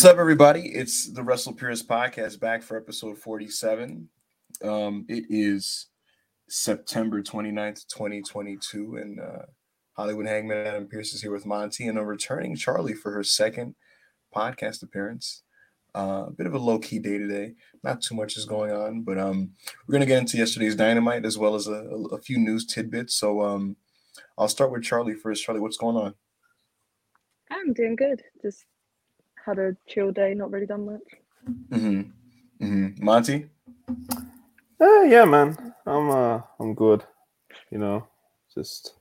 What's up, everybody? It's the Wrestle Purist podcast back for episode 47. Um, it is September 29th, 2022, and uh, Hollywood Hangman Adam Pierce is here with Monty and a returning Charlie for her second podcast appearance. Uh, a bit of a low key day today. Not too much is going on, but um, we're gonna get into yesterday's Dynamite as well as a, a few news tidbits. So um, I'll start with Charlie first. Charlie, what's going on? I'm doing good. Just had a chill day, not really done much. Mm-hmm. Mm-hmm. Monty? Uh, yeah, man. I'm uh I'm good. You know, just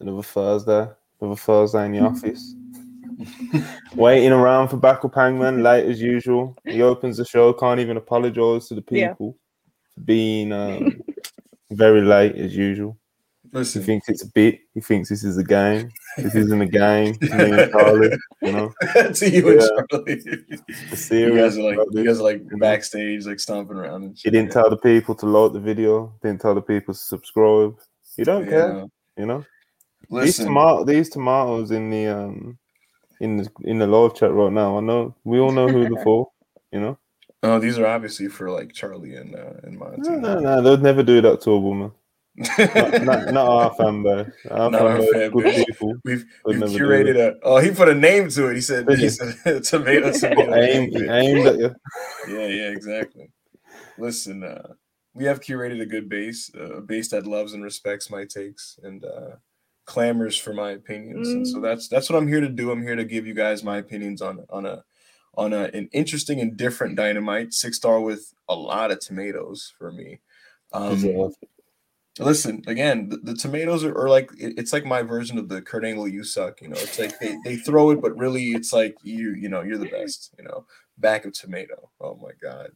another Thursday, another Thursday in the office. Waiting around for Backup Hangman, late as usual. He opens the show, can't even apologize to the Yeah. people for being um, very late as usual. He thinks it's a bit. He thinks this is a game. This isn't a game. Me and Charlie, you know, to you and Yeah. Charlie. the You guys are like you guys are like backstage, like stomping around. And He didn't tell the people to load the video. Didn't tell the people to subscribe. You don't care, you know. These Listen, tomato, these tomatoes in the um, in the in the live chat right now. I know we all know who they're for. You know. oh, these are obviously for like Charlie and uh, and Monty. No, no, no. They'd never do that to a woman. Not, not, not our fan base. Our Not fan our fan good base. people. We've we've curated a. Oh, he put a name to it. He said, he said tomato, tomato. Aim, aimed at you. Yeah, yeah, exactly. Listen, uh, we have curated a good base, uh, a base that loves and respects my takes and uh, clamors for my opinions. And so Mm. that's that's what I'm here to do. I'm here to give you guys my opinions on on a on a, an interesting and different dynamite six star with a lot of tomatoes for me. Um, listen again the, the tomatoes are, are like it- it's like my version of the kurt angle you suck you know? It's like they, they throw it but really it's like you you know you're the best you know? Back of tomato. Oh my god.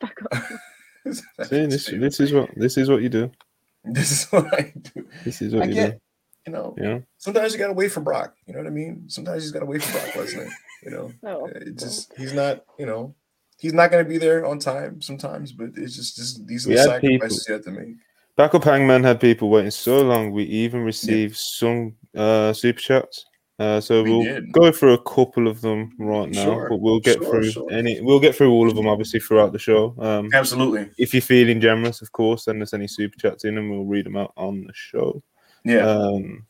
See, this, this is what this is what you do. this is what i do. This is i what you get you know. Yeah. sometimes you gotta wait for brock you know what i mean? Sometimes you just gotta wait for brock lesnar you know? Oh, it just he's not you know he's not gonna be there on time sometimes but it's just, just these are We the had people- sacrifices you have to make Backup Hangman had people waiting so long. We even received some uh, super chats. Uh, so We will go through a couple of them right now, Sure, but we'll get sure, through sure. any. We'll get through all of them, obviously, throughout the show. Um, absolutely if you're feeling generous, of course, send us any super chats in, and we'll read them out on the show. yeah Um,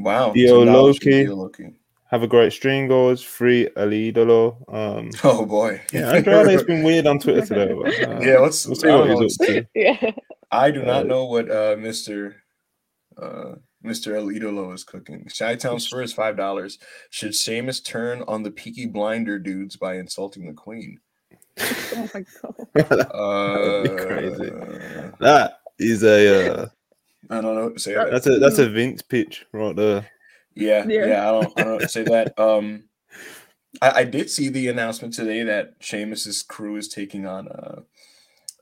wow Dio So now it's Loki. Dio Loki. Have a great stream, guys. Free El Idolo. Um, Oh boy. yeah, Andrade's been weird on Twitter today. But, uh, yeah, what's we'll see I what don't he's know. up to. yeah. I do not Uh, know what uh Mr. uh Mr. El Idolo is cooking. Shy Town Spur is five dollars. Should Sheamus turn on the Peaky Blinder dudes by insulting the Queen? Oh my god. Uh, be crazy. that is a uh, I don't know. Say that. that's a that's a Vince pitch right there. Yeah, yeah, Yeah. I don't, I don't say that. Um, I, I did see the announcement today that Sheamus's crew is taking on uh,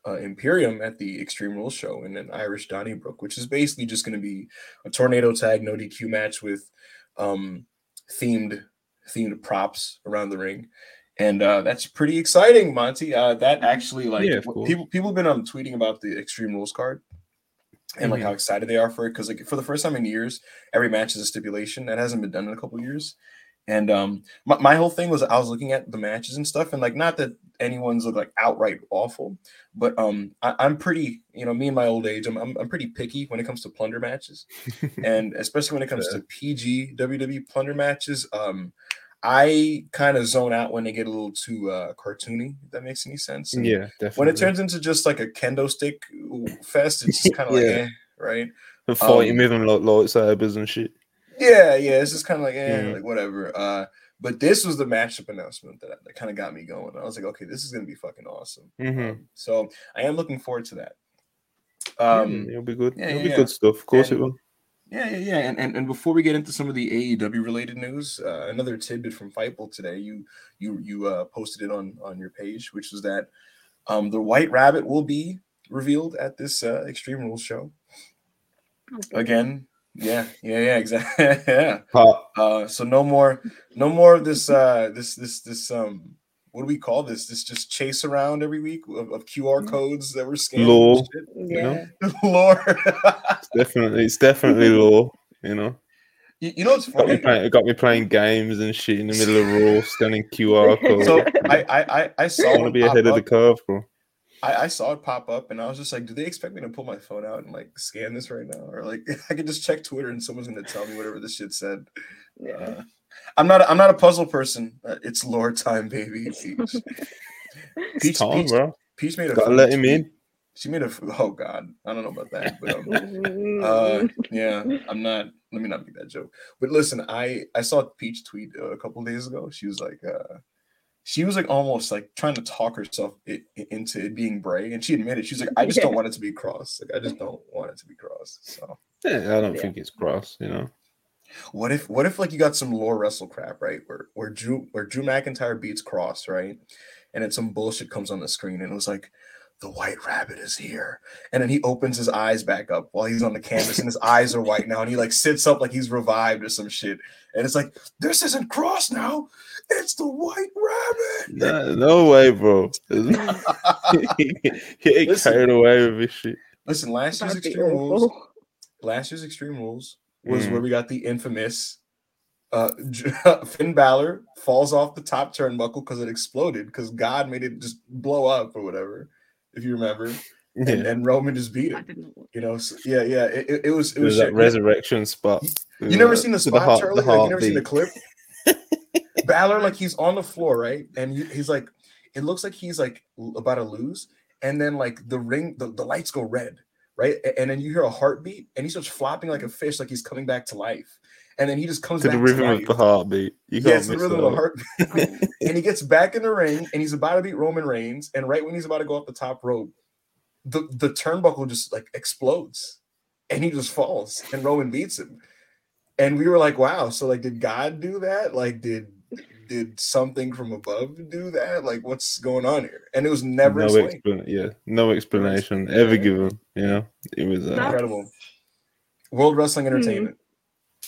uh, Imperium at the Extreme Rules show in an Irish Donnybrook, which is basically just going to be a tornado tag, no DQ match with um, themed themed props around the ring. And uh, that's pretty exciting, Monty. Uh, that actually, like, Yeah, of people people have been um, tweeting about the Extreme Rules card and like Mhm. how excited they are for it because like for the first time in years every match is a stipulation. That hasn't been done in a couple years. And um my, my whole thing was i was looking at the matches and stuff and like not that anyone's look like outright awful but um I, i'm pretty you know me in my old age I'm, I'm i'm pretty picky when it comes to plunder matches. And especially when it comes to pg wwe plunder matches um i kind of zone out when they get a little too uh cartoony if that makes any sense And Yeah, definitely. when it turns into just like a kendo stick fest it's just kind of like Yeah. eh, right and fighting um, them like lightsabers and shit. yeah, yeah, it's just kind of like, eh, Mm. like whatever. Uh, but this was the matchup announcement that, that kind of got me going. I was like, okay, this is gonna be fucking awesome. Mhm. Um, so I am looking forward to that. Um, Um, it'll be good. yeah, it'll yeah, be yeah. good stuff. Of course, And- it will. Yeah, yeah, yeah. And, and and before we get into some of the AEW related news, uh, another tidbit from Fightful today. You you you uh, posted it on on your page, which was that um, the White Rabbit will be revealed at this uh, Extreme Rules show again. Yeah, yeah, yeah, exactly. yeah. Uh, so no more, no more of this, uh, this, this, this, um, what do we call this? This just chase around every week of, of QR codes that we're scanning. Law. and Yeah. know? shit. Lore. It's definitely, it's definitely law. You know. You, you know what's Got me, funny? playing, got me playing games and shit in the middle of Raw, scanning QR codes. So I I I, I saw I want to be pop ahead of the curve, bro. I, I saw it pop up and I was just like, do they expect me to pull my phone out and like scan this right now? Or like I could just check Twitter and someone's gonna tell me whatever this shit said. Yeah. Uh, I'm not I'm not a puzzle person. Uh, it's lore time, baby. Peach, It's Peach, time, Peach, bro. Peach made a Gotta let him in. She made a. oh god, I don't know about that, but um, Mm, uh yeah i'm not let me not make that joke but listen i i saw peach tweet uh, a couple days ago she was like uh she was like almost like trying to talk herself i i- into it being bray and she admitted she's like i just don't want it to be cross like i just don't want it to be cross so Yeah, I don't Yeah. think it's cross, you know. What if what if like you got some lore wrestle crap right where where drew where drew mcintyre beats cross right and then some bullshit comes on the screen and it was like the white rabbit is here and then he opens his eyes back up while he's on the canvas and his eyes are white now and he like sits up like he's revived or some shit and it's like this isn't cross now it's the white rabbit No, no way, bro. Get Listen. carried away with this shit. listen last year's extreme rules last year's Extreme Rules was Mm. where we got the infamous uh Finn Balor falls off the top turnbuckle because it exploded because God made it just blow up or whatever, if you remember, and, Yeah. and Roman just beat I him. You know, so, yeah, yeah, it, it, it was it It was was that resurrection spot. You never seen the with spot, heart- Charlie? Like, you never seen the clip? Balor, like he's on the floor, right? And he- he's like, it looks like he's like about to lose, and then like the ring, the, the lights go red, right? And then you hear a heartbeat, and he starts flopping like a fish, like he's coming back to life. And then he just comes to back the rhythm to of the heartbeat. You Yeah, can't the miss rhythm of the heartbeat. and he gets back in the ring, and he's about to beat Roman Reigns. And right when he's about to go off the top rope, the the turnbuckle just like explodes, and he just falls, and Roman beats him. And we were like, "Wow!" So like, did God do that? Like, did did something from above do that? Like, what's going on here? And it was never no explained. explan- yeah, no explanation ever Yeah. given. You know, it was uh, Incredible. World Wrestling Hmm. Entertainment.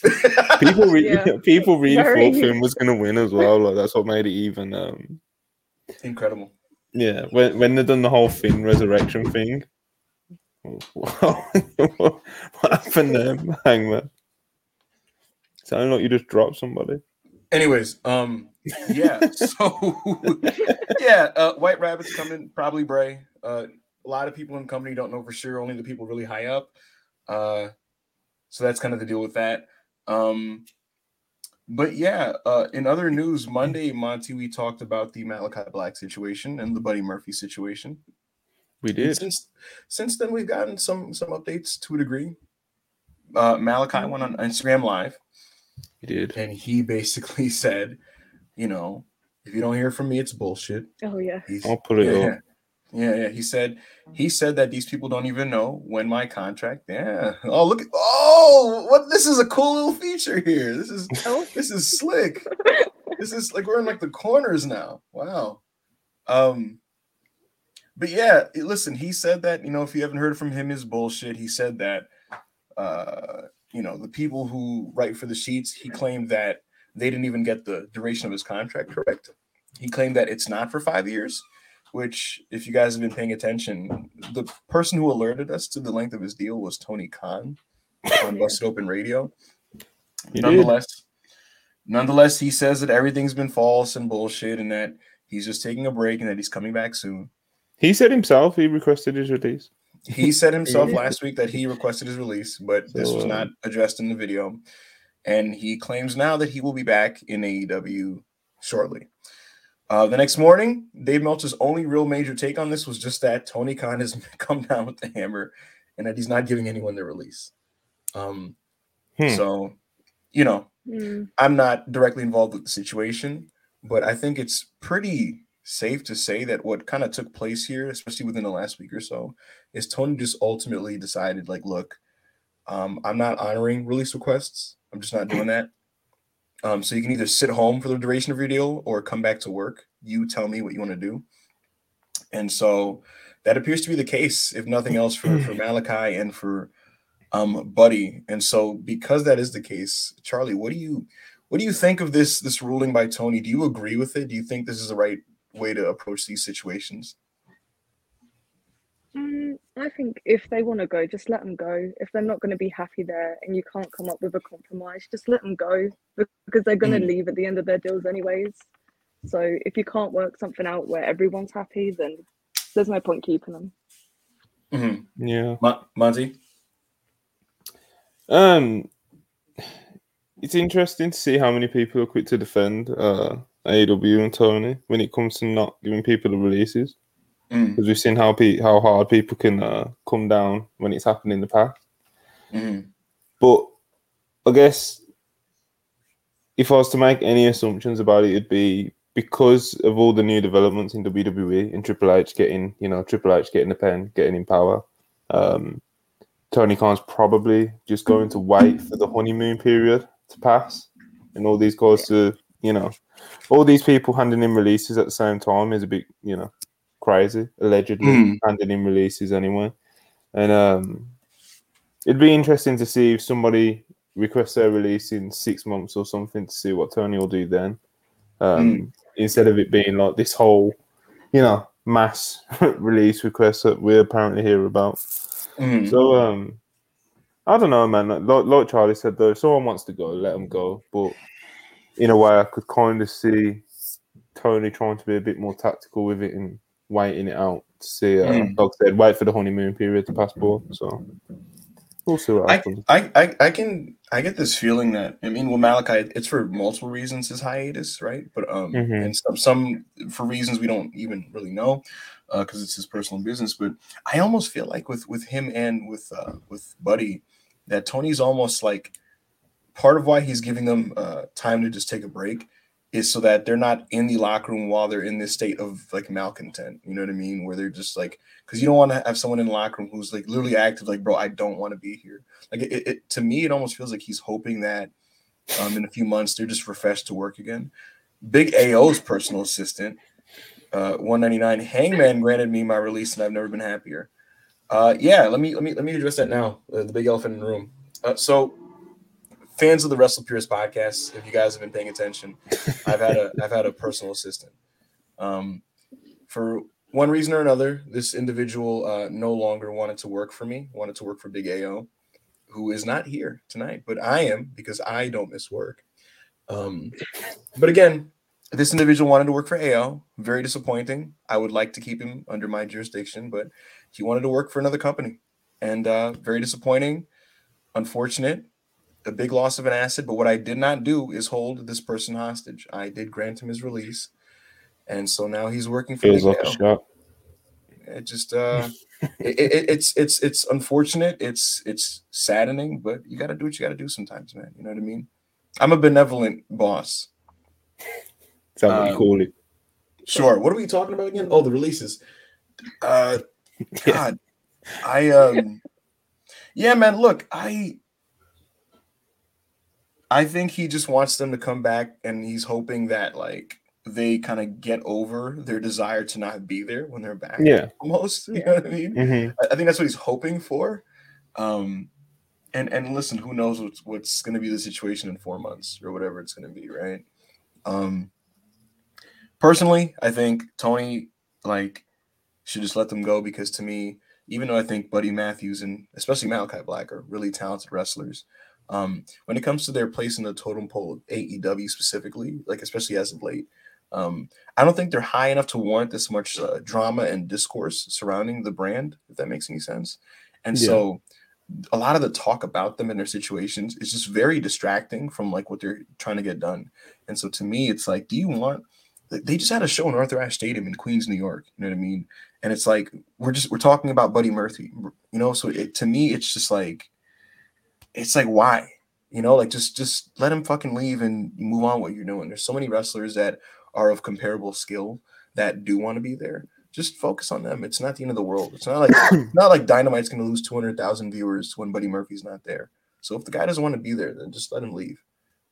people. Re- Yeah. people really Very. thought Finn was gonna win as well. Like that's what made it even. Um, Incredible. yeah, when when they done the whole Finn resurrection thing. what happened there, Hangman? Sounded like you just dropped somebody. Anyways, um, yeah. So yeah, uh, White Rabbit's coming, probably Bray. Uh, a lot of people in the company don't know for sure. Only the people really high up. Uh, so that's kind of the deal with that. Um, but yeah, uh, in other news, Monday, Monty, we talked about the Malachi Black situation and the Buddy Murphy situation. We And did. Since since then, we've gotten some some updates to a degree. Uh, Malachi went on Instagram Live We did. and he basically said, you know, if you don't hear from me, it's bullshit. Oh yeah. He's, I'll put it yeah, up. yeah, yeah, yeah. He said he said that these people don't even know when my contract. Yeah. Oh look. At, oh, what? This is a cool little feature here. This is Oh. this is slick. this is like we're in like the corners now. Wow. Um. But yeah, listen. He said that you know if you haven't heard from him is bullshit. He said that. Uh, you know the people who write for the sheets. He claimed that they didn't even get the duration of his contract correct. He claimed that it's not for five years, which, if you guys have been paying attention, the person who alerted us to the length of his deal was Tony Khan on Busted Open Radio. He did. nonetheless, nonetheless, he says that everything's been false and bullshit, and that he's just taking a break and that he's coming back soon. He said himself he requested his release. He said himself last week that he requested his release, but this was uh, not addressed in the video. And he claims now that he will be back in AEW shortly. Uh, the next morning, Dave Meltzer's only real major take on this was just that Tony Khan has come down with the hammer and that he's not giving anyone their release. Um, Hmm. So, you know, Mm. I'm not directly involved with the situation, but I think it's pretty safe to say that what kind of took place here, especially within the last week or so, is Tony just ultimately decided, like, look, um, I'm not honoring release requests. I'm just not doing that. Um, so you can either sit home for the duration of your deal or come back to work. You tell me what you want to do. And so that appears to be the case, if nothing else, for, for Malachi and for um Buddy. And so because that is the case, Charlie, what do you what do you think of this this ruling by Tony? Do you agree with it? Do you think this is the right way to approach these situations? Mm, I think if they want to go, just let them go. If they're not going to be happy there and you can't come up with a compromise, just let them go because they're going to Mm. leave at the end of their deals anyways. So if you can't work something out where everyone's happy, then there's no point keeping them. Mhm. Yeah. Mon- Monty. Um, it's interesting to see how many people are quick to defend uh, AW and Tony when it comes to not giving people the releases. Mm, Because we've seen how pe- how hard people can uh, come down when it's happened in the past. mhm. But I guess if I was to make any assumptions about it, it'd be because of all the new developments in WWE and Triple H getting, you know, Triple H getting the pen, getting in power. Um, Tony Khan's probably just going to wait for the honeymoon period to pass, and all these guys to, you know, all these people handing in releases at the same time is a bit, you know, crazy. Allegedly Mm. handing in releases anyway, and um, it'd be interesting to see if somebody requests their release in six months or something to see what Tony will do then. Um, Instead of it being like this whole, you know, mass release request that we apparently hear about. Mhm. So um, I don't know, man. Like, like Charlie said, though, if someone wants to go, let them go. But in a way, I could kind of see Tony trying to be a bit more tactical with it and waiting it out to see. Uh, Mm. Like I said, wait for the honeymoon period to pass by. So we'll see what I, happens. I, I, I can I get this feeling that I mean well, Malachi it's for multiple reasons his hiatus right but um Mhm. and some some for reasons we don't even really know uh because it's his personal business but I almost feel like with with him and with uh, with Buddy that Tony's almost like part of why he's giving them uh, time to just take a break is so that they're not in the locker room while they're in this state of like malcontent. You know what I mean? Where they're just like because you don't want to have someone in the locker room who's like literally active like bro I don't want to be here. Like it, it to me it almost feels like he's hoping that um in a few months they're just refreshed to work again. Big ao's personal assistant uh 199 hangman granted me my release and i've never been happier. Uh yeah let me let me let me address that now uh, the big elephant in the room. Uh, so fans of the wrestle purist podcast if you guys have been paying attention i've had a i've had a personal assistant um for one reason or another this individual uh no longer wanted to work for me wanted to work for big ao who is not here tonight, but I am because I don't miss work. Um, but again, this individual wanted to work for AO. Very disappointing. I would like to keep him under my jurisdiction, but he wanted to work for another company, and uh, very disappointing. Unfortunate. A big loss of an asset. But what I did not do is hold this person hostage. I did grant him his release, and so now he's working for Feels Big like a shot. it just uh it, it, it's it's it's unfortunate it's it's saddening but you got to do what you got to do sometimes man you know what i mean i'm a benevolent boss Is that what you Um, call it? sure what are we talking about again oh the releases uh Yeah. god i um yeah man look i i think he just wants them to come back and he's hoping that like they kind of get over their desire to not be there when they're back Yeah. almost you know what i mean hmm I think that's what he's hoping for. Um, and and listen, who knows what's what's going to be the situation in four months or whatever it's going to be, right? Um, personally, I think Tony like should just let them go because to me, even though I think Buddy Matthews and especially Malachi Black are really talented wrestlers, um, when it comes to their place in the totem pole AEW specifically, like especially as of late, um, I don't think they're high enough to warrant this much uh, drama and discourse surrounding the brand, if that makes any sense. And Yeah. so, a lot of the talk about them and their situations is just very distracting from like what they're trying to get done. And so, to me, it's like, do you want? They just had a show in Arthur Ashe Stadium in Queens, New York. You know what I mean? And it's like we're just we're talking about Buddy Murphy, you know. So it, to me, it's just like, it's like why, you know, like just just let him fucking leave and move on what you're doing. There's so many wrestlers that are of comparable skill that do want to be there. Just focus on them. It's not the end of the world. It's not like it's not like Dynamite's going to lose 200,000 viewers when Buddy Murphy's not there. So if the guy doesn't want to be there, then just let him leave.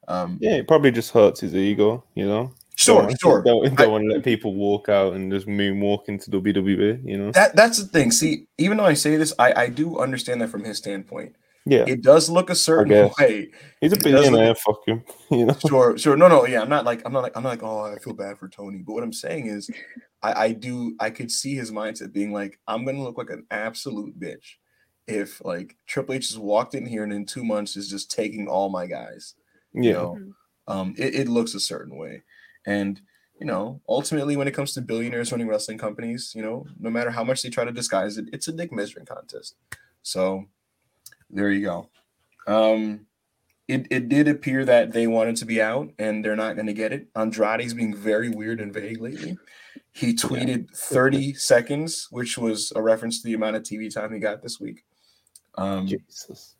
Um, Yeah, it probably just hurts his ego, you know. sure, don't, sure. Don't, don't I- want to let people walk out and just moonwalk into WWE, you know. That that's the thing. See, even though I say this, I I do understand that from his standpoint. Yeah, it does look a certain way. he's a it does look- billionaire. Fuck him. You know. Sure, sure. No, no, yeah. I'm not like I'm not like I'm not like oh I feel bad for Tony. But what I'm saying is, I, I do I could see his mindset being like I'm gonna look like an absolute bitch if like Triple H just walked in here and in two months is just taking all my guys. You Yeah. know, Mhm. um, it, it looks a certain way, and you know, ultimately when it comes to billionaires running wrestling companies, you know, no matter how much they try to disguise it, it's a dick measuring contest. So there you go. Um, it, it did appear that they wanted to be out and they're not going to get it. Andrade's being very weird and vague lately. He tweeted 30 seconds, which was a reference to the amount of TV time he got this week. Um, Jesus.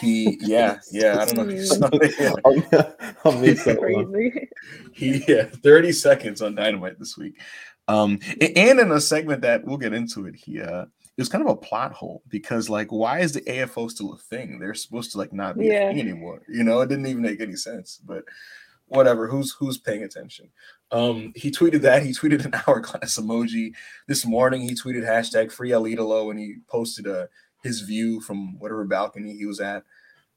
he, yeah, yeah, I don't know. If you saw it. I I missed that. Crazy. he yeah 30 seconds on dynamite this week um and in a segment that we'll get into it he uh it was kind of a plot hole because like why is the afo still a thing they're supposed to like not be Yeah. a thing anymore you know it didn't even make any sense but whatever who's who's paying attention um he tweeted that he tweeted an hourglass emoji this morning he tweeted hashtag free El Idolo and he posted uh his view from whatever balcony he was at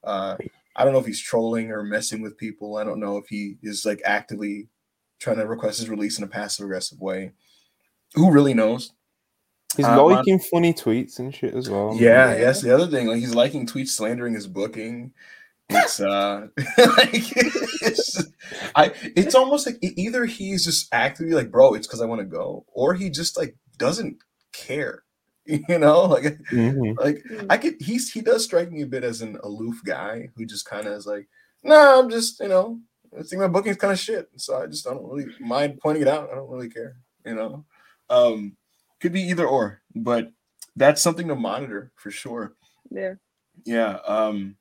uh I don't know if he's trolling or messing with people. I don't know if he is like actively trying to request his release in a passive aggressive way. Who really knows? He's Uh, liking funny tweets and shit as well. Yeah, Yeah. that's the other thing. Like he's liking tweets slandering his booking. It's uh like it's I it's almost like either he's just actively like, bro, it's because I want to go, or he just like doesn't care. You know, like Mhm. like. I could he's he does strike me a bit as an aloof guy who just kind of is like, no, I'm just, you know, I think my booking's kind of shit. So I just I don't really mind pointing it out. I don't really care, you know. Um could be either or, but that's something to monitor for sure. Yeah. Yeah. Um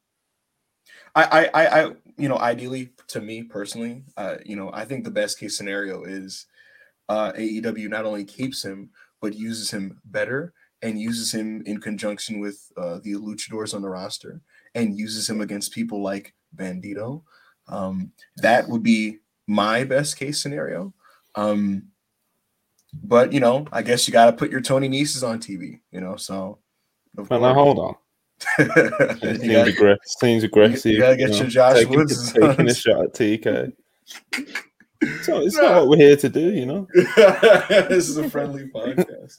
I I I, I you know, ideally to me personally, uh, you know, I think the best case scenario is uh AEW not only keeps him, but uses him better and uses him in conjunction with uh, the luchadors on the roster and uses him against people like Bandito. Um, that would be my best case scenario. Um, but you know, I guess you got to put your Tony Neses on TV. You know, so. But now hold on. You Seems, gotta- aggressive. Seems aggressive. gotta get you know, your Josh taking, Woods taking a shot at TK. So it's not what we're here to do, you know. this is a friendly podcast.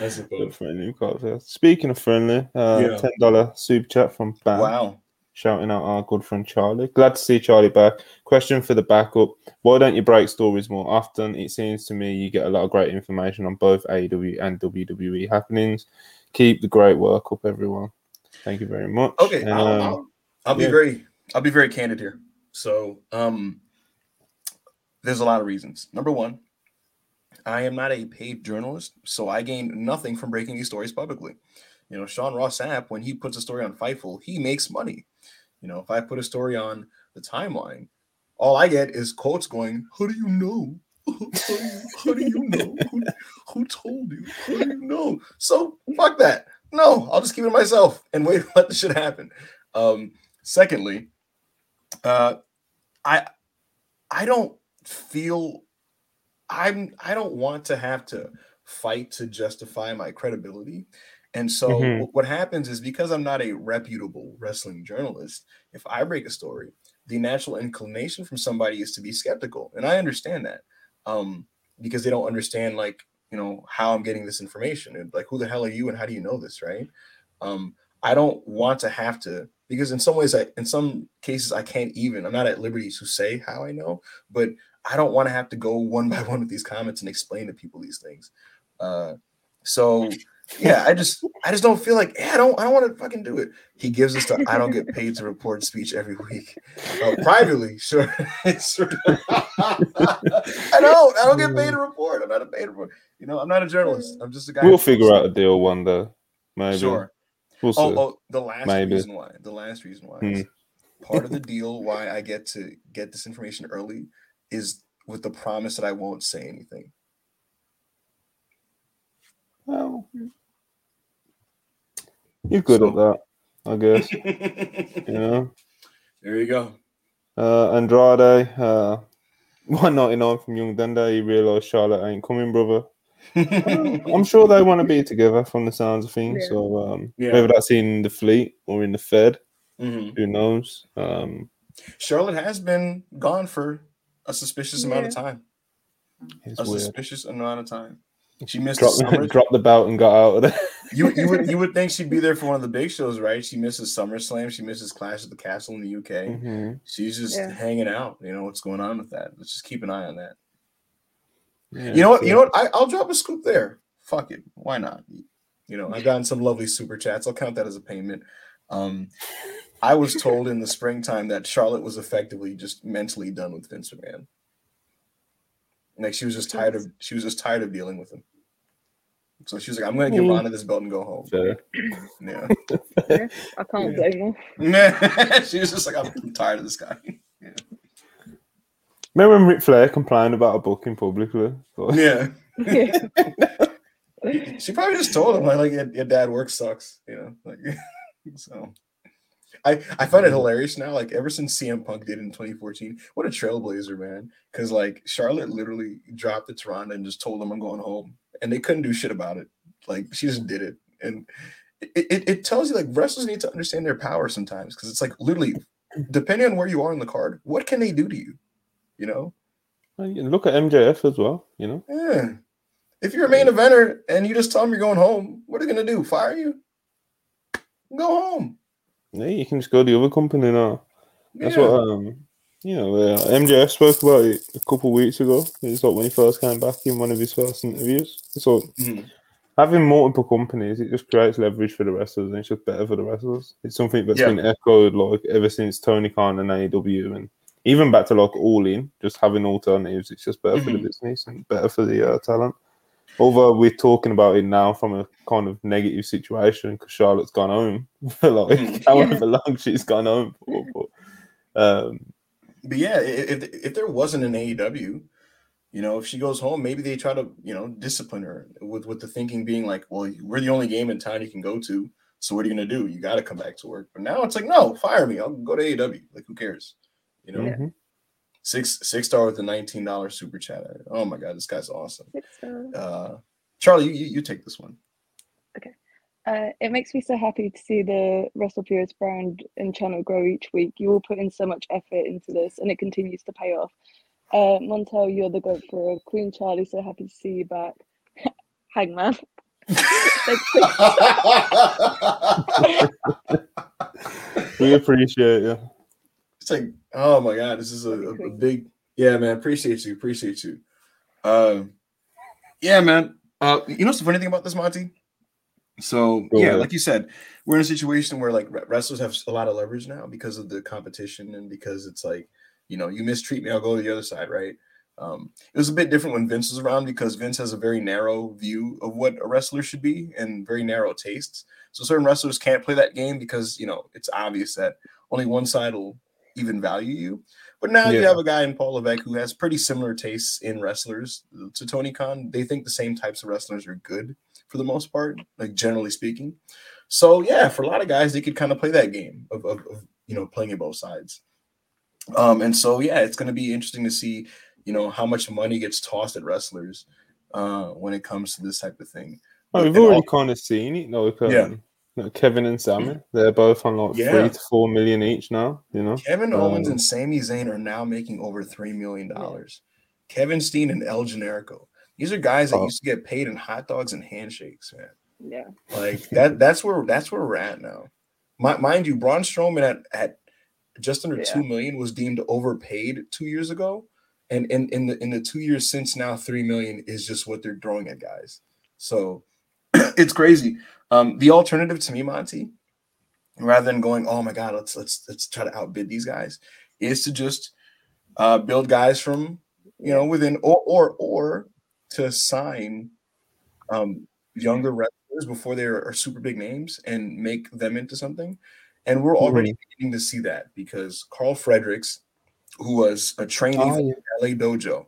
The suppose. friendly podcast. Speaking of friendly, uh, Yeah. ten dollar super chat from Bam. Wow. Shouting out our good friend Charlie. Glad to see Charlie back. Question for the backup: Why don't you break stories more often? It seems to me you get a lot of great information on both AEW and WWE happenings. Keep the great work up, everyone. Thank you very much. Okay, And, I'll, um, I'll, I'll be yeah. very I'll be very candid here. So, um, there's a lot of reasons. Number one, I am not a paid journalist, so I gain nothing from breaking these stories publicly. You know, Sean Ross Sapp, when he puts a story on Fightful, he makes money. You know, if I put a story on the timeline, all I get is quotes going, "How do you know? How do you, know? Who, told you? How do you know?" So fuck that. No, I'll just keep it myself and wait for the shit happen. Um, secondly, uh, I I don't feel I'm I don't want to have to fight to justify my credibility. And so Mhm. what happens is because I'm not a reputable wrestling journalist, if I break a story, the natural inclination from somebody is to be skeptical. And I understand that. Um, because they don't understand like, you know, how I'm getting this information and like who the hell are you and how do you know this, right? Um, I don't want to have to because in some ways I in some cases I can't even I'm not at liberty to say how I know, but I don't want to have to go one by one with these comments and explain to people these things. Uh, so yeah, I just I just don't feel like yeah, I don't I don't want to fucking do it. He gives us the I don't get paid to report speech every week. Uh, privately, sure. Sure. I don't I don't get paid to report. I'm not a paid report. You know, I'm not a journalist. I'm just a guy. we'll figure out a deal one day. Maybe. Sure. We'll see. Oh, oh, the last Maybe. reason why. The last reason why. is part of the deal why I get to get this information early is with the promise that I won't say anything. Well, you're good at that, I guess. You know. There you go. Uh, Andrade, uh, 199 from Young Dundee. You realise Charlotte ain't coming, brother. I'm sure they want to be together from the sounds of things. Yeah. So um, Yeah. whether that's in the fleet or in the Fed, Mhm. who knows? Um, Charlotte has been gone for a suspicious amount of time. it's A weird. suspicious amount of time. She missed Drop, the summer. dropped the belt and got out of there. You you would you would think she'd be there for one of the big shows, right? She misses SummerSlam. She misses Clash at the Castle in the UK. Mhm. She's just Yeah. hanging out. You know what's going on with that. Let's just keep an eye on that. Yeah, You know what? so- You know what? I, I'll drop a scoop there. Fuck it. Why not? You know, I've gotten some lovely super chats. I'll count that as a payment. Um, I was told in the springtime that Charlotte was effectively just mentally done with Vince McMahon. Like she was just tired of she was just tired of dealing with him. So she was like, "I'm going to give Mm. Ronda this belt and go home." Fair. Yeah, Yeah, I can't blame Man, she was just like, "I'm tired of this guy." Remember when Ric Flair complained about a booking publicly? But- Yeah. Yeah. she probably just told him like, like your, your dad work sucks, you know. Like so I I find it mm. hilarious now, like ever since CM Punk did in 2014, what a trailblazer, man. Cause like Charlotte literally dropped the to Ronda and just told them I'm going home. And they couldn't do shit about it. Like she just did it. And it, it, it tells you like wrestlers need to understand their power sometimes because it's like literally depending on where you are in the card, what can they do to you? You know? You Look at MJF as well, you know? Yeah. If you're a main eventer and you just tell them you're going home, what are they gonna do? Fire you? Go home. Yeah, you can just go to the other company now. That's Yeah. what um you know, uh, MJF spoke about it a couple of weeks ago. It's like when he first came back in one of his first interviews. So Mhm. having multiple companies, it just creates leverage for the wrestlers and it's just better for the wrestlers. It's something that's Yeah. been echoed like ever since Tony Khan and AEW and even back to like All In, just having alternatives. It's just better for the Mhm. business and better for the uh, talent. Although we're talking about it now from a kind of negative situation because Charlotte's gone home for like however long she's gone home for. But, um, But yeah, if if there wasn't an AEW, you know, if she goes home, maybe they try to, you know, discipline her with with the thinking being like, well, we're the only game in town you can go to. So what are you gonna do? You got to come back to work. But now it's like, no, fire me. I'll go to AEW. Like, who cares? You know, mhm. Six six star with a nineteen dollar super chat. Oh my god, this guy's awesome. It's, uh, Uh, Charlie, you, you you take this one. Okay. Uh, it makes me so happy to see the Wrestle Purist brand and channel grow each week. You all put in so much effort into this, and it continues to pay off. Uh, Montel, you're the goat for a Queen Charlie. So happy to see you back. Hangman. We appreciate you. It's like, oh my god, this is a, a, a big yeah, man. Appreciate you, appreciate you. Um, yeah, man. Uh, you know what's the funny thing about this, Monty? So Go yeah, ahead. like you said, we're in a situation where like wrestlers have a lot of leverage now because of the competition and because it's like, you know, you mistreat me, I'll go to the other side, right? Um, it was a bit different when Vince was around because Vince has a very narrow view of what a wrestler should be and very narrow tastes. So certain wrestlers can't play that game because you know it's obvious that only one side will even value you. But now you have a guy in Paul Levesque who has pretty similar tastes in wrestlers to Tony Khan. They think the same types of wrestlers are good for the most part, like generally speaking. So yeah, for a lot of guys, they could kind of play that game of, of, of you know playing it both sides. Um, and so yeah, it's going to be interesting to see you know how much money gets tossed at wrestlers uh, when it comes to this type of thing. Oh, we've already all- kind of seen it. Like, um, Yeah. Like Kevin and Sami, they're both on like Yeah. three to four million each now. You know, Kevin Owens Um, and Sami Zayn are now making over three million dollars. Kevin Steen and El Generico. These are guys that Oh. used to get paid in hot dogs and handshakes, man. Yeah. Like that. That's where that's where we're at now. Mi- mind you, Braun Strowman at, at just under Yeah. two million was deemed overpaid two years ago, and in in the in the two years since now, three million is just what they're throwing at guys. So it's crazy. Um, the alternative to me, Monty, rather than going, oh my god, let's let's let's try to outbid these guys, is to just uh, build guys from you know within or or or to sign um, younger wrestlers before they are, are super big names and make them into something. And we're already beginning to see that because Karl Fredericks, who was a trainee Oh, for yeah. LA Dojo,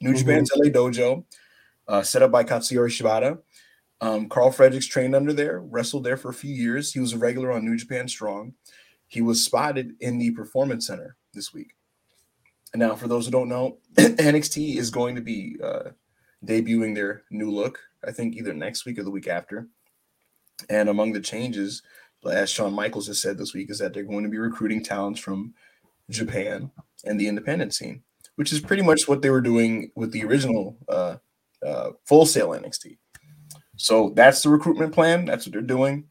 New Mhm. Japan's LA Dojo, uh, set up by Katsuyori Shibata. Um, Karl Fredericks trained under there, wrestled there for a few years. He was a regular on New Japan Strong. He was spotted in the Performance Center this week. And now, for those who don't know, NXT is going to be uh, debuting their new look. I think either next week or the week after. And among the changes, as Shawn Michaels has said this week, is that they're going to be recruiting talents from Japan and the independent scene, which is pretty much what they were doing with the original uh, uh, Full Sail NXT. So that's the recruitment plan. That's what they're doing.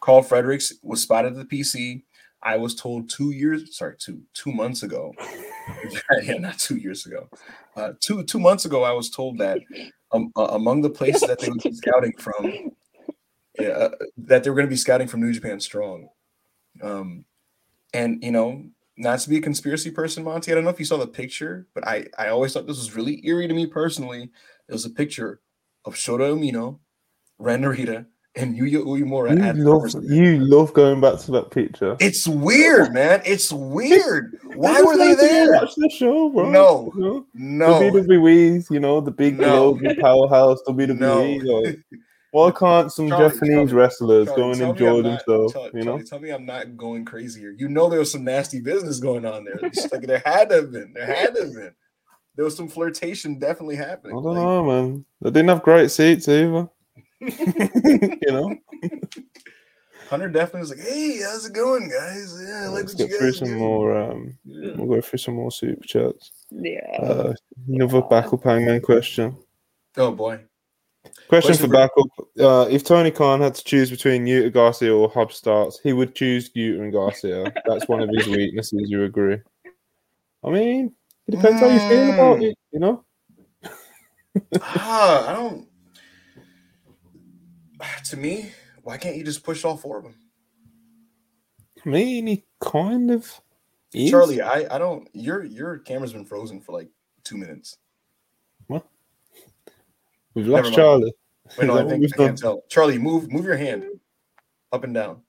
Karl Fredericks was spotted at the PC. I was told two years, sorry, two two months ago. yeah, not two years ago. Uh, two two months ago, I was told that um, uh, among the places that they would be scouting from, yeah, uh, that they were going to be scouting from New Japan Strong. Um, and you know, not to be a conspiracy person, Monty. I don't know if you saw the picture, but I I always thought this was really eerie to me personally. It was a picture of Shota Umino, Ren Narita, and Yuya Uemura. You love, you love going back to that picture. It's weird, man. It's weird. Why were they there? Watch the show, bro. No, You know? no. The WWE's, you know, the big No. global powerhouse WWE. No. Like, why can't some Charlie, Japanese Charlie, wrestlers Charlie, go and tell me I'm enjoy themselves? You know, tell me I'm not going crazy here. You know there was some nasty business going on there. It's like there had to have been. There had to have been. There was some flirtation definitely happening. I don't Like, know, man. They didn't have great seats either. you know, Hunter definitely was like, "Hey, how's it going, guys? Yeah, I like let's what you get through guys some more. Um, Yeah. we'll go through some more super chats. Yeah. Uh, another backup hangman question. Oh boy. Question, Question for backup: uh, If Tony Khan had to choose between Yuta Garcia or Hobbs Starks, he would choose Yuta and Garcia. That's one of his weaknesses. You agree? I mean, it depends how you feel about Mm. it. You know, ah, I don't. To me, why can't you just push all four of them? I mean, he kind of is. Charlie, I, I don't. Your your camera's been frozen for like two minutes. What? we've lost. Charlie. Wait, no, I think what I can't tell. Charlie, move move your hand up and down.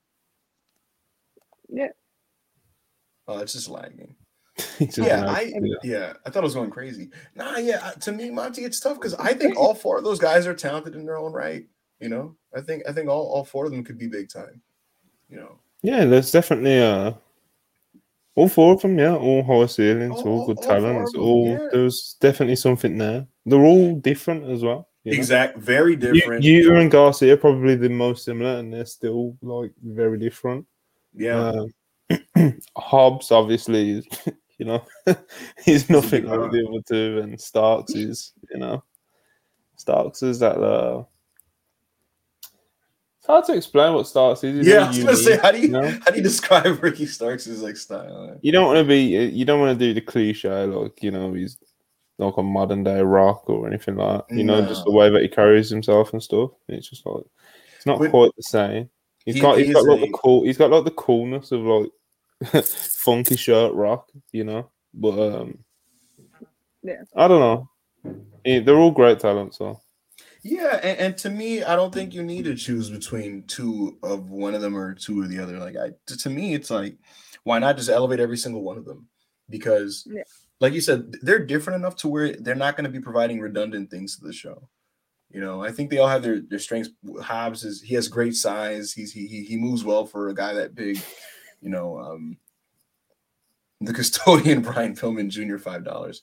Yeah. Oh, it's just lagging. He's just Yeah, an I actor. yeah, I thought I was going crazy. Nah, yeah, uh, to me, Monty, it's tough because I think all four of those guys are talented in their own right. You know, I think I think all, all four of them could be big time. You know, yeah, there's definitely uh, all four of them. Yeah, all high ceilings, All- all, all- good all talents. All yeah. there's definitely something there. They're all different as well. you know? exact, very You, different. you and Garcia are probably the most similar, and they're still like very different. yeah, Um, Hobbs obviously you know, he's nothing like the other two, and Starks is, you know, Starks is that. Uh, it's hard to explain what Starks is. He's yeah. very I was gonna say, how do you know? how do you describe Ricky Starks' like style? You don't want to be. You don't want to do the cliche like you know he's like a modern day rock or anything like that. You know, just the way that he carries himself and stuff. It's just like it's not But- quite the same. He's He- got he he's got like a- the cool. He's got like the coolness of like funky shirt rock. You know, but um, Yeah. I don't know. They're all great talents. So Yeah, and, and to me, I don't think you need to choose between two of one of them or two of the other. Like I to, me, it's like, why not just elevate every single one of them? Because Yeah. like you said, they're different enough to where they're not going to be providing redundant things to the show. You know, I think they all have their, their strengths. Hobbs is he has great size. He's he, he he moves well for a guy that big. You know, um the custodian Brian Pillman Jr. five dollars.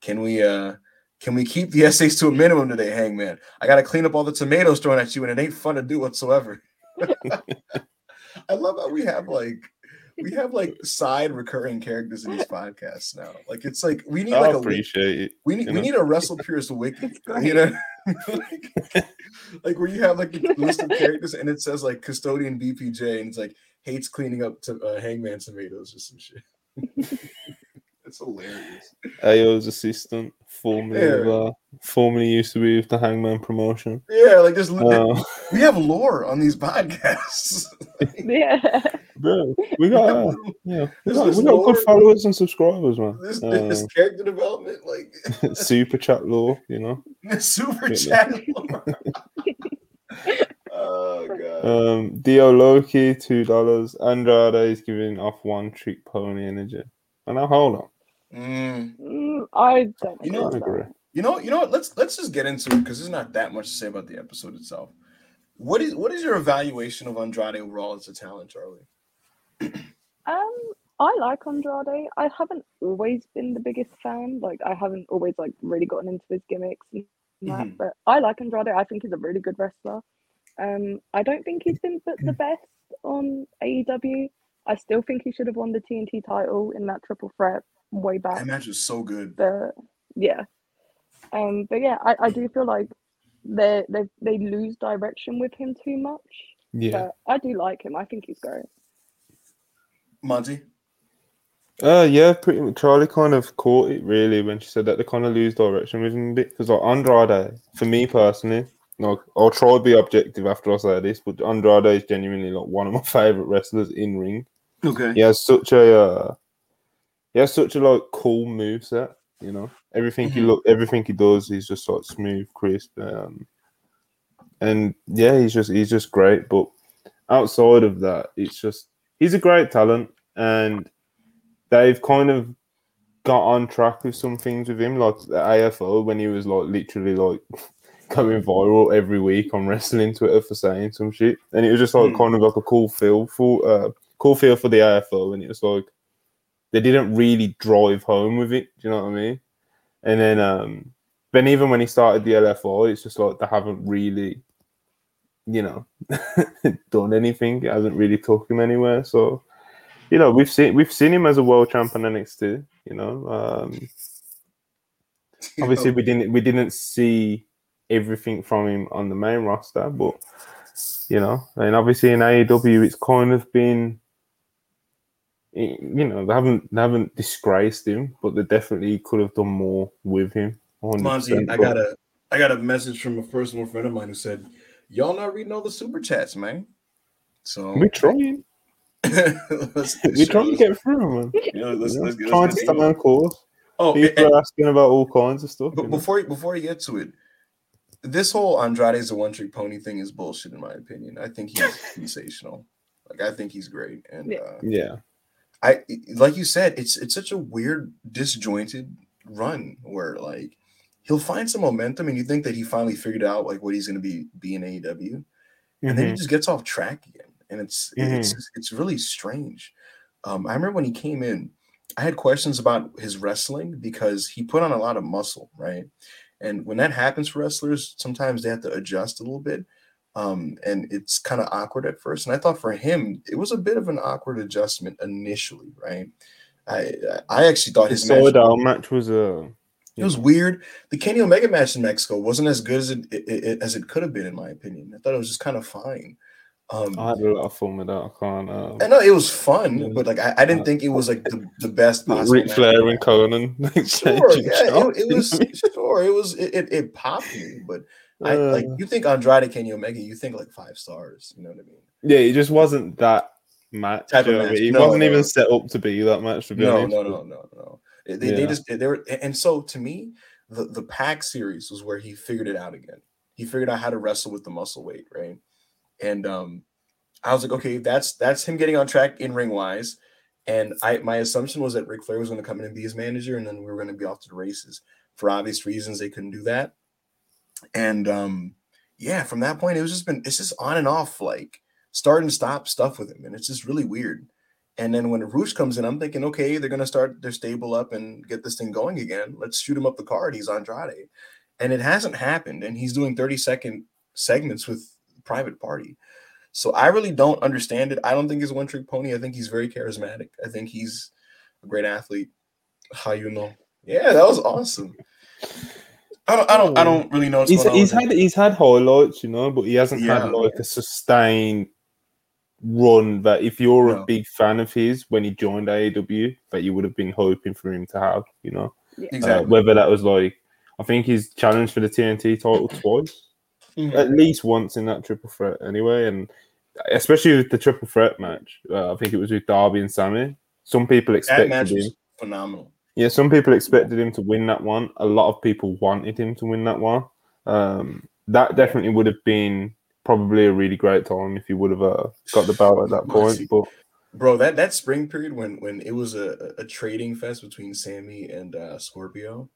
Can we uh can we keep the essays to a minimum today, Hangman? I gotta clean up all the tomatoes thrown at you, and it ain't fun to do whatsoever. I love how we have like we have like side recurring characters in these podcasts now. Like it's like we need I like a appreciate it. we need we know. need a Wrestle Purist wiki, you know, like, like where you have like a list of characters and it says like custodian BPJ and it's like hates cleaning up to uh, Hangman tomatoes or some shit. it's hilarious. Ayo's assistant, formerly of, uh, formerly used to be with the Hangman promotion. Yeah, like just Uh, we have lore on these podcasts. Yeah. bro, we got uh, yeah, we got, we got good followers and subscribers, man. this, Uh, this character development, like super chat lore, you know. super chat. lore. oh god. Um, Dio Loki, two dollars. Andrade is giving off one trick pony energy. And now hold on, Mm. Mm, I don't You agree know- with I that. agree. You know, you know what? Let's let's just get into it because there's not that much to say about the episode itself. What is what is your evaluation of Andrade overall as a talent, Charlie? Um, I like Andrade. I haven't always been the biggest fan. Like, I haven't always like really gotten into his gimmicks and that. Mhm. But I like Andrade. I think he's a really good wrestler. Um, I don't think he's been put the best on AEW. I still think he should have won the TNT title in that triple threat way back. That match was so good. But yeah, um, but yeah, I, I do feel like they they they lose direction with him too much. Yeah. But I do like him. I think he's great. Monty. Uh, yeah, pretty much. Charlie kind of caught it really when she said that they kind of lose direction with him a bit. Because like Andrade, for me personally, like I'll try to be objective after I say this, but Andrade is genuinely like one of my favorite wrestlers in ring. Okay. He has such a, uh, he has such a like cool move set. You know, everything he Mhm. look, everything he does, he's just like smooth, crisp, um, and yeah, he's just he's just great. But outside of that, it's just he's a great talent, and they've kind of got on track with some things with him, like the AFO when he was like literally like going viral every week on wrestling Twitter for saying some shit, and it was just like Hmm. kind of like a cool feel for uh cool feel for the AFO, and it was like they didn't really drive home with it. Do you know what I mean? And then um then even when he started the LFO, it's just like they haven't really, you know, done anything. It hasn't really took him anywhere. So, you know, we've seen we've seen him as a world champion NXT. You know, um, obviously we didn't we didn't see everything from him on the main roster, but you know, and obviously in AEW it's kind of been you know, they haven't they haven't disgraced him, but they definitely could have done more with him. 100%, Monty, I got a I got a message from a personal friend of mine who said, "Y'all not reading all the super chats, man." So We're trying. We're trying to get through, man. You know, let's, You know, let's, let's trying get to stay to it. on course. Oh, People and- are asking about all kinds of stuff. But you know? before before you get to it, this whole Andrade's a one trick pony thing is bullshit in my opinion. I think he's sensational. Like I think he's great, and Yeah. uh, yeah, I like you said, it's it's such a weird disjointed run where like he'll find some momentum, and you think that he finally figured out like what he's going to be be in AEW, and then he Mhm. just gets off track again, and it's it's it's really strange. Um, I remember when he came in, I had questions about his wrestling because he put on a lot of muscle, right? And when that happens for wrestlers, sometimes they have to adjust a little bit, um, and it's kind of awkward at first. And I thought for him, it was a bit of an awkward adjustment initially, right? I I actually thought his match, match was uh, it was weird. The Kenny Omega match in Mexico wasn't as good as it, it, it- as it could have been, in my opinion. I thought it was just kind of fine. Um, I had a lot of fun with that. I can't. Uh, I know it was fun, Yeah. but like I, I didn't think it was like the, the best possible. Ric. Flair and Konnan. Sure, yeah, it, it was sure it was it, it, it popped me, but I Uh, like you think Andrade Kenny Omega, you think like five stars. You know what I mean? yeah, it just wasn't that match. Type of you know what match. It No, wasn't no. even set up to be that match. To be No, honest, no, no, no, no. They, they just they were and so to me, the the PAC series was where he figured it out again. He figured out how to wrestle with the muscle weight, right? And um, I was like, okay, that's that's him getting on track in ring wise. And I my assumption was that Ric Flair was going to come in and be his manager, and then we were going to be off to the races. For obvious reasons, they couldn't do that. And um, yeah, from that point, it was just been it's just on and off, like start and stop stuff with him, and it's just really weird. And then when Rush comes in, I'm thinking, okay, they're gonna start their stable up and get this thing going again. Let's shoot him up the card. He's Andrade, and it hasn't happened. And he's doing 30 second segments with Private Party. So I really don't understand it. I don't think he's one trick pony. I think he's very charismatic. I think he's a great athlete. How you know? Yeah, that was awesome. I don't. I don't. I don't really know what's he's, going on. he's with him. had he's had highlights, you know, but he hasn't Yeah. had like a sustained run that if you're No. a big fan of his when he joined AEW, that you would have been hoping for him to have, you know. Uh, exactly. whether that was like I think he's challenged for the TNT title twice. Mhm. At least once in that triple threat anyway, and especially with the triple threat match. Uh, I think it was with Darby and Sammy. Some people That expected match him. was phenomenal. Yeah, some people expected him to win that one. A lot of people wanted him to win that one. Um, that definitely would have been probably a really great time if he would have uh, got the belt at that point. But Bro, that that spring period when when it was a, a trading fest between Sammy and uh, Scorpio,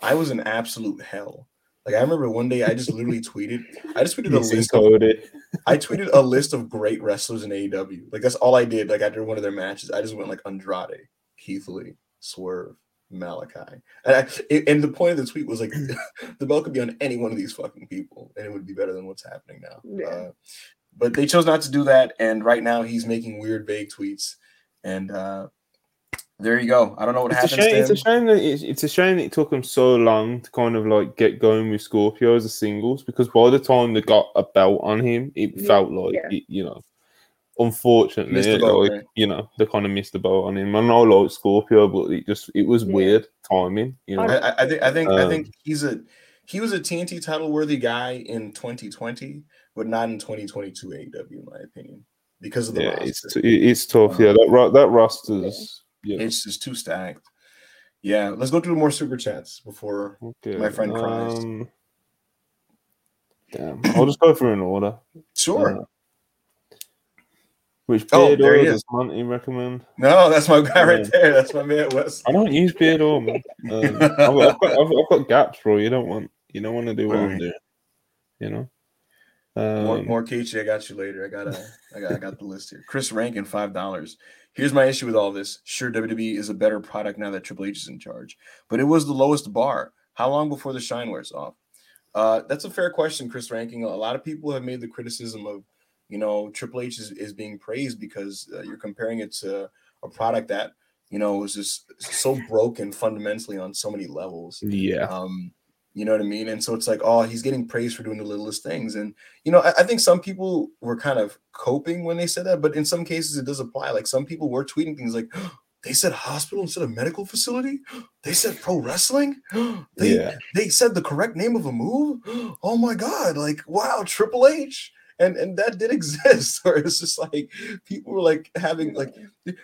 I was in absolute hell. Like I remember one day I just literally tweeted, I just tweeted a list. Of. I tweeted a list of great wrestlers in AEW. Like that's all I did. Like after one of their matches, I just went like Andrade, Keith Lee, Swerve, Malachi. And, I, and the point of the tweet was like, the belt could be on any one of these fucking people, and it would be better than what's happening now. Yeah. Uh, but they chose not to do that, and right now he's making weird, vague tweets, and uh, there you go. I don't know what It's a happens shame. to It's a shame that it's, it's a shame that it took him so long to kind of like get going with Scorpio as a singles because by the time they got a belt on him, it Yeah, felt like yeah. it, you know. Unfortunately, Missed the boat, like, you know, they kind of missed the boat on him. I know like Scorpio, but it just it was Yeah. weird timing. You know, I- I, I- I think I think I Um, think he's a he was a TNT title worthy guy in 2020, but not in 2022 AEW, in my opinion, because of the yeah, roster. it's t- it's tough. Yeah, that ro- that roster's yeah. it's just too stacked. Yeah, let's go through more super chats before. Okay. my friend cries. um, Damn, I'll just go through an order. Sure. Uh, which Oh, beard he oil does Monty recommend? no, that's my guy right Yeah. there. That's my man Wes. I don't use beard oil, man. Um, I've, I've, got, I've, I've got gaps, bro. You don't want you don't want to do what I'm doing. You know. More, Um, more Keiichi, I got you later. I got a, I got, I got the list here. Chris Rankin, five dollars. Here's my issue with all this. Sure, WWE is a better product now that Triple H is in charge, but it was the lowest bar. How long before the shine wears off? Uh, that's a fair question, Chris Rankin. A lot of people have made the criticism of, you know, Triple H is, is being praised because uh, you're comparing it to a product that, you know, was just so broken fundamentally on so many levels. yeah. Um, you know what I mean? And so it's like, oh, he's getting praised for doing the littlest things. And you know, I, I think some people were kind of coping when they said that, but in some cases it does apply. Like some people were tweeting things like, they said hospital instead of medical facility. They said pro wrestling. They Yeah. they said the correct name of a move. Oh my god! Like wow, Triple H. And, and that did exist, or it's just like people were like having like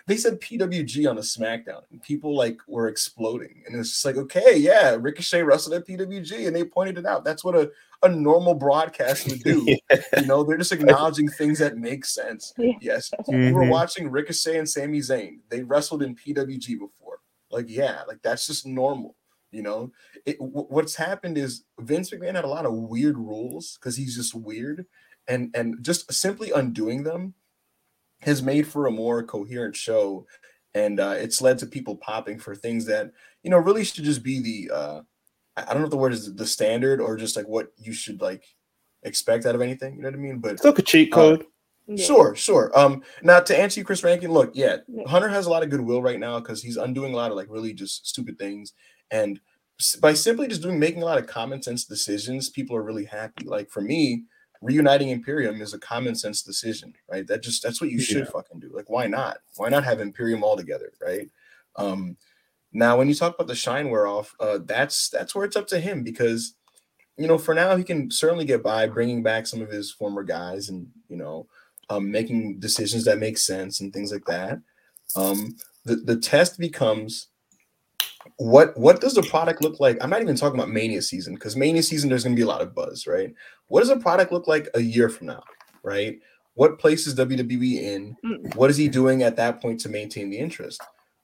they said PWG on a SmackDown, and people like were exploding, and it's just like, okay, yeah, Ricochet wrestled at PWG, and they pointed it out. That's what a, a normal broadcast would do. You know, they're just acknowledging things that make sense. Yeah. Yes, we were Mhm. watching Ricochet and Sami Zayn. They wrestled in PWG before. Like, yeah, like that's just normal. You know, it, w- what's happened is Vince McMahon had a lot of weird rules because he's just weird, and and just simply undoing them has made for a more coherent show, and uh, it's led to people popping for things that you know really should just be the uh, I I don't know if the word is the standard or just like what you should like expect out of anything. You know what I mean? But It's like a cheat Uh, code. Yeah. Sure, sure. Um, now to answer you, Chris Rankin, look, yeah, Yeah. Hunter has a lot of goodwill right now because he's undoing a lot of like really just stupid things, and s- by simply just doing making a lot of common sense decisions, people are really happy. Like for me, reuniting Imperium is a common sense decision, right? That just that's what you should Yeah. fucking do. Like, why not? Why not have Imperium all together, right? Um, now when you talk about the shine wear off, uh, that's that's where it's up to him because you know for now he can certainly get by bringing back some of his former guys and you know um, making decisions that make sense and things like that. Um, the the test becomes what what does the product look like? I'm not even talking about Mania season because Mania season there's going to be a lot of buzz, right? What does a product look like a year from now, right? What place is WWE in? Mm. What is he doing at that point to maintain the interest?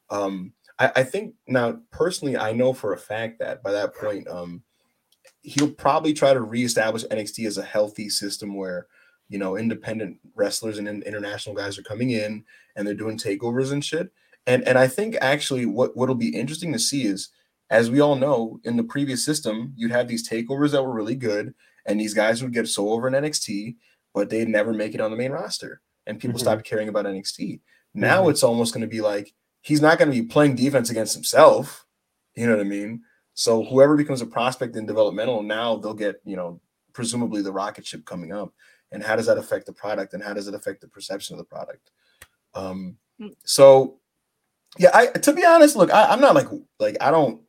Um, I, I think now personally, I know for a fact that by that point, um, he'll probably try to reestablish NXT as a healthy system where you know independent wrestlers and in- international guys are coming in and they're doing takeovers and shit. And and I think actually what what'll be interesting to see is as we all know in the previous system you'd have these takeovers that were really good and these guys would get so over in NXT but they'd never make it on the main roster and people Mhm. stopped caring about NXT. Now Mhm. it's almost going to be like he's not going to be playing defense against himself. You know what I mean? So whoever becomes a prospect in developmental now they'll get you know presumably the rocket ship coming up and how does that affect the product and how does it affect the perception of the product um Mm. so yeah i to be honest look I, i'm not like like i don't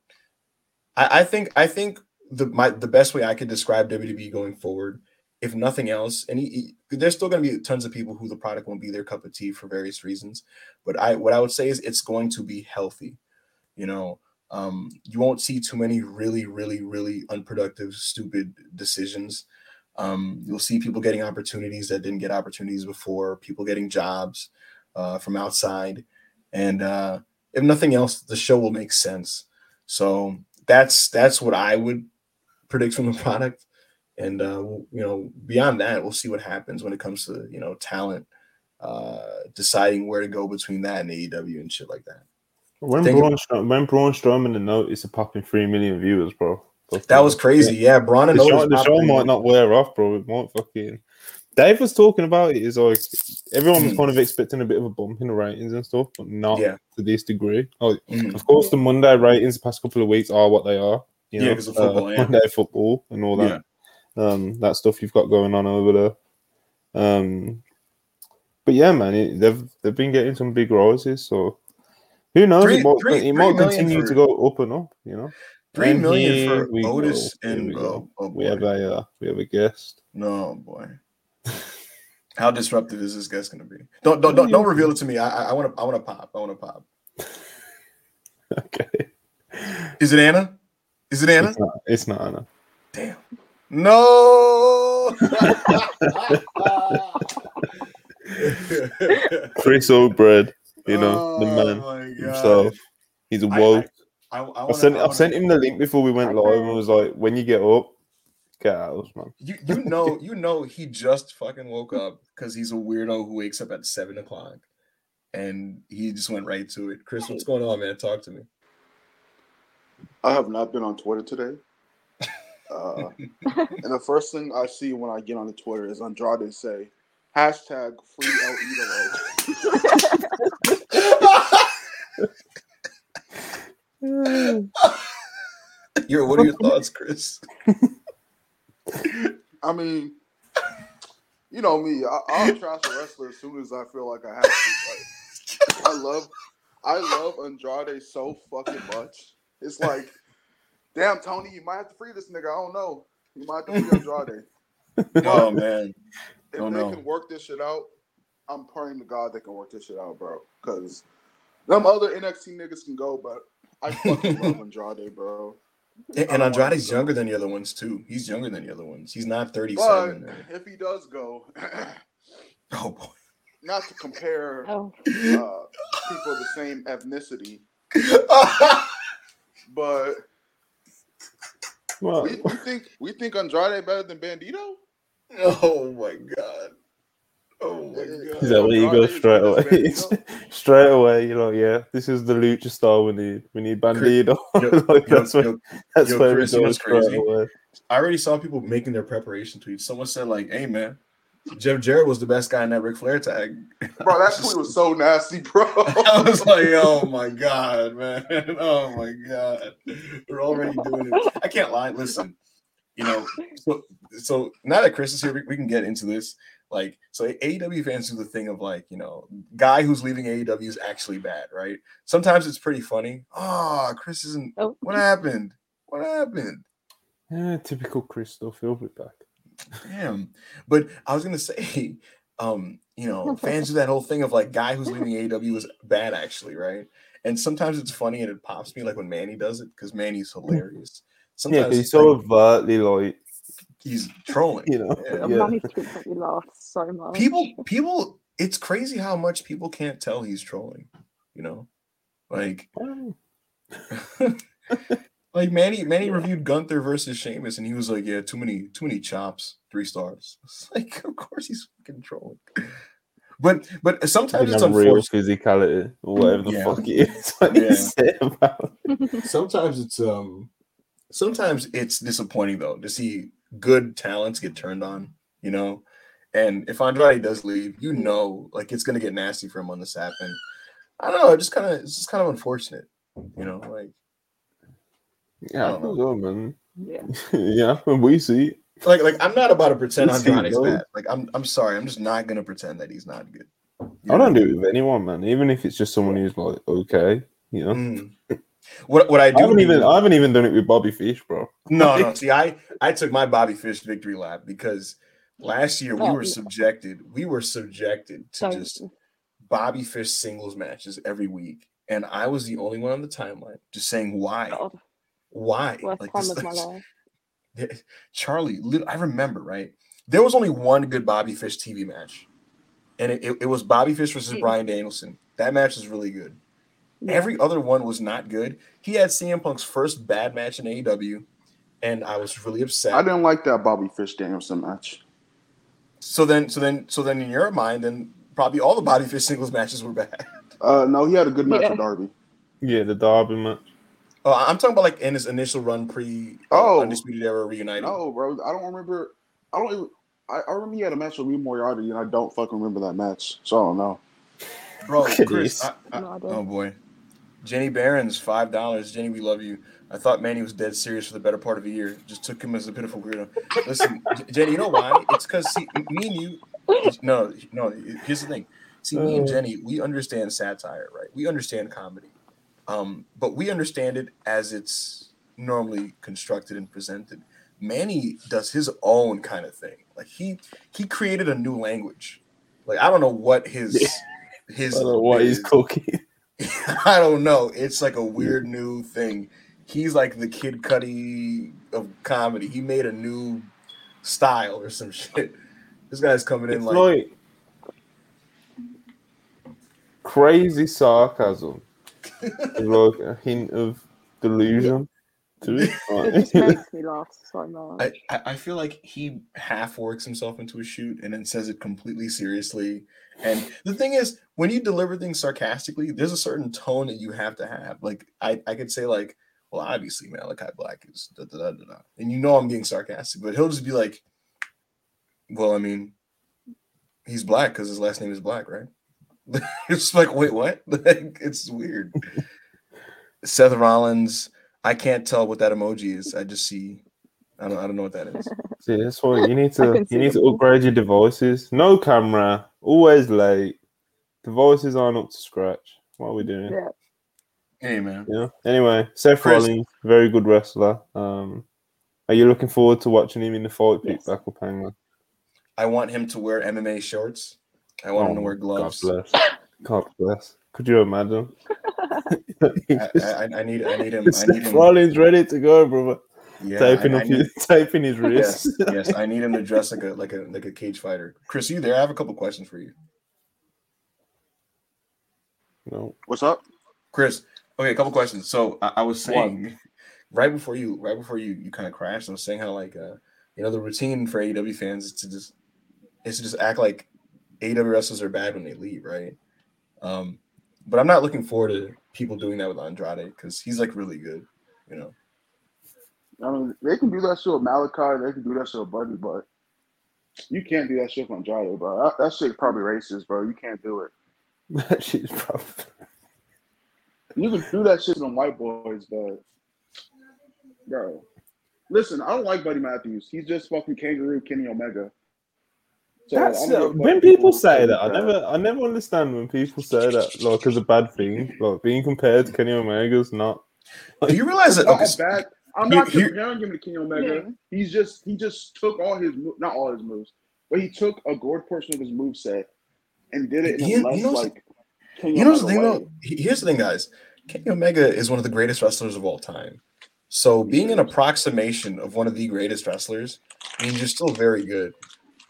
i i think i think the my the best way i could describe wwe going forward if nothing else and he, he- there's still going to be tons of people who the product won't be their cup of tea for various reasons but i what i would say is it's going to be healthy you know um you won't see too many really really really unproductive stupid decisions um, you'll see people getting opportunities that didn't get opportunities before, people getting jobs uh, from outside. And uh, if nothing else, the show will make sense. So that's that's what I would predict from the product. And uh, you know, beyond that, we'll see what happens when it comes to you know talent, uh, deciding where to go between that and AEW and shit like that. When Think Braun, Strowman, when Braun Strowman and Otis are popping three million viewers, bro. That was crazy. Yeah, Braun and The show, the show might not wear off, bro. It might fucking. Dave was talking about it. Is like everyone was Mm. kind of expecting a bit of a bump in the ratings and stuff, but not Yeah. to this degree. Oh, Mhm. of course, the Monday ratings the past couple of weeks are what they are. You Yeah, know, 'cause of football, uh, yeah. Monday football and all that. Um, that stuff you've got going on over there. Um, but yeah, man, it, they've they've been getting some big rises. So who knows? Three- it might, three- it might continue for- to go up and up. You know. Three And million for Otis go. And we oh, oh We have a uh, we have a guest. No boy. How disruptive is this guest gonna be? Don't don't don't, don't reveal it to me. I I want to I want to pop. I want to pop. Okay. Is it Anna? Is it Anna? It's not. It's not Anna. Damn. No. Chris O'Bread, you know the Oh man himself. He's a I- woke. I, I, I, wanna, sent I I wanna- sent him the link before we went live and was like, when you get up, get out, man. You you know you know he just fucking woke up because he's a weirdo who wakes up at seven o'clock, and he just went right to it. Chris, what's going on, man? Talk to me. I have not been on Twitter today. Uh, and the first thing I see when I get on the Twitter is Andrade say hashtag free El Idolo. Your what are your thoughts, Chris? I mean, you know me. I, I'll trash a wrestler as soon as I feel like I have to. Like, I love, I love Andrade so fucking much. It's like, damn, Tony, you might have to free this nigga. I don't know. You might have to free Andrade. Oh man, If Oh, they no. can work this shit out, I'm praying to God they can work this shit out, bro. Because them other NXT niggas can go, but I fucking love Andrade, bro. And, and Andrade's younger than the other ones too. He's younger than the other ones. He's not But thirty-seven. if he does go, oh boy. not to compare Oh, uh, people of the same ethnicity, but Well, we, we think we think Andrade better than Bandido. oh my god. Oh my god. is that oh, where you go straight away? straight away, you know, yeah, this is the lucha star we need. We need Bandido. Like, yo, that's where, that's yo, where Chris, we go straight crazy? away. I already saw people making their preparation tweets. Someone said like, "Hey man, Jeff Jarrett was the best guy in that Ric Flair tag." Bro, that tweet was so nasty, bro. I was like, "Oh my god, man! Oh my god, we're already doing it." I can't lie. Listen, you know, so so now that Chris is here, we, we can get into this. Like, so AEW fans do the thing of like, you know, guy who's leaving AEW is actually bad, right? Sometimes it's pretty funny. Oh, Chris isn't. oh. What happened? What happened? Yeah, typical Chris stuff. He'll be back. Damn. But I was gonna say, um, you know, fans do that whole thing of like guy who's leaving AEW is bad actually, right? And sometimes it's funny and it pops me like when Manny does it because Manny's hilarious. Yeah, Sometimes 'cause he's so overtly like, he's trolling. you know, Yeah. yeah. Manny Street made me laugh so much. People, people, it's crazy how much people can't tell he's trolling. You know, like, like Manny, Manny reviewed Gunther versus Sheamus, and he was like, "Yeah, too many, too many chops, three stars." It's like, of course he's fucking trolling. But, but sometimes it's have real unfortunate. physicality or whatever the Yeah. fuck it is. What Yeah. you say about Sometimes it's um, sometimes it's disappointing though to see good talents get turned on. You know, and if Andrade does leave, you know, like it's gonna get nasty for him on this app, and I don't know, it just kind of, it's just kind of unfortunate. You know, like. Yeah, I I don't think so, man. yeah. yeah, we see like like I'm not about to pretend We'll see, Andrade's bad. Like I'm I'm sorry, I'm just not gonna pretend that he's not good. You I know? don't do it with anyone, man. Even if it's just someone who's like okay, you know. Mm. What what I I do haven't even I haven't even done it with Bobby Fish, bro. no no see I I took my Bobby Fish victory lap because last year we Oh, were subjected we were subjected to So just Bobby Fish singles matches every week, and I was the only one on the timeline just saying why God, why worst Like, time this- of my life. Yeah, Charlie, I remember, right? There was only one good Bobby Fish TV match, and it, it, it was Bobby Fish versus. Bryan Danielson. That match was really good. Yeah. Every other one was not good. He had CM Punk's first bad match in AEW, and I was really upset. I didn't like that Bobby Fish Danielson match. So then, so then, so then, in your mind, then probably all the Bobby Fish singles matches were bad. Uh, no, he had a good match Yeah. with Darby. Yeah, the Darby match. Oh, I'm talking about like in his initial run pre Oh. undisputed era reunited. No, bro. I don't remember. I don't even. I, I remember he had a match with Lee Moriarty, and I don't fucking remember that match. So I don't know. Bro, Chris. I, I, No, I don't. oh boy, Jenny Barron's five dollars. Jenny, we love you. I thought Manny was dead serious for the better part of a year. Just took him as a pitiful weirdo. Listen, Jenny, you know why? It's because see, me and you. No, no. Here's the thing. See, me and Uh. Jenny, we understand satire, right? We understand comedy, um, but we understand it as it's normally constructed and presented. Manny does his own kind of thing. Like he he created a new language. Like I don't know what his his I don't know what he's is. cooking. I don't know. It's like a weird new thing. He's like the Kid Cudi of comedy. He made a new style or some shit. This guy's coming in It's like, like crazy sarcasm, with like a hint of delusion to it. It just makes me laugh so much. I, I I feel like he half works himself into a shoot and then says it completely seriously. And the thing is, when you deliver things sarcastically, there's a certain tone that you have to have. Like I, I could say like, well, obviously Malachi Black is da da da da, da. and you know I'm being sarcastic, but he'll just be like, well, I mean, he's black because his last name is Black, right? it's like, wait, what? Like, it's weird. Seth Rollins, I can't tell what that emoji is. I just see, I don't, I don't know what that is. See, that's why you need to you need to upgrade your devices. No camera, always late. Devices aren't up to scratch. What are we doing? yeah. Hey man, Yeah. Anyway, Seth Chris- Rollins, very good wrestler. Um, are you looking forward to watching him in the fight pit Yes. back with Hangman? I want him to wear MMA shorts. I want him to wear gloves. God gloves. bless. God bless. Could you imagine? I, I, I need, I need him. I need Seth him. Rollins ready to go, brother. Yeah, taping I, I need, his taping his wrists. yes, yes. I need him to dress like a like a like a cage fighter. Chris, you there? I have a couple questions for you. no. What's up? Chris, okay, a couple questions. So I, I was saying right before you, right before you, you kind of crashed. I was saying how like uh, you know, the routine for AEW fans is to just is to just act like AEW wrestlers are bad when they leave, right? Um, but I'm not looking forward to people doing that with Andrade because he's like really good, you know. I mean, they can do that shit with Malachi. They can do that shit with Buddy, but you can't do that shit with Andrade, bro. That, that shit's probably racist, bro. You can't do it. That shit's probably You can do that shit on white boys, but bro, listen, I don't like Buddy Matthews. He's just fucking kangaroo Kenny Omega. So, That's uh, give a fuck when if people say that. I never, I never understand when people say that like as a bad thing. Like being compared to Kenny Omega's not. Do you realize that? Okay, a bad. I'm not Here- here- comparing him to Kenny Omega. Yeah. He's just he just took all his not all his moves, but he took a good portion of his move set and did it in You- a less you know what's- like. Kenny You know the thing way. though. Here's the thing, guys. Kenny Omega is one of the greatest wrestlers of all time. So being an approximation of one of the greatest wrestlers means you're still very good.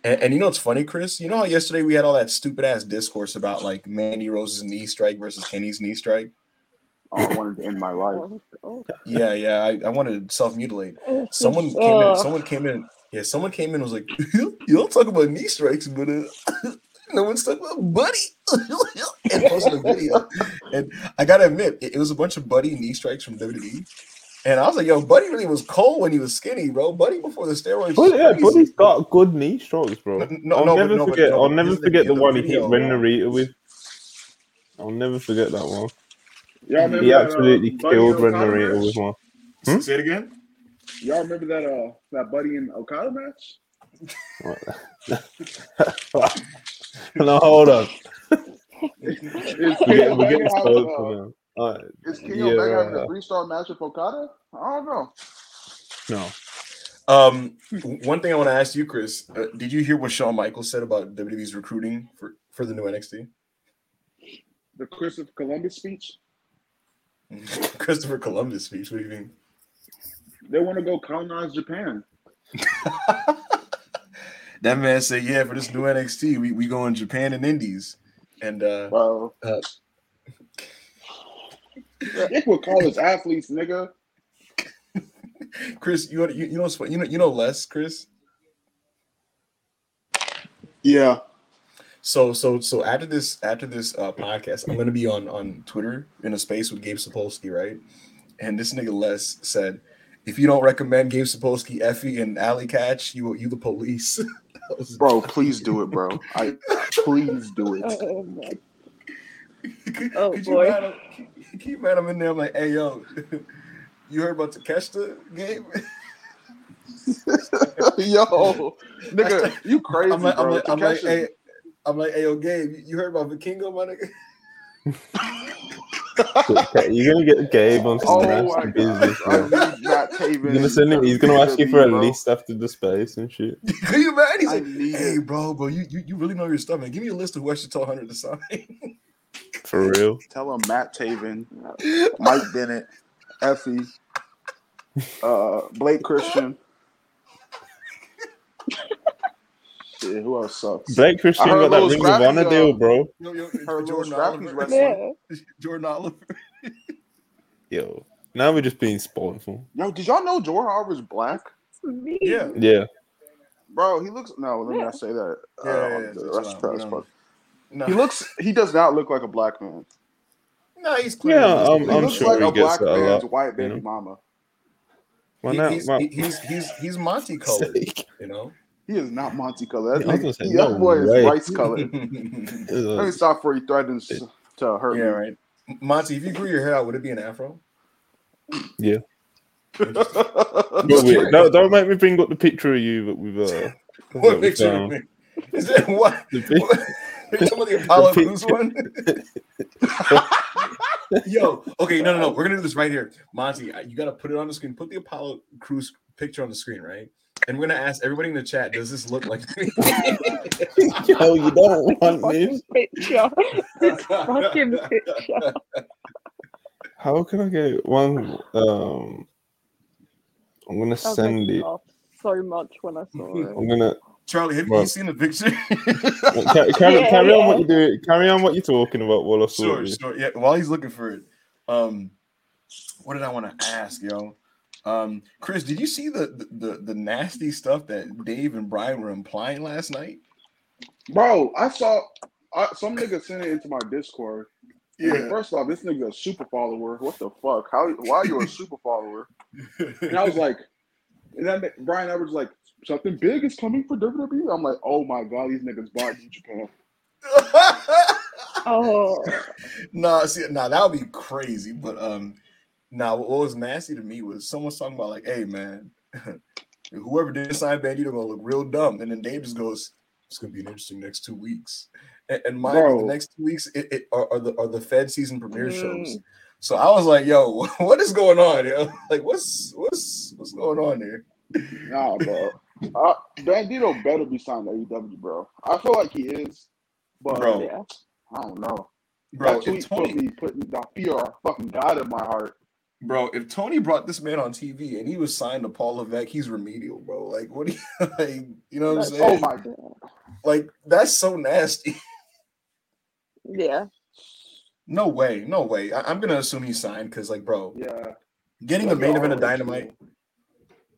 And, and you know what's funny, Chris? You know how yesterday we had all that stupid ass discourse about like Mandy Rose's knee strike versus Kenny's knee strike? Oh, I wanted to end my life. Oh, oh. Yeah, yeah. I, I wanted to self mutilate. Someone just- came in. Someone came in. Yeah, someone came in and was like, "You don't talk about knee strikes, but uh, no one's talking about Buddy." and posted a video. And I gotta admit, it, it was a bunch of Buddy knee strikes from WWE. And I was like, "Yo, Buddy really was cold when he was skinny, bro. Buddy before the steroids." was But yeah. Buddy's got good knee strokes, bro. No, no, I'll no, but- never no, but- forget. no, I'll but never here's the- forget the the one he hit video- Ren Narita with. I'll never forget that one. Y'all remember He that, uh, absolutely Buddy killed and Ren Okada Narita with one. Hmm? Say it again. Y'all remember that uh that Buddy and Okada match? No, hold on. Is We're getting, we're getting having, spoiled uh, for now. Uh, is Kenny Yeah. Omega having a three star match with Okada? I don't know. no. Um, one thing I want to ask you, Chris, uh, did you hear what Shawn Michaels said about WWE's recruiting for for the new NXT? The Chris of Columbus speech. Christopher Columbus speech. What do you mean? They want to go colonize Japan. that man said, "Yeah, for this new NXT, we we go in Japan and Indies." And uh, Bro, uh, Dick would call us athletes, nigga. Chris, you you, you know you know you know Les, Chris. Yeah. So so so after this after this uh, podcast, I'm gonna be on on Twitter in a space with Gabe Sapolsky, right? And this nigga Les said, if you don't recommend Gabe Sapolsky, EFFY, and Allie Katch, you you the police. That was- Bro, please do it, bro. I please do it. Oh, could, Oh, could boy. you him, keep, keep him in there? I'm like, hey yo, you heard about Takeshita game? Yo, nigga, you crazy, I'm like, I'm bro. like, I'm like, hey, I'm like, hey yo, Gabe, you- you heard about Vikingo, my nigga? Okay, You're gonna get Gabe on some oh nasty business, bro. I need Matt Taven. You're gonna send him. He's gonna ask you for a bro. list after the space and shit. Can you imagine? He's like, hey, bro, bro, you, you you really know your stuff, man. Give me a list of who I should tell Hunter to sign. For real. Tell him Matt Taven, Mike Bennett, EFFY, uh, Blake Christian. Shit, who else sucks? Blake Christian got that Lil Ring of Scrappy, Honor deal, bro. yo, yo, Her Jordan Oliver. wrestling. Yeah. Jordan Oliver. Yo, now we're just being spiteful. Yo, did y'all know Jordan Oliver's black? Yeah. Yeah. Bro, he looks. No, let me Yeah. not say that. Yeah, uh, yeah, on yeah, the so rest chill of out, this we podcast. don't- No, He looks. He does not look like a black man. no, he's clear. Yeah, he's, I'm- He clear. I'm looks sure like he a gets black man's lot, white baby you know? mama. Well, He- he's, well, he- he's he's he's Monty colored, you know. He is not Monty color. That, Yeah, I was nigga, gonna say, he- no that boy way. is rice color. yeah, Let me stop before he threatens to hurt me. right. Monty, if you grew your hair out, would it be an afro? Yeah. Wait, don't, don't make me bring up the picture of you that we've uh, What that we picture? Is that what? The pic- what? Are you talking about the Apollo The one? Yo, okay, no, no, no. We're gonna do this right here, Monty. You gotta put it on the screen. Put the Apollo Crews picture on the screen, right? And we're gonna ask everybody in the chat, does this look like me? Yo, you don't want Fucking this. picture. This fucking picture. How can I get one? Um, I'm gonna I send making it. so much when I saw it. I'm gonna Charlie, have you seen the picture? ca- carry, Yeah, carry on what you do. Carry on what you're talking about while I sort sure, it. sure. Yeah, while he's looking for it. Um, what did I want to ask, yo? Um, Chris, did you see the, the the the nasty stuff that Dave and Brian were implying last night? Bro, I saw I, some nigga sent it into my Discord. Yeah. First off, this nigga a super follower. What the fuck? How? Why are you a super follower? And I was like, and then Brian Edwards was like, something big is coming for WWE. I'm like, oh my god, these niggas bought New Japan. Oh, nah, see, nah, that would be crazy. But um, nah, what was nasty to me was someone's talking about like, hey man, whoever did sign Bandido gonna look real dumb, and then Dave just goes, it's gonna be an interesting next two weeks. And, and mind Bro. the next two weeks it, it are, are the are the Fed season premiere shows. Mm. So I was like, yo, what is going on? Yo? Like, what's what's what's going on here? Nah, bro. Uh, Bandido better be signed to AEW, bro. I feel like he is, but Bro. yeah. I don't know. Bro, that tweet if put me putting the fear of fucking God in my heart. Bro, if Tony brought this man on TV and he was signed to Paul Levesque, he's remedial, bro. Like, what do you like? You know what I'm oh saying? Oh my Yeah. Like, that's so nasty. Yeah. No way, no way. I, am gonna assume he signed because, like, bro, yeah. getting the Like, main event of always, Dynamite,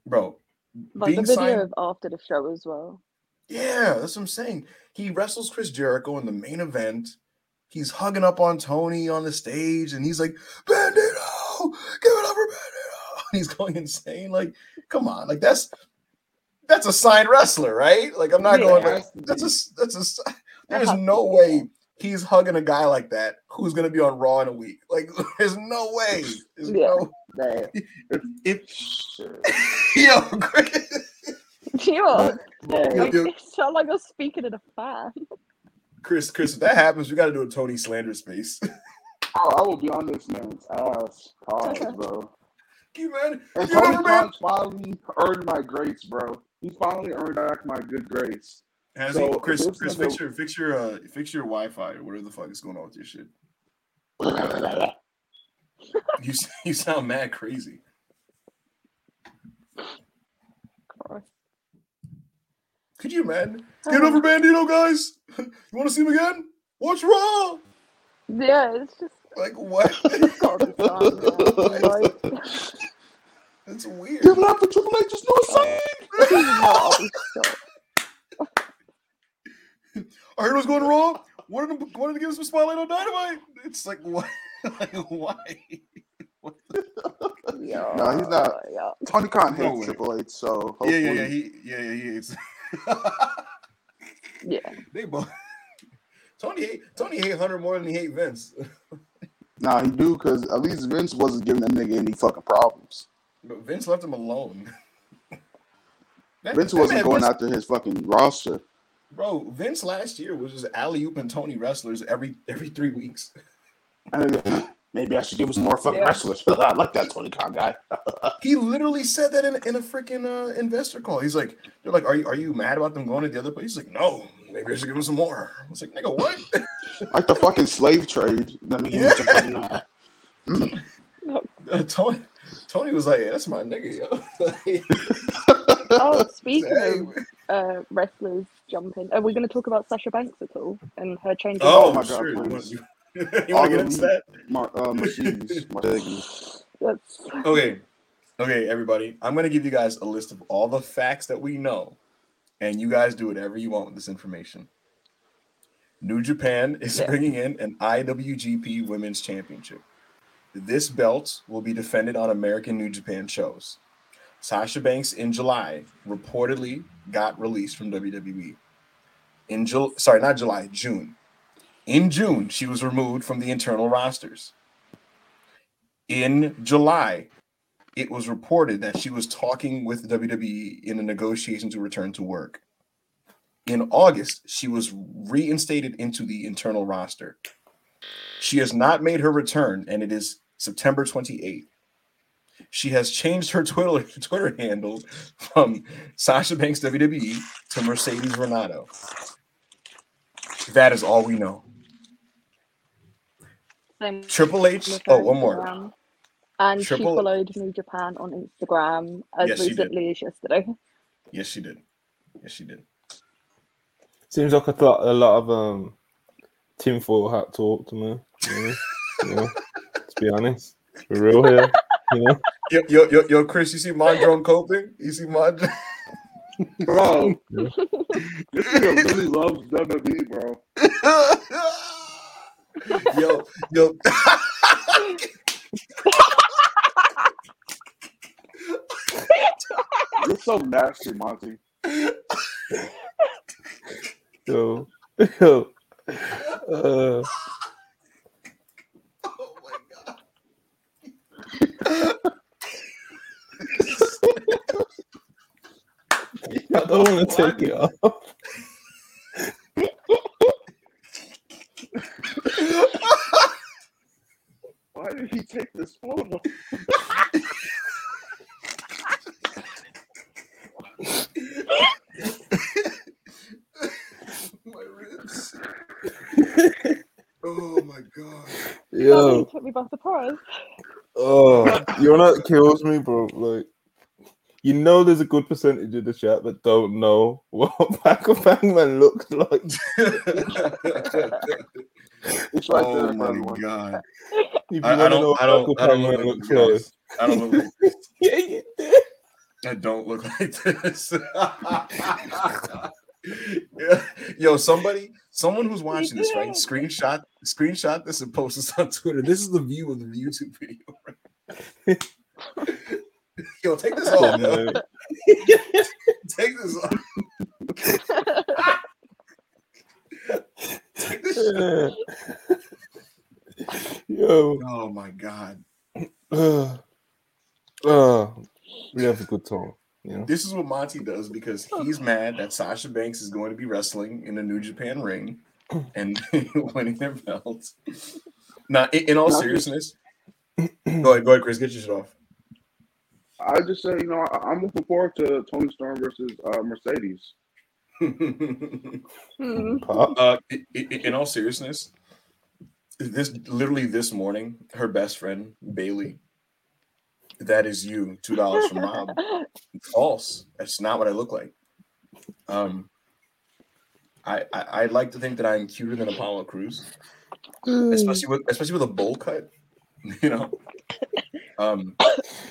bro. Like being the video signed, of after the show as well. yeah, that's what I'm saying. He wrestles Chris Jericho in the main event. He's hugging up on Tony on the stage, and he's like, "Bandido, give it up for Bandido." He's going insane. Like, come on, like that's that's a signed wrestler, right? Like, I'm not Yeah. going. Like, that's a that's a. There's no way he's hugging a guy like that who's gonna be on Raw in a week. Like, there's no way. There's Yeah. no. Bro. If Shit. yo, are. Like, yo. sound like you're speaking in a fan. Chris, Chris, if that happens, we got to do a Tony slander space. I, I will be on this man's ass. Pause, bro. you man, And you Tony never man. Khan's finally earned my grace, bro. He finally earned back my good grace. Has So, he? Chris, Chris, nigga- fix your, fix your, uh, fix your Wi-Fi or whatever the fuck is going on with your shit. You, you sound mad crazy. Could you man Get over Bandido, guys. You want to see him again? What's wrong? Yeah, it's just Like what? it's gotta be fun, That's weird. Give it up for Triple H. Just no sign. this is not I'll be shocked. I heard what's going wrong. Wanted to wanted to give us some spotlight on Dynamite. It's like what? like, why? What Yeah, No, he's not. Yeah. Tony Khan No hates way. Triple H, so yeah, yeah, yeah. He, yeah, yeah, he hates. Yeah. they both. Tony hate Tony hate Hunter more than he hate Vince. Nah, he do because at least Vince wasn't giving that nigga any fucking problems. But Vince left him alone. That- Vince that wasn't going Vince- after his fucking roster. Bro, Vince last year was just alley oop and Tony wrestlers every every three weeks. Maybe I should give him some more fucking Yeah. wrestlers. I like that Tony Khan guy. He literally said that in, in a freaking uh, investor call. He's like, they're like, are you are you mad about them going to the other place? He's like, no, maybe I should give him some more. I was like, nigga, what? like the fucking slave trade. I mean, Yeah. fucking, uh, Uh, Tony Tony was like, yeah, that's my nigga, yo. Oh, speaking Hey, of uh, wrestlers jumping, are we going to talk about Sasha Banks at all and her change? of oh, my my God, sure. You want, please. you, you want to get into that? Mar- uh, Mercedes. Mercedes. That's Okay. Okay, everybody. I'm gonna give you guys a list of all the facts that we know, and you guys do whatever you want with this information. New Japan is Yeah. bringing in an IWGP Women's Championship. This belt will be defended on American New Japan shows. Sasha Banks in July reportedly got released from WWE. In July, sorry, not July, June. In June, she was removed from the internal rosters. In July, it was reported that she was talking with WWE in a negotiation to return to work. In August, she was reinstated into the internal roster. She has not made her return, and it is September 28th. She has changed her Twitter Twitter handle from Sasha Banks WWE to Mercedes Varnado. That is all we know. Triple H. Oh, one more. Instagram. And she followed New Japan on Instagram as Yes, recently as yesterday. Yes, she did. Yes, she did. Seems like a lot, a lot of um, tinfoil hat talk to me. You know? you know, let's be honest. We're real here. You know, Yo, yo, yo, yo, Chris, you see my drone coping? You see Mondrone? Bro, this nigga really loves WWE, bro. yo, yo. You're so nasty, Monty. so, yo, uh, oh my god. I don't want to take it off. Why did he take this photo? my ribs. oh my god. Oh, Yo, you took me by surprise. oh, you know what kills me, bro? Like, you know, there's a good percentage of the chat that don't know what Backup Hangman looks like. It's right oh my everyone. god. If you I, I wanna know don't. what I don't. Pac I don't look Hangman like looks. I don't look. Like, Yeah, you did. I don't look like this. Yo, somebody, someone who's watching this, right? Screenshot, screenshot this and post this on Twitter. This is the view of the YouTube video. Right? Yo, take this off. yo. Take this off. Take this shit. Yo, Oh my god. uh, uh, we have a good time. You know? This is what Monty does because he's mad that Sasha Banks is going to be wrestling in a New Japan ring and winning their belts. Now, in, in all Now, seriousness, go ahead, go ahead, Chris, get your shit off. I just say, you know, I, I'm looking forward to Toni Storm versus uh, Mercedes. Hmm. Pop. uh, i- i- in all seriousness, this literally this morning, her best friend Bayley. That is you. Two dollars from mom. False. That's not what I look like. Um, I, I I'd like to think that I'm cuter than Apollo Crews, especially with especially with a bowl cut. You know. Um,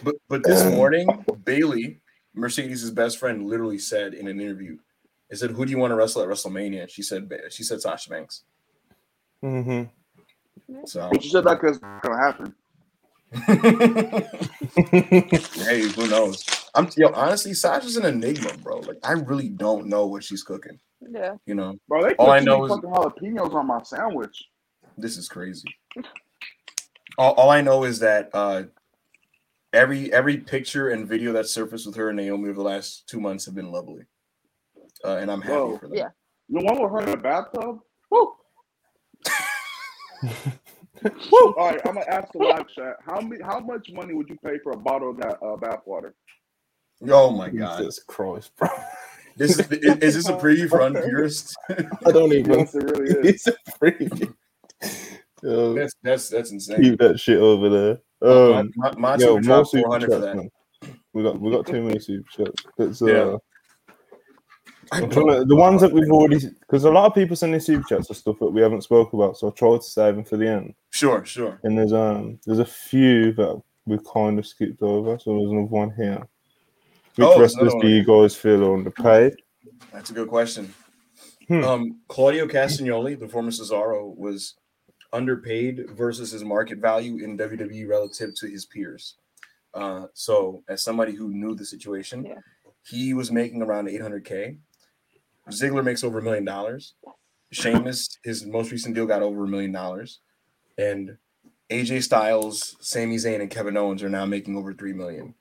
but but this morning, Bayley, Mercedes' best friend, literally said in an interview It said, "Who do you want to wrestle at WrestleMania?" She said, "She said Sasha Banks." Mm-hmm. So But you said that because it's gonna happen. Hey, who knows? I'm yo honestly, Sasha's an enigma, bro. Like I really don't know what she's cooking. Yeah. You know, Bro, they All I know many is- fucking jalapenos on my sandwich. this is crazy. All, all I know is that uh every every picture and video that surfaced with her and Naomi over the last two months have been lovely, uh, and I'm happy Whoa. for that. Yeah. The one with her in the bathtub. Woo. All right, I'm gonna ask the live chat. How many? How much money would you pay for a bottle of that uh, bath water? Oh my god, Jesus Christ, bro. this is is, is this a preview for unpurists? I don't even. Yes, it really is. It's a preview. Yo, that's that's that's insane. keep that shit over there. Ma- Um, Ma- Monty yo, would more super 400 for that. man. We got we got too many super chats. Let's, uh, Yeah. I'm trying to- the ones that we've already because a lot of people send in super chats of stuff that we haven't spoke about, so I tried to save them for the end. Sure, sure. And there's um there's a few that we've kind of skipped over, so there's another one here. Which Oh, there's wrestlers another do you guys feel are underpaid? That's a good question. Hmm. Um, Claudio Castagnoli, the former Cesaro, was underpaid versus his market value in WWE relative to his peers. Uh, so, as somebody who knew the situation, Yeah. he was making around 800k. Ziggler makes over a million dollars. Sheamus, his most recent deal got over a million dollars, and AJ Styles, Sami Zayn, and Kevin Owens are now making over three million.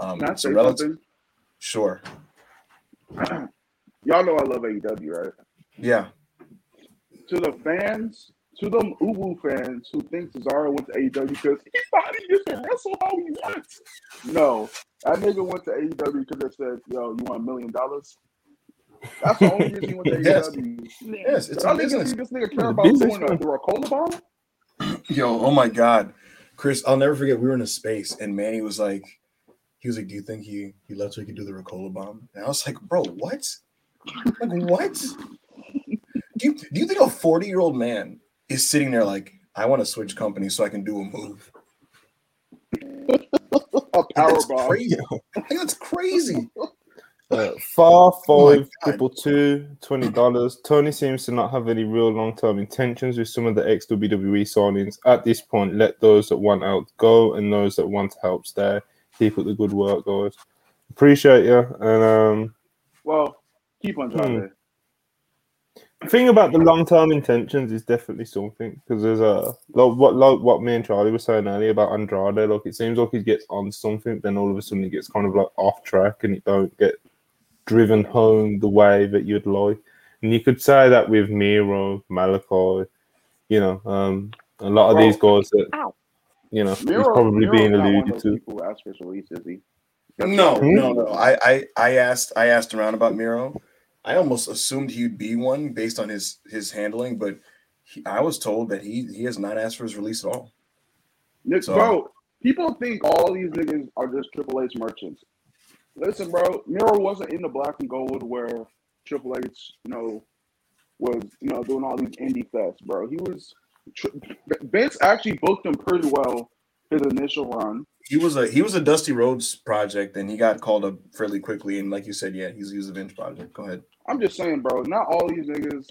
Um, I so relative, sure, Y'all know I love AEW, right? yeah. To the fans, to them Uwu fans who think Cesaro went to AEW because he thought he used to wrestle how he wants. No, that nigga went to AEW because they said, "Yo, you want a million dollars?" That's the only reason he went to Yes. AEW. Yes, it's Y'all a business. think this nigga care about business, doing the, the Ricola bomb? Yo, oh my god, Chris, I'll never forget. We were in a space, and Manny was like, he was like, "Do you think he he left so he could do the Ricola bomb?" And I was like, "Bro, what? Like what? Do you do you think a forty year old man is sitting there like, I want to switch companies so I can do a move? A Like, power that's bomb. crazy. Like, that's crazy. Uh, far Oh five God. triple two twenty dollars. Tony seems to not have any real long term intentions with some of the ex WWE signings. At this point, let those that want out go and those that want to help stay. Keep up the good work, guys. Appreciate you. And um, Well, keep on driving. the thing about the long term intentions is definitely something because there's a like what like what me and Charlie were saying earlier about Andrade. Like it seems like he gets on something, then all of a sudden he gets kind of like off track and it don't get driven home the way that you'd like. And you could say that with Miro, Malakai, you know, um, a lot of Bro. these guys that Ow. you know he's probably Miro's being not one of alluded to. Who ask for release, is he? No, Hmm? no, no. I, I I asked I asked around about Miro. I almost assumed he'd be one based on his his handling, but he, I was told that he he has not asked for his release at all. Nick, So- bro, people think all these niggas are just Triple H merchants. Listen, bro, Miro wasn't in the black and gold where Triple H, you know, was you know doing all these indie fests, bro. He was Vince actually booked him pretty well his initial run. He was a he was a Dusty Rhodes project, and he got called up fairly quickly. And like you said, yeah, he's he was a Vince project. Go ahead. I'm just saying, bro. Not all these niggas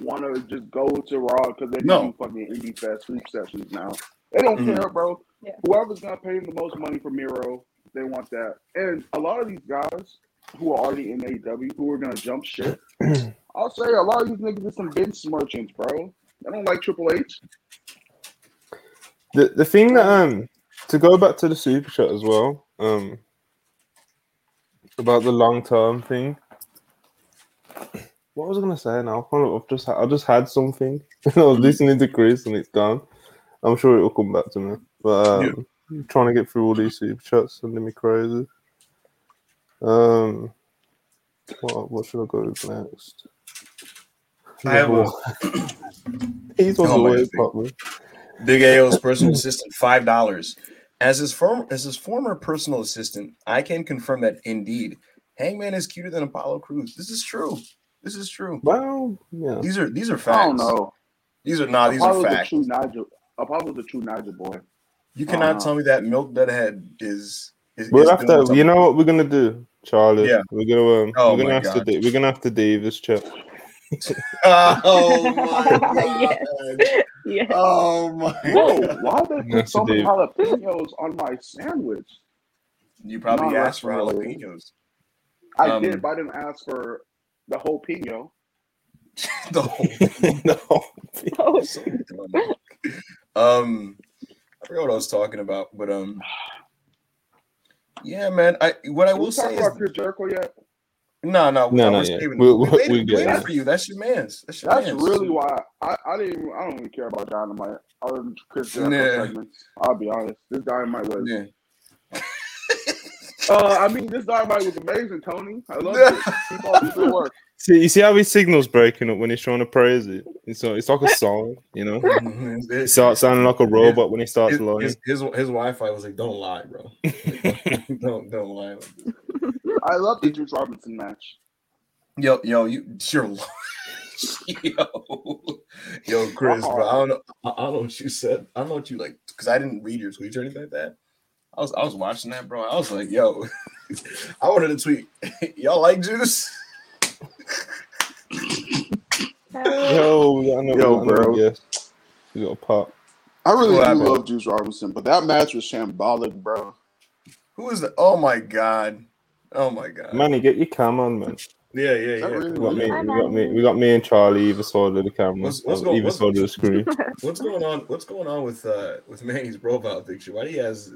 want to just go to Raw because they No. do fucking indie fest sleep sessions now. They don't Mhm. care, bro. Yeah. Whoever's gonna pay them the most money for Miro, they want that. And a lot of these guys who are already in AEW who are gonna jump ship, I'll say a lot of these niggas are some Vince merchants, bro. They don't like Triple H. The the thing that um to go back to the super shot as well, um about the long term thing. What was I gonna say now? I've just I just had something. I was listening to Chris and it's gone. I'm sure it will come back to me. But um, I'm trying to get through all these super chats sending me crazy. Um, what what should I go with next? I have a- He's on the way, God. probably. Big AO's personal assistant, five dollars. As his former as his former personal assistant, I can confirm that indeed, Hangman is cuter than Apollo Crews. This is true. This is true. Well, yeah. These are these are facts. I don't know. These are not. These are Apollo's a facts. true Nigel. Apollo's a true Nigel boy. You cannot don't tell me that milk dud head is. is, We'll is have to. something. You know what we're gonna do? Charlie. Yeah. We're gonna um, Oh we're gonna have to God. do, we're gonna have to do this chat. Oh my Yes. god. Yeah. Oh my Whoa, god. why did they put so many jalapenos on my sandwich? You probably Non-wrestling asked for related. jalapenos. I Um, did, but I didn't ask for the whole pino. The whole no. Oh, so dumb. Um, I forgot what I was talking about, but um, yeah, man. I what I will we talk say is about Chris Jericho yet? no, no, No, I not yet. We'll- we we'll- we'll get waited there. for you. That's your man's. That's your That's man's. really why I, I didn't even, I don't even care about Dynamite other than Chris Jericho Yeah. I'll be honest. This Dynamite was. Yeah. Uh, I mean, this Dynamite was amazing, Tony. I love it. Keep all the good work. See, you see how his signal's breaking up when he's trying to praise it. It's so it's like a song, you know. Mhm. He starts sounding like a robot when he starts his, lying. his, his, his Wi-Fi was like, "Don't lie, bro. don't don't lie." I love the Juice Robinson match. Yo, yo, you, you're, li- yo, yo, Chris, bro. I don't know. I, I don't know what you said. I don't know what you like, because I didn't read your tweets or anything like that. I was, I was watching that, bro. I was like, yo, I wanted to tweet. Y'all like juice? Yo, yeah, I know, Yo, I know, bro. Yes, you got a pop. I really do love Juice Robinson, but that match was shambolic, bro. Who is the? Oh my god. Oh my god. Manny, get your cam on, man. Yeah, yeah, yeah. really We got me, we got me, we got me and Charlie either side of the camera, What's- what's going- either what's- side of the screen. What's going on? What's going on with uh with Manny's profile picture? Why do he has?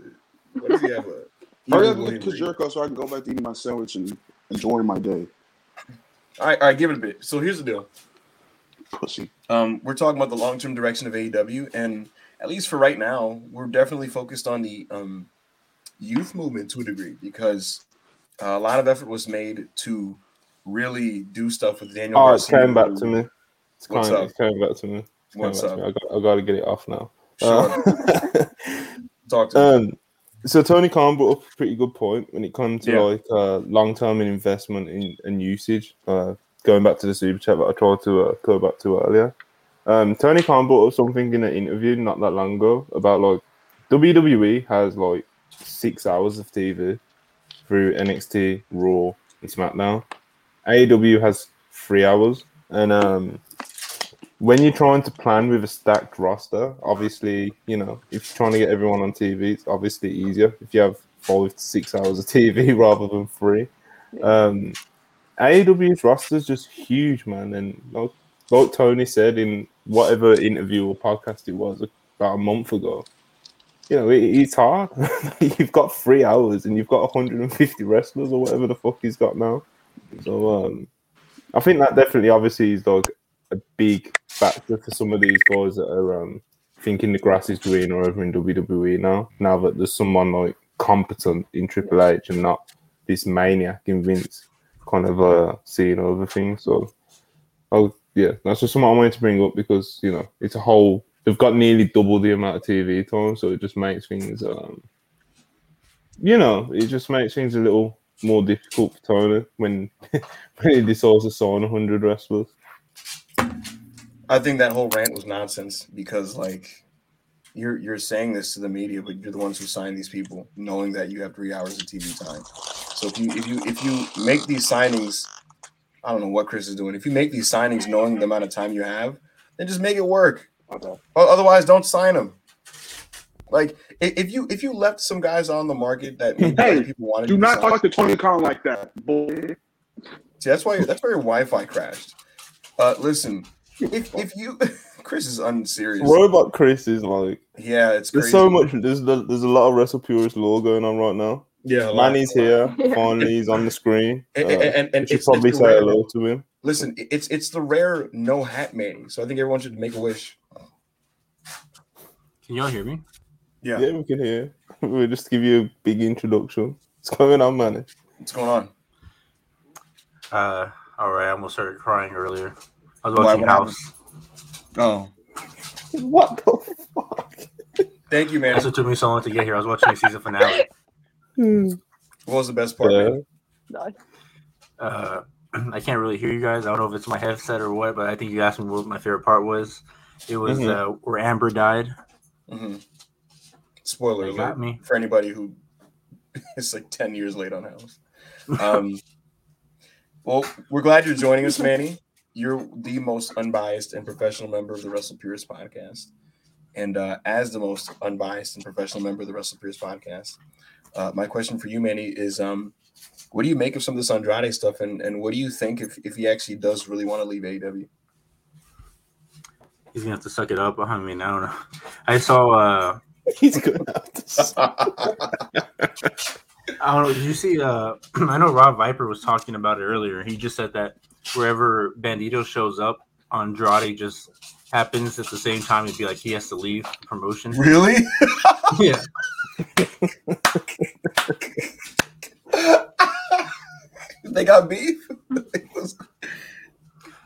What does he have a? Hurry evil up and William get Chris Reed? Jericho so I can go back to eating my sandwich and enjoy my day. All right, all right, give it a bit. So here's the deal. Pussy. Um, we're talking about the long-term direction of AEW, and at least for right now, we're definitely focused on the um, youth movement to a degree because uh, a lot of effort was made to really do stuff with Daniel. Oh, Garcia. came back to me. It's What's kind up? it came back to me. It's What's up? to me. I got, I got to get it off now. Sure. Uh, Talk to me. So Tony Khan brought up a pretty good point when it comes to Yeah. like uh, long-term investment in and usage. Uh, going back to the super chat that I tried to uh, go back to earlier. Um, Tony Khan brought up something in an interview not that long ago about like WWE has like six hours of TV through NXT, Raw, and SmackDown. AEW has three hours, and um, when you're trying to plan with a stacked roster, obviously, you know, if you're trying to get everyone on TV, it's obviously easier if you have five to six hours of TV rather than three. Um, AEW's roster is just huge, man, and like, like Tony said in whatever interview or podcast it was about a month ago, you know, it, it's hard. you've got three hours and you've got 150 wrestlers or whatever the fuck he's got now. So um, I think that definitely, obviously, is like a big factor for some of these guys that are um, thinking the grass is greener over in WWE now. Now that there's someone like competent in Triple H and not this maniac in Vince kind of uh, seeing over things. So, oh yeah, that's just something I wanted to bring up because you know it's a whole. They've got nearly double the amount of TV time, so it just makes things. Um, you know, it just makes things a little more difficult for Tony when when he decides to sign 100 wrestlers. I think that whole rant was nonsense because like you're you're saying this to the media, but you're the ones who sign these people, knowing that you have three hours of TV time. So if you if you if you make these signings, I don't know what Chris is doing. If you make these signings knowing the amount of time you have, then just make it work. Okay. Otherwise, don't sign them. Like if you if you left some guys on the market that Hey, people wanted, Do not talk to Tony Khan like that, boy. See, that's why that's why your Wi-Fi crashed. Uh, listen, if if you Chris is unserious. Robot Chris is like Yeah, it's there's crazy. so much. There's there's a lot of Wrestle Purist law going on right now. Yeah, a Manny's here. Yeah. Finally, he's on the screen. Uh, And, and, and, and should probably it's the say rare, hello to him. listen, it's it's the rare no hat Manny. So I think everyone should make a wish. Can y'all hear me? Yeah, Yeah, we can hear. We'll just give you a big introduction. What's going on, Manny? what's going on? Uh, all right. I almost started crying earlier. I was watching what House. Oh, What the fuck? thank you, man. That's what took me so long to get here. I was watching the season finale. What was the best part? Yeah. man? Uh, I can't really hear you guys. I don't know if it's my headset or what, but I think you asked me what my favorite part was. It was Mhm. uh, where Amber died. Mhm. Spoiler They alert got me. for anybody who is like ten years late on House. Um, well, we're glad you're joining us, Manny. You're the most unbiased and professional member of the Wrestle Purist podcast. And uh, as the most unbiased and professional member of the Wrestle Purist podcast, uh, my question for you, Manny, is um, what do you make of some of this Andrade stuff? And, and what do you think if, if he actually does really want to leave AEW? He's gonna have to suck it up. I mean, I don't know. I saw. uh He's gonna have to. I don't know. Did you see? Uh, I know Rob Viper was talking about it earlier. He just said that wherever Bandido shows up, Andrade just happens at the same time. It'd be like he has to leave the promotion. really? yeah. they got beef?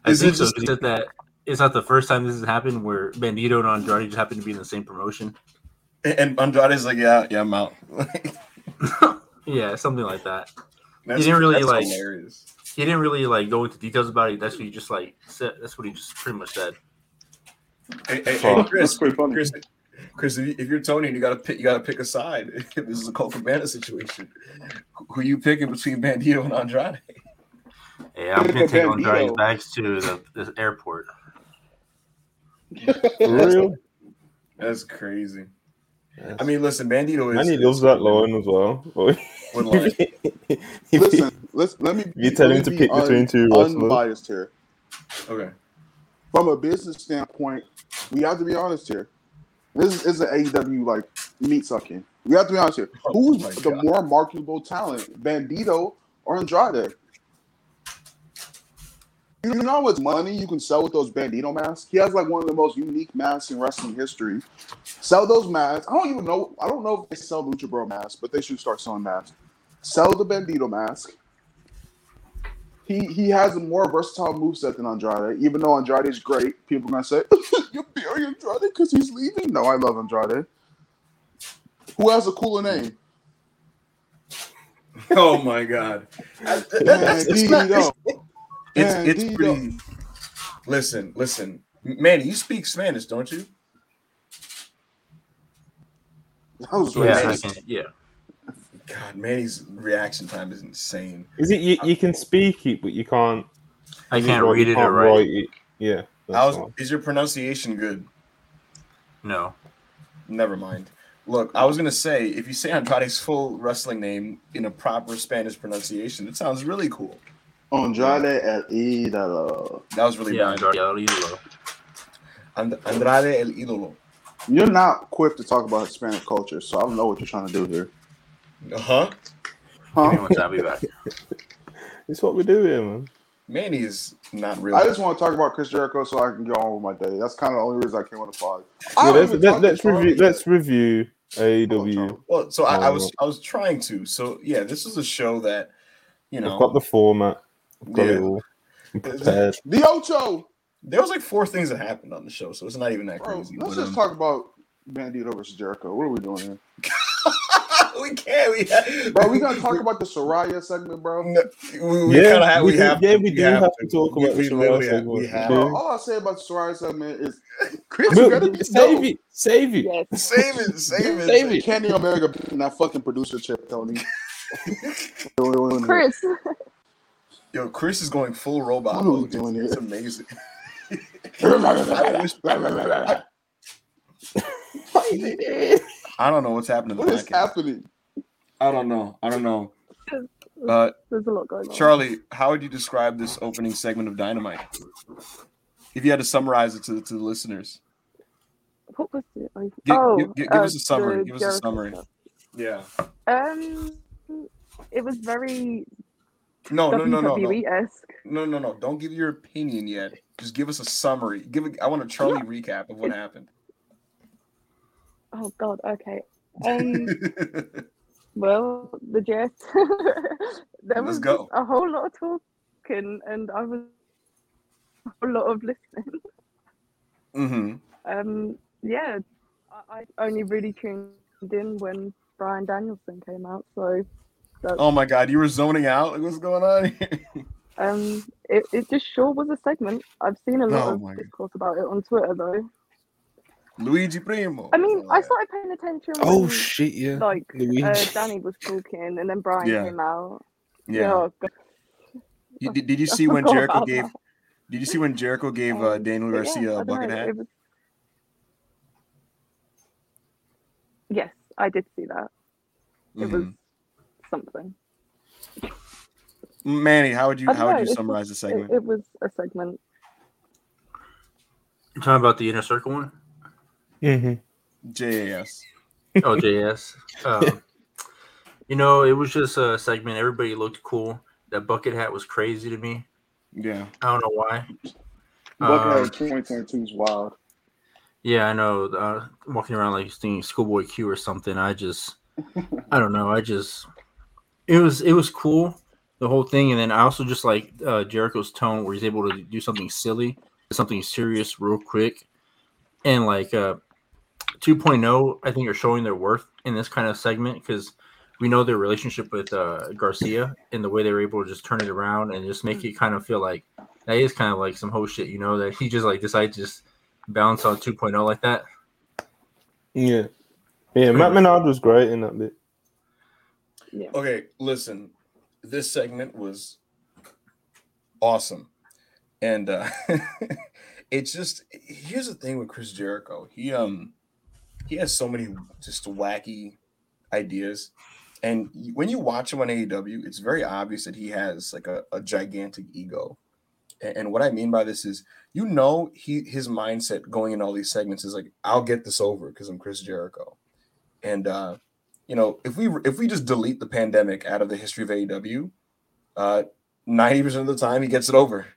I Is think so. just- He said that it's not the first time this has happened where Bandido and Andrade just happen to be in the same promotion. and Andrade's like, yeah, yeah, I'm out. Yeah, something like that. That's- didn't really, that's like- hilarious. He didn't really like go into details about it. That's what he just like said. That's what he just pretty much said. Hey, hey, hey, Chris, That's pretty funny. Chris, Chris, if you- if you're Tony, and you gotta pick. You gotta pick a side. If this is a Colt Cabana situation, who you picking between Bandido and Andrade? Yeah, I'm Look gonna take Bandido. Andrade back to the, the airport. For real? That's crazy. I mean, listen, Bandido is. Manny loves that line as well. Boy. What line? If Listen, let's let me. You tell let him to pick be between two wrestlers. Unbiased here. Okay. From a business standpoint, we have to be honest here. This is an AEW like meat sucking. We have to be honest here. Oh Who's my the God. more marketable talent, Bandido or Andrade? You know what's money you can sell with those Bandido masks? He has like one of the most unique masks in wrestling history. Sell those masks. I don't even know. I don't know if they sell Lucha Bro masks, but they should start selling masks. Sell the Bandido mask. He he has a more versatile moveset than Andrade. Even though Andrade is great, people are gonna say you're burying Andrade because he's leaving. No, I love Andrade. Who has a cooler name? Oh my God. That- that- that's- it's not- Bandido. It's it's Bandido. pretty. Listen, listen, Manny, you speak Spanish, don't you? Was Yeah, I yeah. God, Manny's reaction time is insane. Is it you, you can speak it, but you can't. I can't write- read you it or can't write. write it. Yeah. How's fine. is your pronunciation good? No. Never mind. Look, I was gonna say if you say Andrade's full wrestling name in a proper Spanish pronunciation, it sounds really cool. Andrade El Idolo. That was really Yeah, bad. Andrade El Idolo. And- Andrade el ídolo. You're not quick to talk about Hispanic culture, so I don't know what you're trying to do here. Uh huh. Huh? one I'll be back. It's what we do here, man. Manny is not real. I just want to talk about Chris Jericho so I can go on with my day. That's kind of the only reason I came on the pod. Yeah, let's, let, let's review. Let's review Come on, AEW. Well, so I, I was Oh. I was trying to. So yeah, this is a show that you know. I've know got the format. I've Yeah. it all. I'm prepared. The Ocho, there was like four things that happened on the show, so it's not even that bro. crazy. Let's but, just um, talk about Bandido versus Jericho. What are we doing here, we can't. We have, bro? We gonna talk about the Soraya segment, bro. No, we, we Yeah, kind of have. we We have. yeah, to, we do have to talk about we the Soraya segment. We have. Bro, all I say about the Soraya segment is Chris Look, better be save dope. it. Save it. Yes. Save it. Save it. Save it. Kenny Omega beating that fucking producer chip, Tony. Chris, Yo, Chris is going full robot. What are we doing It's, it's amazing. I, don't know what's happening. To What the is podcast. happening? I don't know. I don't know. Uh, there's a lot going on. Charlie, how would you describe this opening segment of Dynamite? If you had to summarize it to, to the listeners. What was it? I- Gi- oh, gi- gi- give uh, us a summary. Give us a summary. stuff. Yeah. Um, it was very No, no, no, no, no. No, no, no. Don't give your opinion yet. Just give us a summary. Give. A, I want a Charlie recap of what happened. Oh God. Okay. Um. well, the gist. there Let's was go. a whole lot of talking, and I was a whole lot of listening. hmm Um. Yeah. I, I only really tuned in when Bryan Danielson came out, so. That's, Oh my God, you were zoning out. Like, what's going on here? Um, it, it just sure was a segment. I've seen a lot Oh of my God. discourse about it on Twitter, though. Luigi Primo. I mean, I started paying attention. Oh shit! Yeah. like uh, Danny was talking, and then Bryan Yeah. came out. Yeah. Oh. You, did, did you see when Jericho gave? that. Did you see when Jericho gave uh, Um, Daniel yeah, Garcia a bucket know, hat? was- Yes, I did see that. It was Mhm. Something. Manny, how would you how don't would you summarize the segment? it was a segment. You're talking about the inner circle one? Mm-hmm. JAS. Oh, JAS. Um, you know, it was just a segment. Everybody looked cool. That bucket hat was crazy to me. Yeah. I don't know why. Buckhead Um, 2022 is wild. Yeah, I know. Uh, walking around like thinking Schoolboy Q or something. I just, I don't know. I just, it was it was cool the whole thing, and then I also just like uh, Jericho's tone where he's able to do something silly, something serious real quick, and like uh, 2.0, I think are showing their worth in this kind of segment because we know their relationship with uh, Garcia and the way they were able to just turn it around and just make it kind of feel like that is kind of like some whole shit, you know, that he just like decided to just bounce on 2.0 like that. Yeah. Yeah, Matt Menard was great in that bit. Yeah. Okay, listen. This segment was awesome. And uh it's just here's the thing with Chris Jericho. He um he has so many just wacky ideas. And when you watch him on AEW, it's very obvious that he has like a, a gigantic ego. A- And what I mean by this is, you know, he his mindset going in all these segments is like, I'll get this over because I'm Chris Jericho. And uh you know, if we if we just delete the pandemic out of the history of AEW, uh, ninety percent of the time he gets it over.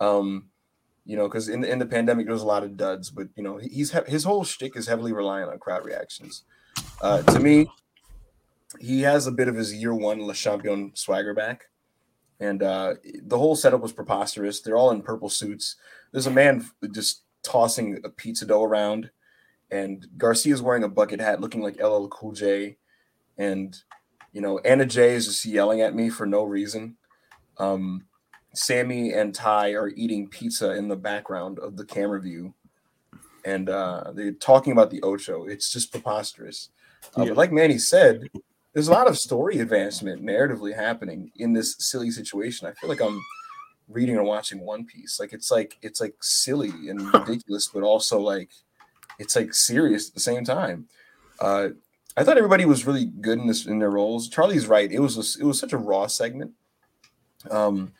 Um, you know, because in the in the pandemic there was a lot of duds, but you know he's his whole shtick is heavily reliant on crowd reactions. Uh, to me, he has a bit of his year one Le Champion swagger back, and uh, the whole setup was preposterous. They're all in purple suits. There's a man just tossing a pizza dough around, and Garcia's wearing a bucket hat, looking like LL Cool J and you know Anna Jay is just yelling at me for no reason. Um, Sammy and Ty are eating pizza in the background of the camera view, and uh, they're talking about the Ocho. It's just preposterous. Uh, Yeah. But like Manny said, there's a lot of story advancement narratively happening in this silly situation. I feel like I'm reading or watching One Piece. Like it's like it's like silly and ridiculous, but also like it's like serious at the same time. Uh, I thought everybody was really good in this in their roles. Charlie's right. It was a, it was such a raw segment. Um,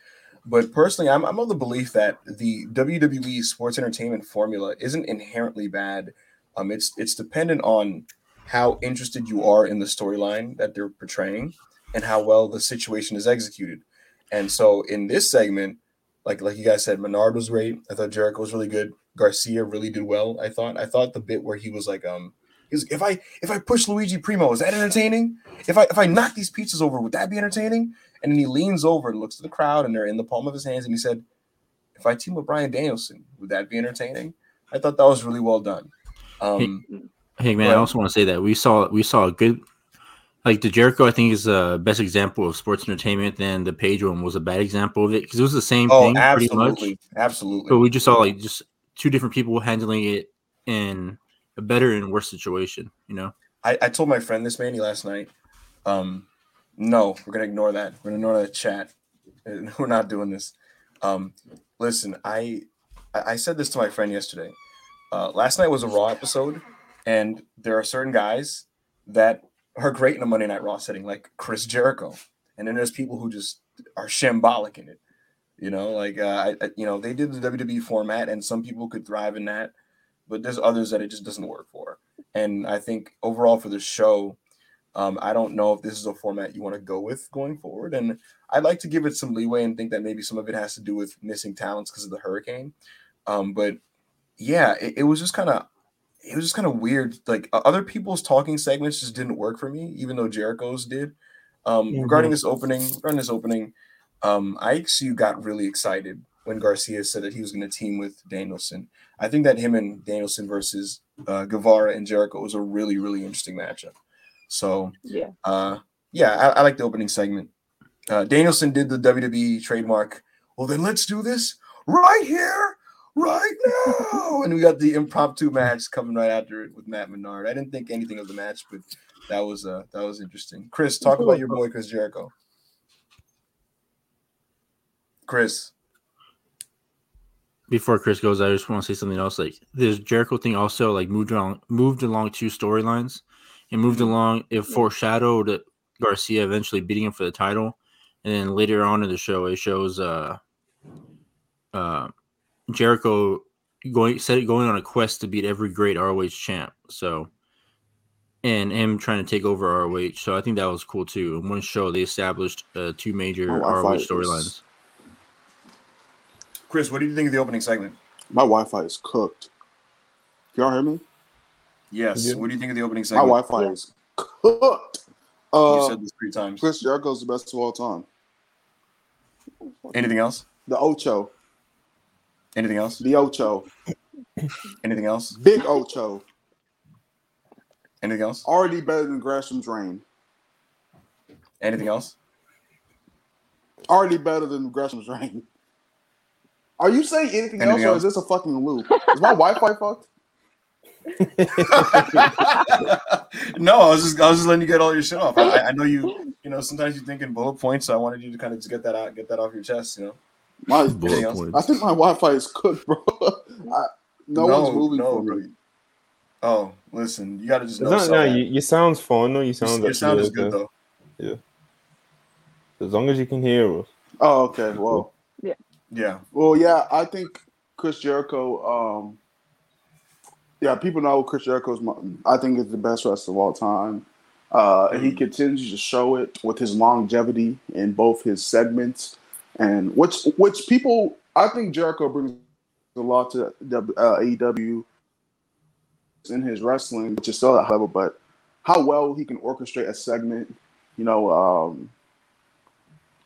but personally, I'm I'm of the belief that the WWE sports entertainment formula isn't inherently bad. Um, it's it's dependent on how interested you are in the storyline that they're portraying and how well the situation is executed. And so in this segment, like like you guys said, Menard was great. I thought Jericho was really good. Garcia really did well. I thought I thought the bit where he was like, um, if I if I push Luigi Primo, is that entertaining? If I if I knock these pizzas over, would that be entertaining? And then he leans over and looks to the crowd, and they're in the palm of his hands, and he said, "If I team with Bryan Danielson, would that be entertaining?" I thought that was really well done. Um, Hey man, Right. I also want to say that we saw we saw a good like the Jericho. I think is the best example of sports entertainment. Then the Page one was a bad example of it because it was the same oh, thing pretty much. absolutely, absolutely. But we just saw like just two different people handling it in a better and worse situation. You know, I, I told my friend this Manny last night. Um, no, we're gonna ignore that. We're gonna ignore that chat. We're not doing this. Um, listen, I I said this to my friend yesterday. Uh, last night was a Raw episode, and there are certain guys that are great in a Monday Night Raw setting, like Chris Jericho, and then there's people who just are shambolic in it. You know, like uh, I- you know, they did the WWE format, and some people could thrive in that, but there's others that it just doesn't work for. And I think overall for the show, um, I don't know if this is a format you want to go with going forward. And I'd like to give it some leeway and think that maybe some of it has to do with missing talents because of the hurricane. Um, but yeah, it, it was just kind of it was just kind of weird. Like other people's talking segments just didn't work for me, even though Jericho's did. Um, Regarding this opening, regarding this opening, um, I actually got really excited when Garcia said that he was going to team with Danielson. I think that him and Danielson versus uh, Guevara and Jericho was a really, really interesting matchup. So, Yeah. uh, yeah, I, I like the opening segment. Uh, Danielson did the WWE trademark. Well, then let's do this right here, right now. and we got the impromptu match coming right after it with Matt Menard. I didn't think anything of the match, but that was uh, that was interesting. Chris, talk about your boy Chris Jericho. Chris. Before Chris goes, I just want to say something else. Like this Jericho thing also like moved along moved along two storylines. It moved along. It foreshadowed Garcia eventually beating him for the title, and then later on in the show, it shows uh, uh, Jericho going said going on a quest to beat every great ROH champ. So, and him trying to take over ROH. So I think that was cool too. In one show, they established uh, two major Oh, ROH storylines. Chris, what do you think of the opening segment? My Wi-Fi is cooked. Y'all hear me? Yes. Yeah. What do you think of the opening segment? My? Wi-Fi is cooked. You Uh, said this three times. Chris Jericho's the best of all time. Anything else? The Ocho, Anything else? the Ocho, Anything else? Big Ocho, Anything else? already better than Gresham's reign. Anything else? Already better than Gresham's reign. Are you saying anything, Anything else, or is this a fucking loop? Is my Wi-Fi fucked? no, I was just I was just letting you get all your shit off. I, I know you you know sometimes you think in bullet points, so I wanted you to kind of just get that out, get that off your chest. You know. My, Anything else? I think my Wi-Fi is cooked, bro. I, no, one's moving no, for bro. me. Oh, listen, you got to just know. not, no, bad. you, sound's fine. No, your Your- sound's your sound is good though. Yeah. As long as you can hear us. Oh, okay. Well, Yeah. well, yeah. I think Chris Jericho. Um, yeah, people know Chris Jericho's. My, I think is the best wrestler of all time. Uh, and he continues to show it with his longevity in both his segments, and which which people I think Jericho brings a lot to uh, AEW in his wrestling, which is still at level, but how well he can orchestrate a segment, you know, um,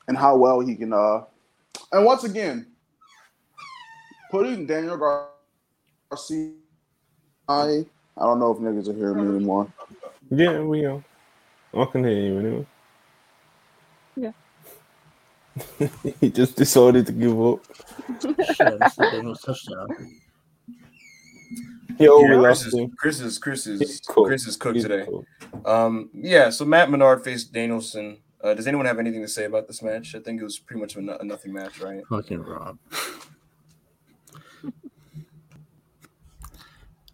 and how well he can. Uh, and once again, putting Daniel Garcia, I I don't know if niggas are hearing me anymore. Yeah, we are. I can hear you anyway. Yeah. he just decided to give up. Shit, that's the Daniels touchdown. Yo, Yeah, Chris, is. Chris is Chris is cooked. Chris is cooked today. Um, yeah. So Matt Menard faced Danielson. Uh, does anyone have anything to say about this match? I think it was pretty much a, no- a nothing match, right? Fucking Rob.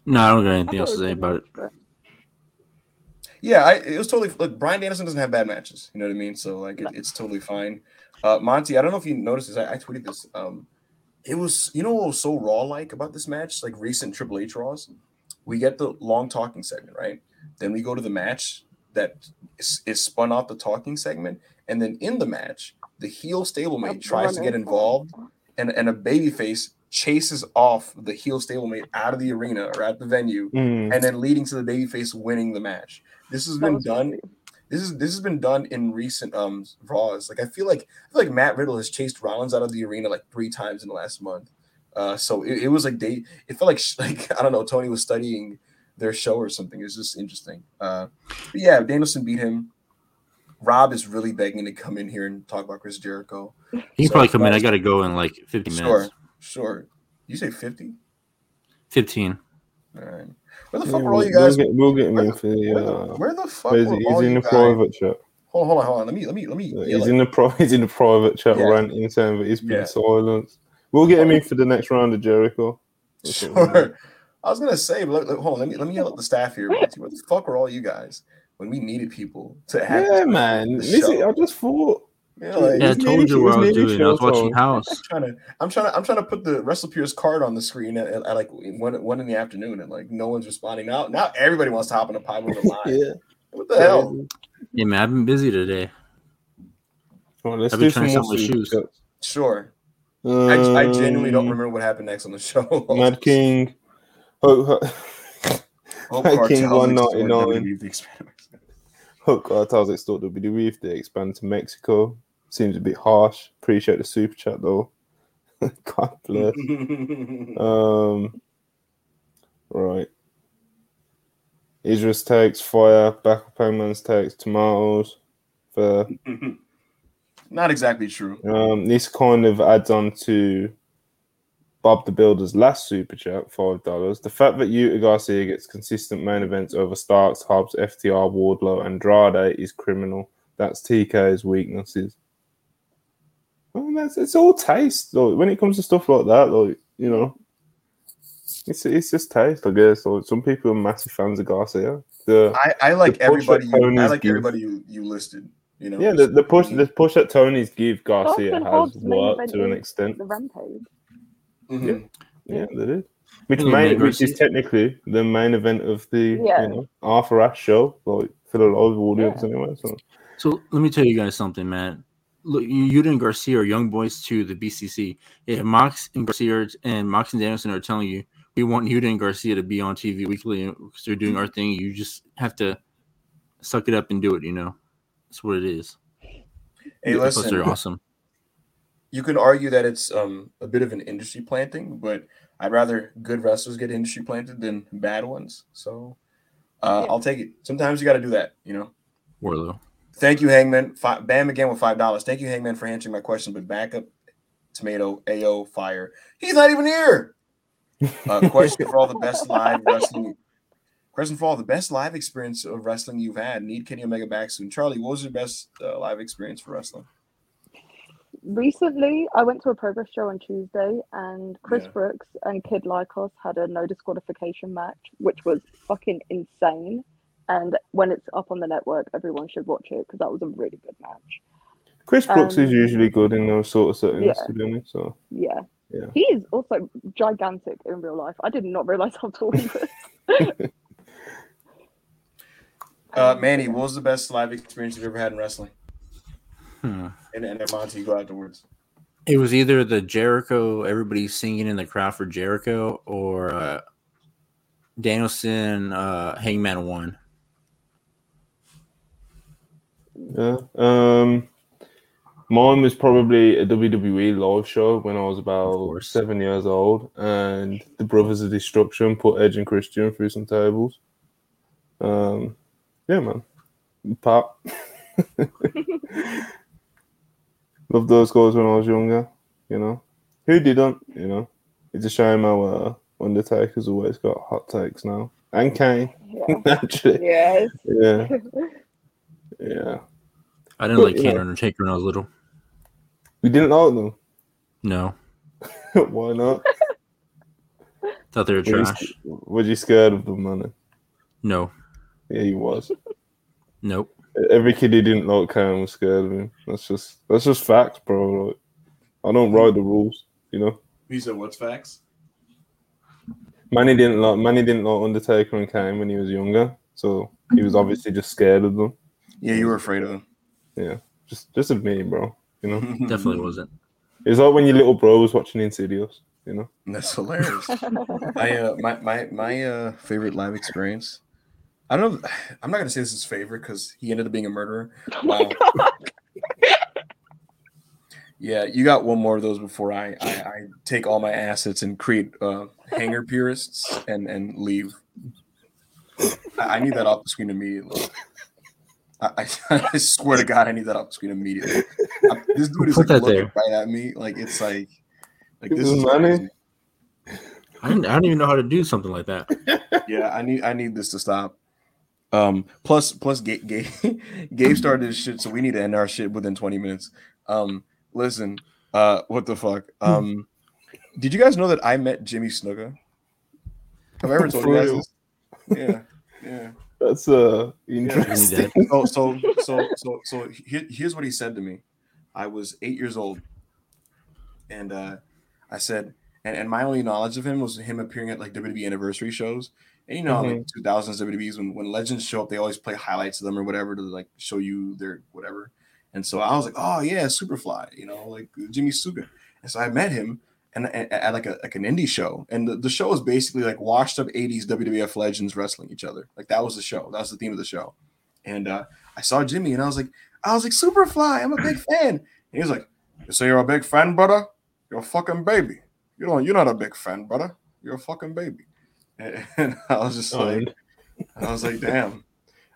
No, I don't got anything else to say about it. Yeah, I, it was totally look. Bryan Danielson doesn't have bad matches. You know what I mean? So like, it, it's totally fine. Uh, Monty, I don't know if you noticed this. I, I tweeted this. Um, it was you know what was so raw like about this match, like recent Triple H Raws. We get the long talking segment, right? Then we go to the match that is, is spun off the talking segment, and then in the match, the heel stablemate tries to get involved, and and a babyface chases off the heel stablemate out of the arena or at the venue, Mm. and then leading to the babyface winning the match. This has That been done. crazy. This is this has been done in recent um Raws. Like I feel like I feel like Matt Riddle has chased Rollins out of the arena like three times in the last month. Uh, so it, it was like they. It felt like sh- like I don't know. Tony was studying their show or something. It's just interesting. Uh, but yeah, Danielson beat him. Rob is really begging to come in here and talk about Chris Jericho. He can So, probably come in. I got to go in like 15 Sure, minutes. sure. You say fifty? 15. All right. Where the Yeah, fuck were all you guys? we'll get, we'll get him where in the- for the. Where the, Uh, where the fuck where is were he? all He's in you the guys? private chat. Hold on, hold on, hold on. Let me, let me, let me. Uh, yell He's at- in the pro. He's in the private chat Yeah. ranting, saying that he's been Yeah. silenced. We'll get him in for the next round of Jericho. That's what we'll do. Sure. I was gonna say, but look, look, hold on. Let me let me yell at the staff here. Monty. Where the fuck were all you guys when we needed people to have? Yeah, man. the Listen. I just thought. You know, like, Yeah, I told you what I was doing. I was watching House. I'm trying to, I'm trying to, I'm trying to put the WrestlePeers card on the screen at, at, like one one in the afternoon, and like no one's responding. Now, now everybody wants to hop in a pod with a line. Yeah. What the hell? Yeah, man, I've been busy today. All right, let's I've been do some trying to more sell my shoes. chats. Sure. I, I genuinely don't Um, remember what happened next on the show. Mad King. Hope, Hope King Cartel's 199. extorted WWE experiment. Hope Cartel's extort WWE if they expand to Mexico. Seems a bit harsh. Appreciate the super chat though. God bless. Um, right. Israel's takes fire. Backup Hangman's takes tomatoes. For Not exactly true. um, this kind of adds on to Bob the Builder's last super chat, five dollars. The fact that Yuta Garcia gets consistent main events over Starks, Hobbs, FTR, Wardlow, and Andrade is criminal. That's TK's weaknesses. Um, man, it's, it's all taste. Though. When it comes to stuff like that, like you know, it's it's just taste, I guess. Like, some people are massive fans of Garcia. The I, I like The everybody. You, I like give- everybody you, you listed. You know. yeah, the, the push the push that Tony's give Garcia Dawson has Hobbs worked to an extent. The Rampage. Mhm. Yeah, they did. Which Really, main, which is technically the main event of the Yeah. you know Arthur Ashe show, like for the live audience anyway. So So let me tell you guys something, man. Look, Yuta and Garcia are young boys to the BCC. If Mox and Garcia and Mox and Danielson are telling you we want Yuta and Garcia to be on TV weekly because they're doing our thing, you just have to suck it up and do it. You know, that's what it is. Hey, Plus, listen. they're awesome. You can argue that it's um a bit of an industry planting, but I'd rather good wrestlers get industry planted than bad ones. So uh, Yeah. I'll take it. Sometimes you got to do that, you know. Warlow. Thank you, Hangman. Fi- Bam again with five dollars. Thank you, Hangman, for answering my question. But backup tomato AO fire. He's not even here. Uh, question for all the best live wrestling. Question for all the best live experience of wrestling you've had. Need Kenny Omega back soon. Charlie, what was your best uh, live experience for wrestling? Recently, I went to a progress show on Tuesday, and Chris Yeah. Brooks and Kid Lykos had a no disqualification match, which was fucking insane. And when it's up on the network, everyone should watch it because that was a really good match. Chris Brooks Um, is usually good in those sort of settings, yeah. to be honest. So Yeah. Yeah. He is also gigantic in real life. I did not realize how tall he was. Uh, Manny, what was the best live experience you've ever had in wrestling? And and then Monty, go afterwards. It was either the Jericho, everybody singing in the crowd for Jericho, or uh, Danielson uh, Hangman one. yeah, um, mine was probably a WWE live show when I was about seven years old, and the Brothers of Destruction put Edge and Christian through some tables. Um, yeah, man, pop. Loved those guys when I was younger. You know, who didn't? You know, it's a shame how uh, Undertaker's always got hot takes now, and Kane Yeah. actually. Yes. Yeah, yeah. I didn't But, like Kane yeah. Undertaker when I was little. We didn't like them. No, Why not? thought they were Were you, trash. was you scared of them, man? No, Yeah, he was. nope. Every kid who didn't like Kane was scared of him. That's just that's just facts, bro. Like, I don't write the rules, you know. He said, "What's facts?" Manny didn't like Manny didn't like Undertaker and Kane when he was younger, so he was obviously just scared of them. Yeah, you were afraid of him. Yeah. Just just of me, bro. You know, Definitely wasn't. it's like when your little bro was watching Insidious. You know, That's hilarious. I uh, my my my uh favorite live experience. I don't know. I'm not gonna say this is favorite because he ended up being a murderer. Oh my Wow. God. Yeah, you got one more of those before I I, I take all my assets and create uh, hanger purists and and leave. I, I need that off the screen immediately. I, I, I swear to God, I need that off the screen immediately. I- this dude is Put like looking there. right at me, like it's like like this is money. I, didn't, I don't even know how to do something like that. Yeah, I need I need this to stop. Um, plus plus Gabe, Gabe, Gabe started his shit, so we need to end our shit within 20 minutes. Um, listen, uh, what the fuck? Um, did you guys know that I met Jimmy Snuka? Have I ever told you guys this? Yeah, yeah. that's uh interesting. dead. Oh, so so so so here, here's what he said to me. I was eight years old, and uh, I said, and, and my only knowledge of him was him appearing at like WWE anniversary shows. And you know, how, like 2000s WWE's when when legends show up, they always play highlights of them or whatever to like show you their whatever. And so I was like, oh yeah, Superfly, you know, like Jimmy Snuka. And so I met him and, and at like a like an indie show, and the, the show was basically like washed up 80s WWF legends wrestling each other. Like that was the show. That was the theme of the show. And uh, I saw Jimmy, and I was like, I was like, Superfly, I'm a big fan. And he was like, so you're a big fan, brother? You're a fucking baby. You don't. You're not a big fan, brother. You're a fucking baby. And, I was just oh, like, I was like, damn.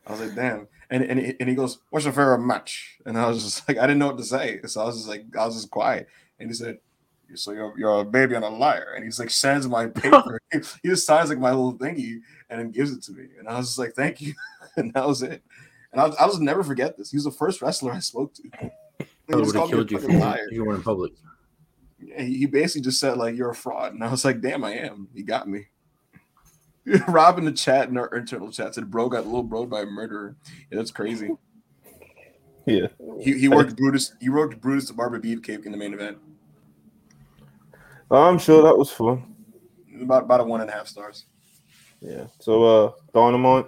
I was like, damn. And and he, and he goes, "What's your favorite match?" And I was just like, I didn't know what to say, so I was just like, I was just quiet. And he said, "So you're you're a baby and a liar." And he's like, sends my paper. he just signs like my little thingy and then gives it to me. And I was just like, "Thank you," and that was it. And I was, I was never forget this. He was the first wrestler I spoke to. He I would have killed you if you, liar. if you were in public. He he basically just said like you're a fraud, and I was like, damn, I am. He got me. Rob in the chat in our internal chat said, "Bro got a little bro by a murderer." Yeah, that's crazy. Yeah. He, he worked Brutus. He worked Brutus the Barber Beefcake in the main event. I'm sure that was fun. About about a one and a half stars. Yeah. So uh Dynamite.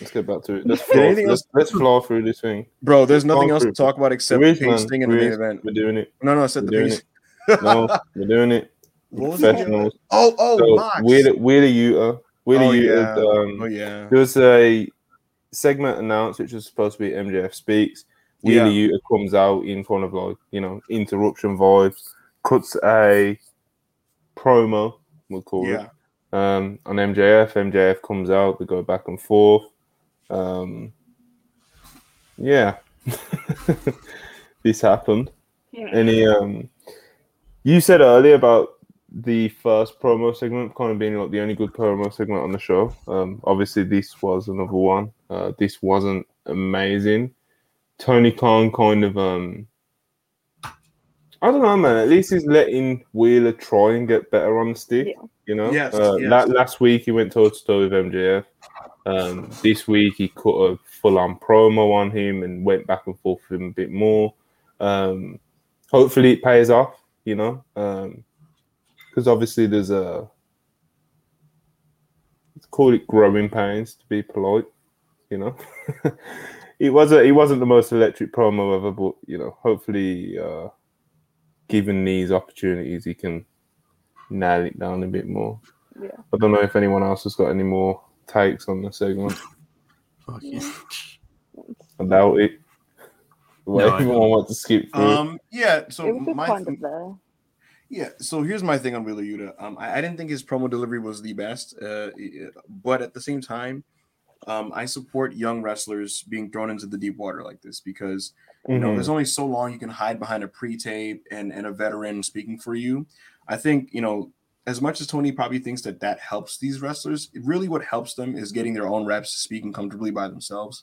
Let's get back to it. Let's Did fly, anything let's, let's fly through this thing. Bro, there's nothing else to talk about except There is, Page man. In the main event. We're doing it. No, no, I said the We're doing Page. No, we're doing it. What was it? Professionals. Oh, oh, So Mox. we're we're the Utah. We're Oh, Yuta. yeah. Um, Oh yeah. There was a segment announced, which was supposed to be MJF speaks. Wheeler Yeah. Yuta comes out in front of like you know interruption vibes, cuts a promo, we'll call Yeah. it, um, on MJF. MJF comes out, they go back and forth. Um, yeah, this happened. Yeah. Any um, you said earlier about the first promo segment kind of being like the only good promo segment on the show. Um, obviously this was another one. Uh, this wasn't amazing. Tony Khan kind of um, I don't know, man. At least he's letting Wheeler try and get better on the stick. Yeah. You know, Yes, uh, yes. la- last week he went toe to toe with MJF. Um, this week he cut a full on promo on him and went back and forth with him a bit more. Um, hopefully it pays off, you know, because obviously there's a let's call it growing pains to be polite, you know. it was a, it wasn't the most electric promo ever, but you know, hopefully, uh, given these opportunities, he can nail it down a bit more. Yeah. I don't know if anyone else has got any more takes on the segment. Fuck yeah. I doubt it. The way No, I everyone wants to skip through. Um. Yeah. So it was just my kind of there. Yeah, so here's my thing on Wheeler Yuta. Um, I, I didn't think his promo delivery was the best, uh, but at the same time, um, I support young wrestlers being thrown into the deep water like this because you know there's only so long you can hide behind a pre-tape and and a veteran speaking for you. I think you know as much as Tony probably thinks that that helps these wrestlers, really what helps them is getting their own reps, speaking comfortably by themselves,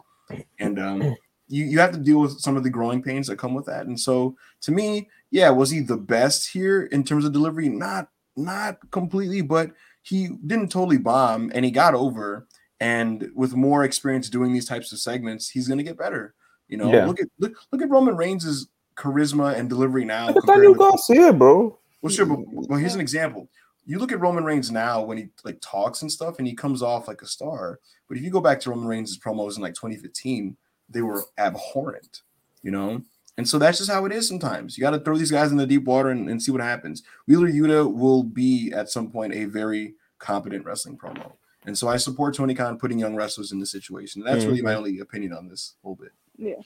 and um, you you have to deal with some of the growing pains that come with that. And so to me, yeah, was he the best here in terms of delivery? Not not completely, but he didn't totally bomb and he got over. And with more experience doing these types of segments, he's gonna get better. You know, Yeah. look at look look at Roman Reigns' charisma and delivery now. Look at compared Daniel to- Garcia, bro. well, sure, but well, here's an example. You look at Roman Reigns now when he like talks and stuff, and he comes off like a star. But if you go back to Roman Reigns' promos in like 2015, they were abhorrent, you know. And so that's just how it is sometimes. You got to throw these guys in the deep water and, and see what happens. Wheeler Yuta will be at some point a very competent wrestling promo. And so I support Tony Khan putting young wrestlers in this situation. That's really my only opinion on this whole bit. Yeah.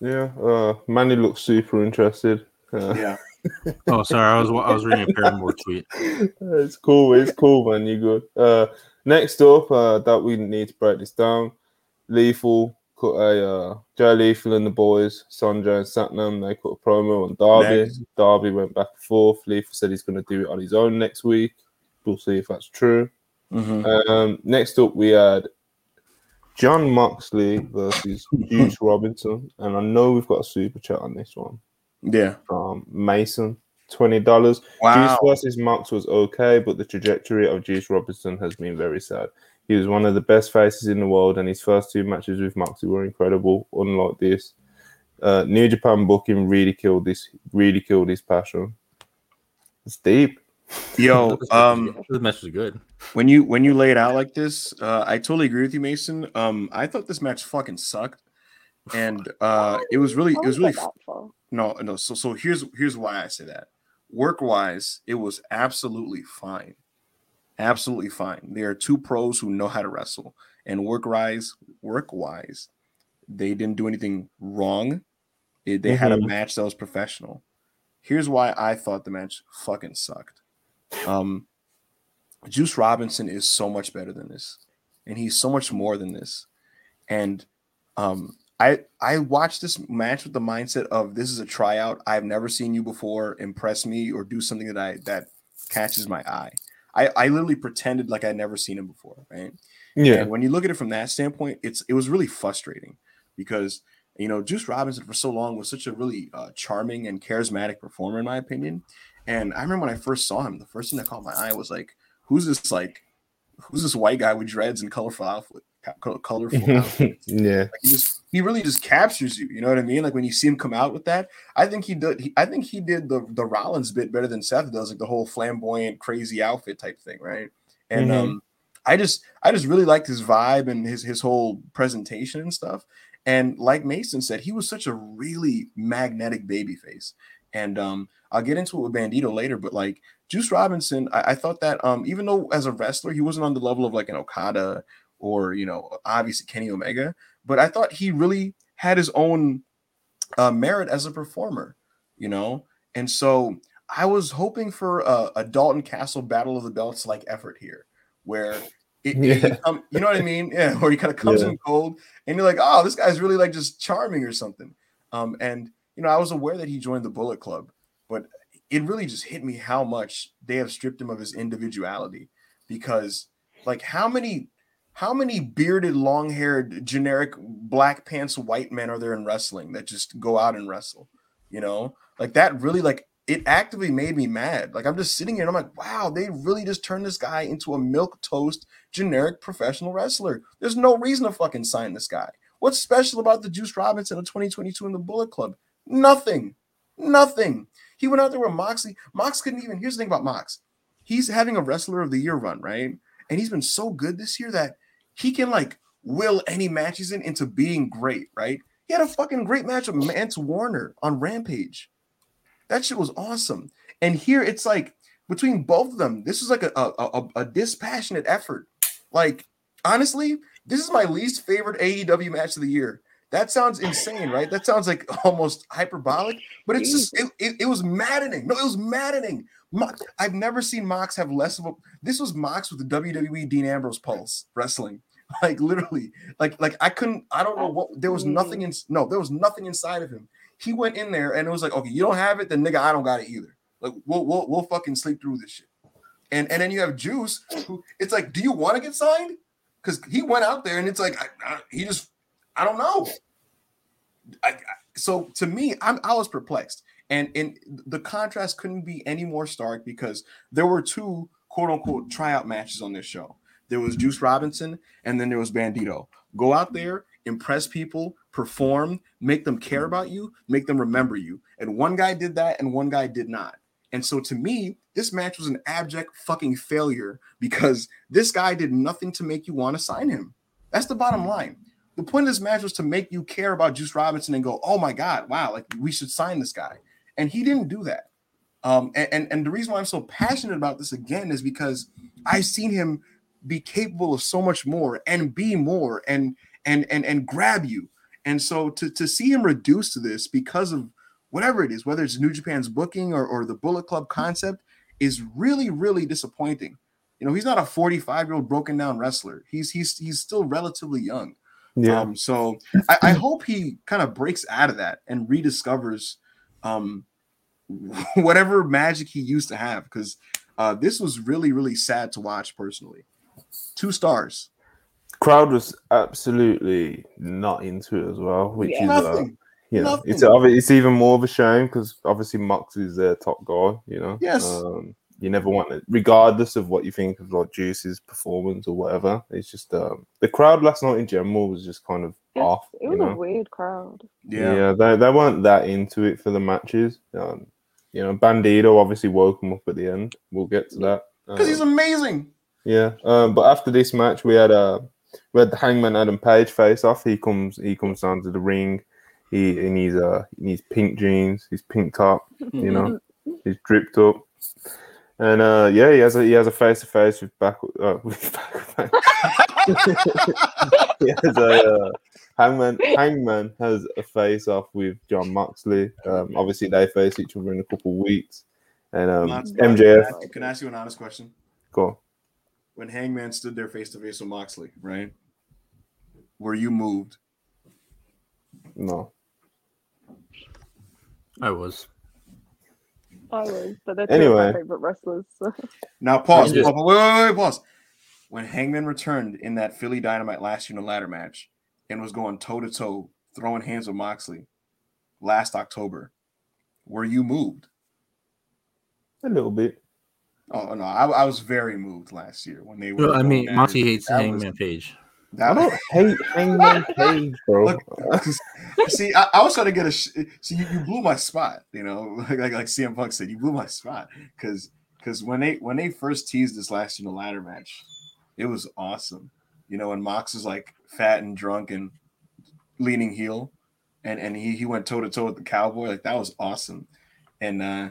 Yeah, uh, Manny looks super interested. Uh, Yeah. Oh, sorry. I was I was reading a Paramore tweet. it's cool. It's cool, man. You good? Uh, next up, uh, that we need to break this down. Lethal cut a uh, Joe Lethal and the boys, Sonjay and Satnam. They cut a promo on Darby. Next. Darby went back and forth. Lethal said he's going to do it on his own next week. We'll see if that's true. Mhm. Um, next up, we had Jon Moxley versus Juice Robinson, and I know we've got a super chat on this one. Yeah. Um, Mason, twenty dollars. Wow. Juice versus Mox was okay, but the trajectory of Juice Robinson has been very sad. He was one of the best faces in the world, and his first two matches with Moxley were incredible. Unlike this, uh, New Japan booking really killed this. Really killed his passion. It's deep. Yo, um, this match was good. when you when you lay it out like this, uh, I totally agree with you, Mason. Um, I thought this match fucking sucked, and uh, it was really it was really that that no no. So so here's here's why I say that. Work wise, it was absolutely fine, absolutely fine. There are two pros who know how to wrestle, and work wise, work wise, they didn't do anything wrong. It- they had a Mhm. match that was professional. Here's why I thought the match fucking sucked. Um, Juice Robinson is so much better than this, and he's so much more than this. And um, I I watched this match with the mindset of this is a tryout. I've never seen you before. Impress me or do something that I that catches my eye. I I literally pretended like I'd never seen him before, right? Yeah, And when you look at it from that standpoint, it's it was really frustrating because You know, Juice Robinson for so long was such a really uh, charming and charismatic performer, in my opinion. And I remember when I first saw him, the first thing that caught my eye was like, who's this like, who's this white guy with dreads and colorful outfit, colorful outfits? yeah. Like, he just he really just captures you. You know what I mean? Like when you see him come out with that, I think he did. He, I think he did the the Rollins bit better than Seth does, like the whole flamboyant, crazy outfit type thing, right? And Mhm. um, I just I just really liked his vibe and his his whole presentation and stuff. And like Mason said, he was such a really magnetic baby face. And um, I'll get into it with Bandido later, but like Juice Robinson, I, I thought that um, even though as a wrestler he wasn't on the level of like an Okada or you know obviously Kenny Omega, but I thought he really had his own uh, merit as a performer, you know. And so I was hoping for a, a Dalton Castle Battle of the Belts like effort here, where it, it- um, you know what I mean? Yeah, where he kind of comes Yeah. in cold, and you're like, oh, this guy's really like just charming or something. Um, and you know, I was aware that he joined the Bullet Club, but it really just hit me how much they have stripped him of his individuality because like how many how many bearded long-haired generic black pants white men are there in wrestling that just go out and wrestle you know? Like that really like it actively made me mad. Like i'm just sitting here and i'm like wow they really just turned this guy into a milk toast generic professional wrestler. There's no reason to fucking sign this guy. What's special about the juice robinson of 2022 in the bullet club? Nothing. Nothing. He went out there with moxley. Mox couldn't even here's the thing about mox. He's having a wrestler of the year run right? And he's been so good this year that he can like will any match he's in into being great, right? He had a fucking great match with Mance Warner on Rampage. That shit was awesome. And here it's like between both of them, this is like a, a, a, a dispassionate effort. Like, honestly, this is my least favorite AEW match of the year. That sounds insane, right? That sounds like almost hyperbolic, but it's just it, it, it was maddening. No, it was maddening. Mox, I've never seen Mox have less of a this was Mox with the WWE Dean Ambrose pulse wrestling. Like literally, like like I couldn't. I don't know what. There was nothing in. No, there was nothing inside of him. He went in there and it was like, okay, you don't have it, then nigga, I don't got it either. Like we'll we'll, we'll fucking sleep through this shit. And and then you have Juice, who it's like, do you want to get signed? Because he went out there and it's like, I, I, he just, I don't know. I, so to me, I'm I was perplexed, and and the contrast couldn't be any more stark because there were two quote unquote tryout matches on this show. There was Juice Robinson, and then there was Bandido. Go out there, impress people, perform, make them care about you, make them remember you. And one guy did that, and one guy did not. And so to me, this match was an abject fucking failure because this guy did nothing to make you want to sign him. That's the bottom line. The point of this match was to make you care about Juice Robinson and go, oh my God, wow, like we should sign this guy. And he didn't do that. Um, and, and, and the reason why I'm so passionate about this again is because I've seen him be capable of so much more and be more and and and and grab you. And so to, to see him reduced to this because of whatever it is, whether it's New Japan's booking or, or the Bullet Club concept, is really, really disappointing. You know, he's not a 45 year old broken down wrestler. He's he's he's still relatively young. Yeah. Um, so I, I hope he kind of breaks out of that and rediscovers um, whatever magic he used to have because uh, this was really, really sad to watch personally. Two stars. Crowd was absolutely not into it as well, which Yeah. is uh, Nothing. you know, Nothing. it's it's even more of a shame because obviously Mox is their top guy. You know, Yes. Um, you never want it, regardless of what you think of like Juice's performance or whatever. It's just um, the crowd last night in general was just kind of Yes, off. It you was know? a weird crowd. Yeah. Yeah, they, they weren't that into it for the matches. Um, you know, Bandido obviously woke him up at the end. We'll get to that. Because he's Um, amazing. Yeah, um, but after this match, we had uh, we had the Hangman Adam Page face off. He comes he comes down to the ring. He in his uh in his pink jeans, his pink top. You know, he's dripped up. And uh, yeah, he has a he has a face to face with back uh, with back. he has a uh, Hangman. Hangman has a face off with Jon Moxley. Um, obviously, they face each other in a couple of weeks. And um, MJF, Can I ask you an honest question? go. on. When Hangman stood there face to face with Moxley, right? Were you moved? No, I was. I was, but they're two of Anyway. my favorite wrestlers. So. Now pause. just- pause, wait, wait, wait, pause. When Hangman returned in that Philly Dynamite last year in a ladder match and was going toe to toe throwing hands with Moxley last October, were you moved? A little bit. Oh no, I, I was very moved last year when they were. Well, I mean, at Monty hates That Hangman was- Page. I don't hate Hangman Page, bro. Look, see, I, I was trying to get a. Sh- see, you, you blew my spot. You know, like like, like CM Punk said, you blew my spot because because when they when they first teased this last year in the ladder match, it was awesome. You know, and Mox is like fat and drunk and leaning heel, and and he he went toe to toe with the cowboy. Like that was awesome. And uh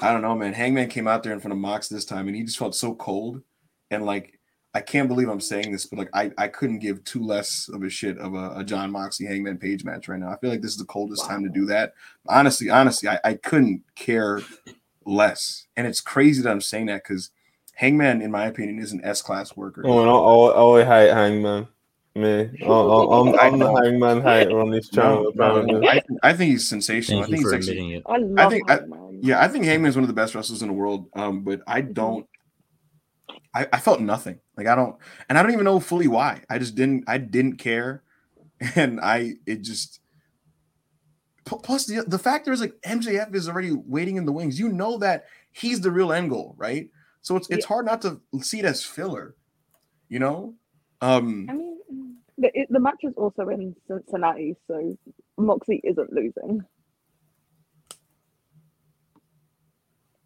I don't know, man. Hangman came out there in front of Mox this time, and he just felt so cold. And like, I can't believe I'm saying this, but like, I, I couldn't give two less of a shit of a, a Jon Moxley Hangman Page match right now. I feel like this is the coldest time to do that. Honestly, honestly, I, I couldn't care less. And it's crazy that I'm saying that because Hangman, in my opinion, is an S class worker. Oh, no, I, I hate Hangman. Me, I, I, I'm, I'm the Hangman hater on this channel. No, no, apparently. I, I think he's sensational. Thank I you think for he's actually admitting it. I love think I- Hangman. Yeah, I think Hangman's one of the best wrestlers in the world. Um, but I don't. I, I felt nothing. Like I don't, and I don't even know fully why. I just didn't. I didn't care, and I it just. P- Plus the the factor is like MJF is already waiting in the wings. You know that he's the real end goal, right? So it's it's hard not to see it as filler. You know. Um. I mean, the, it, the match is also in Cincinnati, so Moxie isn't losing.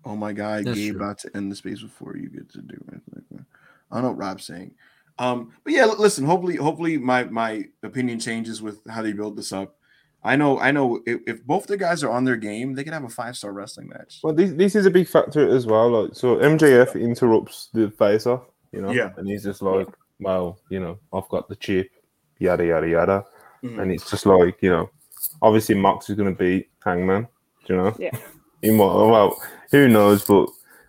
Oh my God, That's Gabe true. about to end the space before you get to do it. I don't know what Rob's saying. Um, but yeah, listen, hopefully, hopefully my my opinion changes with how they build this up. I know, I know if, if both the guys are on their game, they can have a five star wrestling match. Well, this, this is a big factor as well. Like, so MJF interrupts the face off, you know, Yeah. and he's just like, well, you know, I've got the chip, yada yada yada, Mhm. and it's just like, you know, obviously Mox is going to beat Hangman, you know, Yeah. he might, well, who knows, but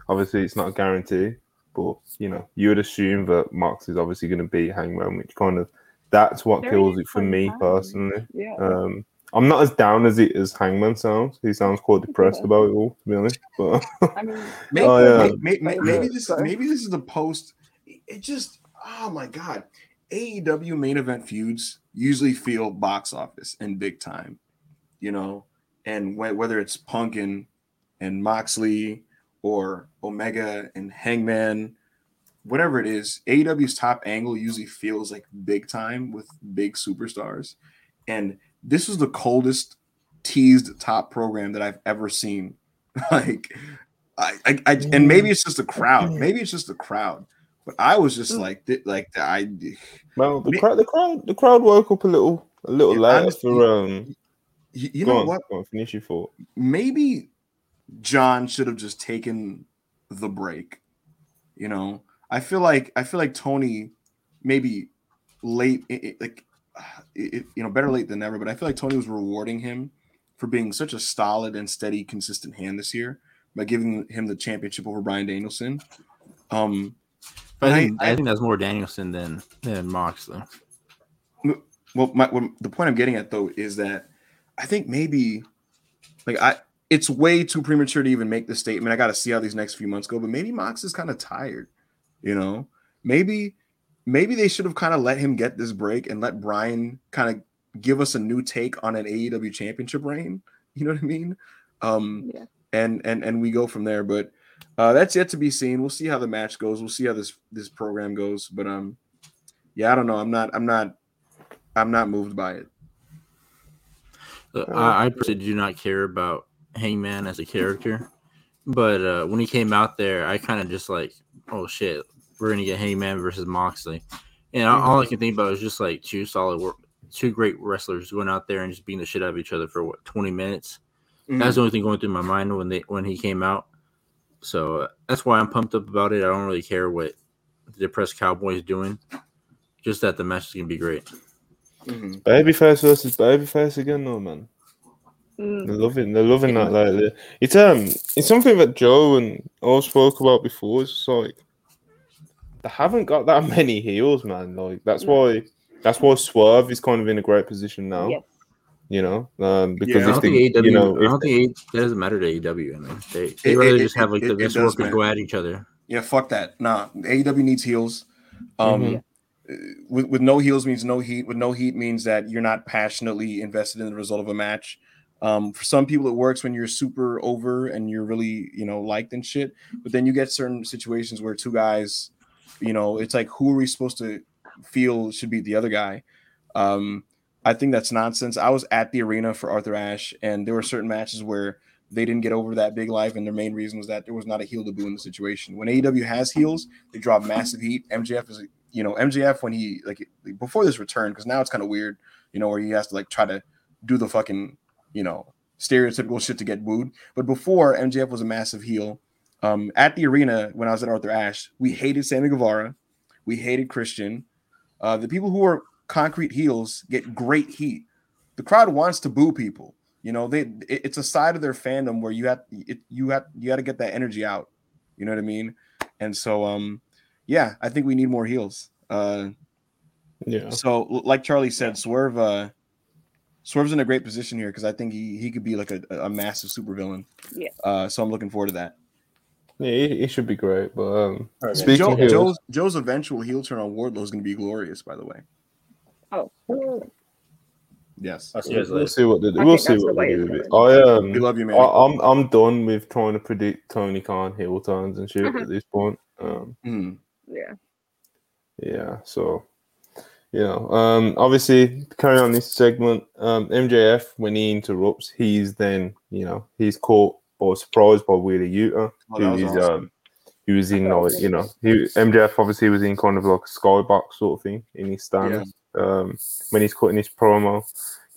obviously it's not a guarantee. But you know, you would assume that Mox is obviously going to beat Hangman, which kind of that's what Very kills it for me time. personally. Yeah. Um, I'm not as down as it as Hangman sounds. He sounds quite depressed about it all, to be honest. But I mean, Maybe, Oh, yeah. may- may- Oh, maybe yeah. this Sorry. maybe this is the post. It just oh my god, AEW main event feuds usually feel box office and big time, you know, and wh- whether it's Punk and and Moxley or Omega and Hangman, whatever it is, AEW's top angle usually feels like big time with big superstars, and this was the coldest teased top program that I've ever seen. like I, I, I and maybe mm. it's just the crowd. Mm. Maybe it's just the crowd. But I was just like, th- like I, well, the Me- crowd, the crowd, the crowd woke up a little, a little Yeah, later honestly, for um. you, you go know on, what? Go on, finish your thought. Maybe John should have just taken the break. You know, I feel like I feel like Tony maybe late, it, it- like it, it- you know, better late than never. But I feel like Tony was rewarding him for being such a solid and steady, consistent hand this year by giving him the championship over Bryan Danielson. Um, But I I- think, I, think that's more Danielson than than Mox though. well my what, the point i'm getting at though is that i think maybe like i it's way too premature to even make the statement i gotta see how these next few months go but maybe mox is kind of tired you know maybe maybe they should have kind of let him get this break and let bryan kind of give us a new take on an aew championship reign you know what i mean um yeah. and and and we go from there but uh that's yet to be seen. We'll see how the match goes. We'll see how this this program goes but um yeah i don't know. I'm not i'm not i'm not moved by it. Look, I, I personally do not care about Hangman as a character, but uh, when he came out there, I kind of just like, oh shit, we're gonna get Hangman versus Moxley, and all- all I can think about is just like two solid, work, two great wrestlers going out there and just beating the shit out of each other for what twenty minutes. That's the only thing going through my mind when they when he came out. So uh, that's why I'm pumped up about it. I don't really care what the depressed cowboy is doing, just that the match is gonna be great. Mhm. Babyface versus babyface again, though, man. Mm, They're loving, they're loving that lately. It's um, it's something that Joe and all spoke about before. It's just like they haven't got that many heels, man. Like that's why, that's why Swerve is kind of in a great position now. yes. You know, um, because Yeah, I if don't they, think AEW. you know, I don't think A- that doesn't matter to AEW. I mean, they they It- rather it- just have like it- the it best does workers matter. go at each other. yeah fuck that nah aew needs heels um Mhm. with, with no heels means no heat. With no heat means that you're not passionately invested in the result of a match. Um, for some people, it works when you're super over and you're really, you know, liked and shit. But then you get certain situations where two guys, you know, it's like who are we supposed to feel should beat the other guy? Um, I think that's nonsense. I was at the arena for Arthur Ashe, and there were certain matches where they didn't get over that big life, and their main reason was that there was not a heel to boo in the situation. When AEW has heels, they drop massive heat. MJF is, you know, MJF when he like before this return, because now it's kind of weird, you know, where he has to like try to do the fucking, you know, stereotypical shit to get booed. But before MJF was a massive heel. Um, at the arena when I was at Arthur Ashe, we hated Sammy Guevara, we hated Christian. Uh, the people who are concrete heels get great heat. The crowd wants to boo people. You know, they it, it's a side of their fandom where you have it, you have you got to get that energy out. You know what I mean? And so, um, yeah, I think we need more heels. Uh, Yeah. so, like Charlie said, Swerve, uh, Swerve's in a great position here because I think he he could be like a, a massive supervillain. Yeah. Uh, so I'm looking forward to that. Yeah, it, it should be great. But um, All right, man. speaking Joe, of heels, Joe's, Joe's eventual heel turn on Wardlow is going to be glorious. By the way, Oh, yes, I'll see you guys we'll see what they do. I We'll see what the they way do. with it. I um, we love you, man. I, I'm I'm done with trying to predict Tony Khan heel turns and shit Mhm. at this point. Um, Mm. yeah. yeah, so you know, um, obviously carrying on this segment, um, MJF when he interrupts, he's then you know he's caught or surprised by Wheeler Yuta, Oh, that who was is awesome. um, he was in like you know he MJF obviously was in kind of like a skybox sort of thing in his stance. Um, when he's cutting his promo,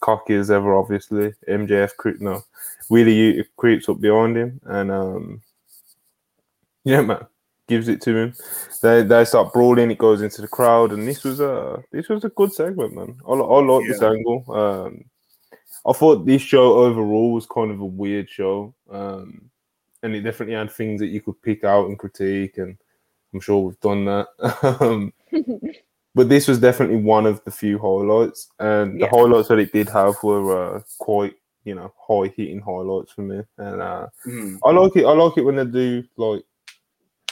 cocky as ever, obviously. MJF creep no, Wheeler Yuta creeps up behind him and um, yeah, man, gives it to him. They they start brawling. It goes into the crowd, and this was a this was a good segment, man. I, I like this angle. Um, I thought this show overall was kind of a weird show, um, and it definitely had things that you could pick out and critique, and I'm sure we've done that. um, but this was definitely one of the few highlights, and the Yeah. highlights that it did have were uh, quite, you know, high hitting highlights for me, and uh, Mm. I like it. I like it when they do like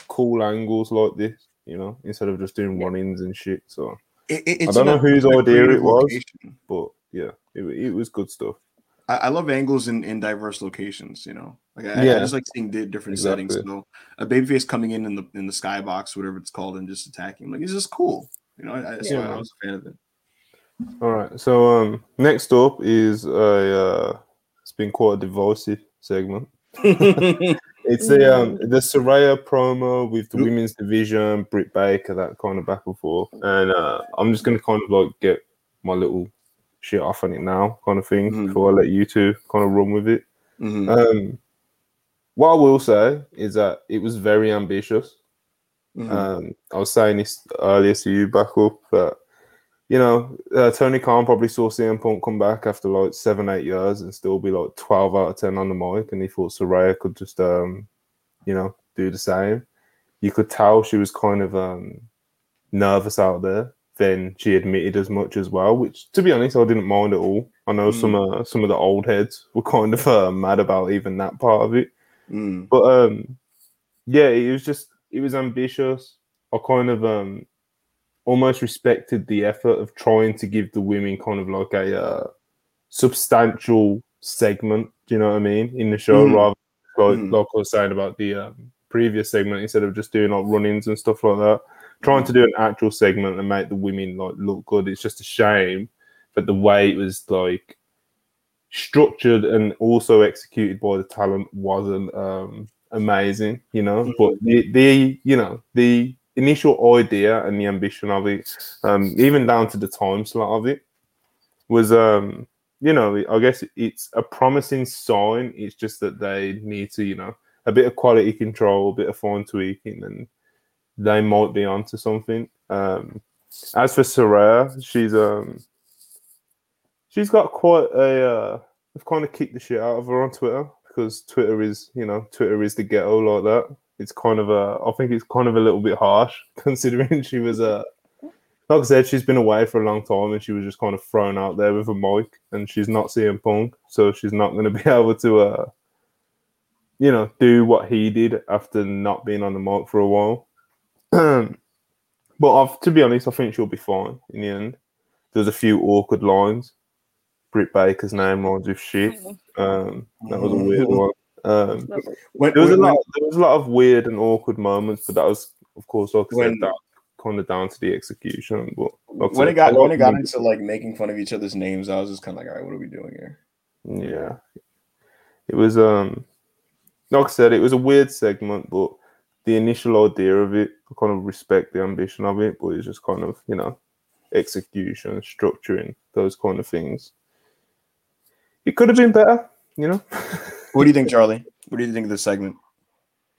cool angles like this, you know, instead of just doing run-ins and shit. So, It, it- I don't know whose it's in a idea it was. location. but yeah, it, it was good stuff. I, I love angles in, in diverse locations. You know, like I, I Yeah. just like seeing di- different Exactly. settings. So a babyface coming in in the in the skybox, whatever it's called, and just attacking. Like it's just cool. You know, I, I, so Yeah. I was a fan of it. All right. So um, next up is a. Uh, it's been quite a divisive segment. It's the um the Saraya promo with the women's division, Britt Baker, that kind of back and forth. And uh, I'm just gonna kind of like get my little shit off on it now, kind of thing, Mhm. before I let you two kind of run with it. Mhm. Um, what I will say is that it was very ambitious. Mhm. Um, I was saying this earlier to you back up that you know uh, Tony Khan probably saw CM Punk come back after like seven, eight years and still be like twelve out of ten on the mic, and he thought Saraya could just um, you know do the same. You could tell she was kind of um, nervous out there. Then she admitted as much as well, which to be honest, I didn't mind at all. I know some uh, some of the old heads were kind of uh, mad about even that part of it. Mm. But um, yeah, it was just it was ambitious. I kind of um almost respected the effort of trying to give the women kind of like a uh, substantial segment. Do you know what I mean in the show Mhm. rather like, Mhm. like I was saying about the um, previous segment instead of just doing like run-ins and stuff like that. Trying to do an actual segment and make the women like look good. It's just a shame, but the way it was like structured and also executed by the talent wasn't um amazing, you know. But the, the you know the initial idea and the ambition of it, um, even down to the time slot of it, was um you know I guess it's a promising sign. It's just that they need to you know a bit of quality control, a bit of fine tweaking, and they might be onto something. Um, as for Saraya, she's um she's got quite a uh, I've kind of kicked the shit out of her on Twitter because Twitter is, you know, Twitter is the ghetto like that. It's kind of a, I think it's kind of a little bit harsh considering she was a, like I said, she's been away for a long time and she was just kind of thrown out there with a mic and she's not seeing Punk, so she's not going to be able to, uh, you know, do what he did after not being on the mic for a while. but I've, to be honest, I think she'll be fine in the end. There's a few awkward lines. Britt Baker's name rhymes with shit. Um, that was a weird one. Um, When, there was a lot. There was a lot of weird and awkward moments, but that was, of course, like I When- said, that kind of down to the execution. But like when it got when it got them. into like making fun of each other's names, I was just kind of like, all right, what are we doing here? Yeah. It was um like I said, it was a weird segment, but the initial idea of it, I kind of respect the ambition of it, but it's just kind of, you know, execution, structuring, those kind of things. It could have been better, you know. What do you think, Charlie? What do you think of this segment?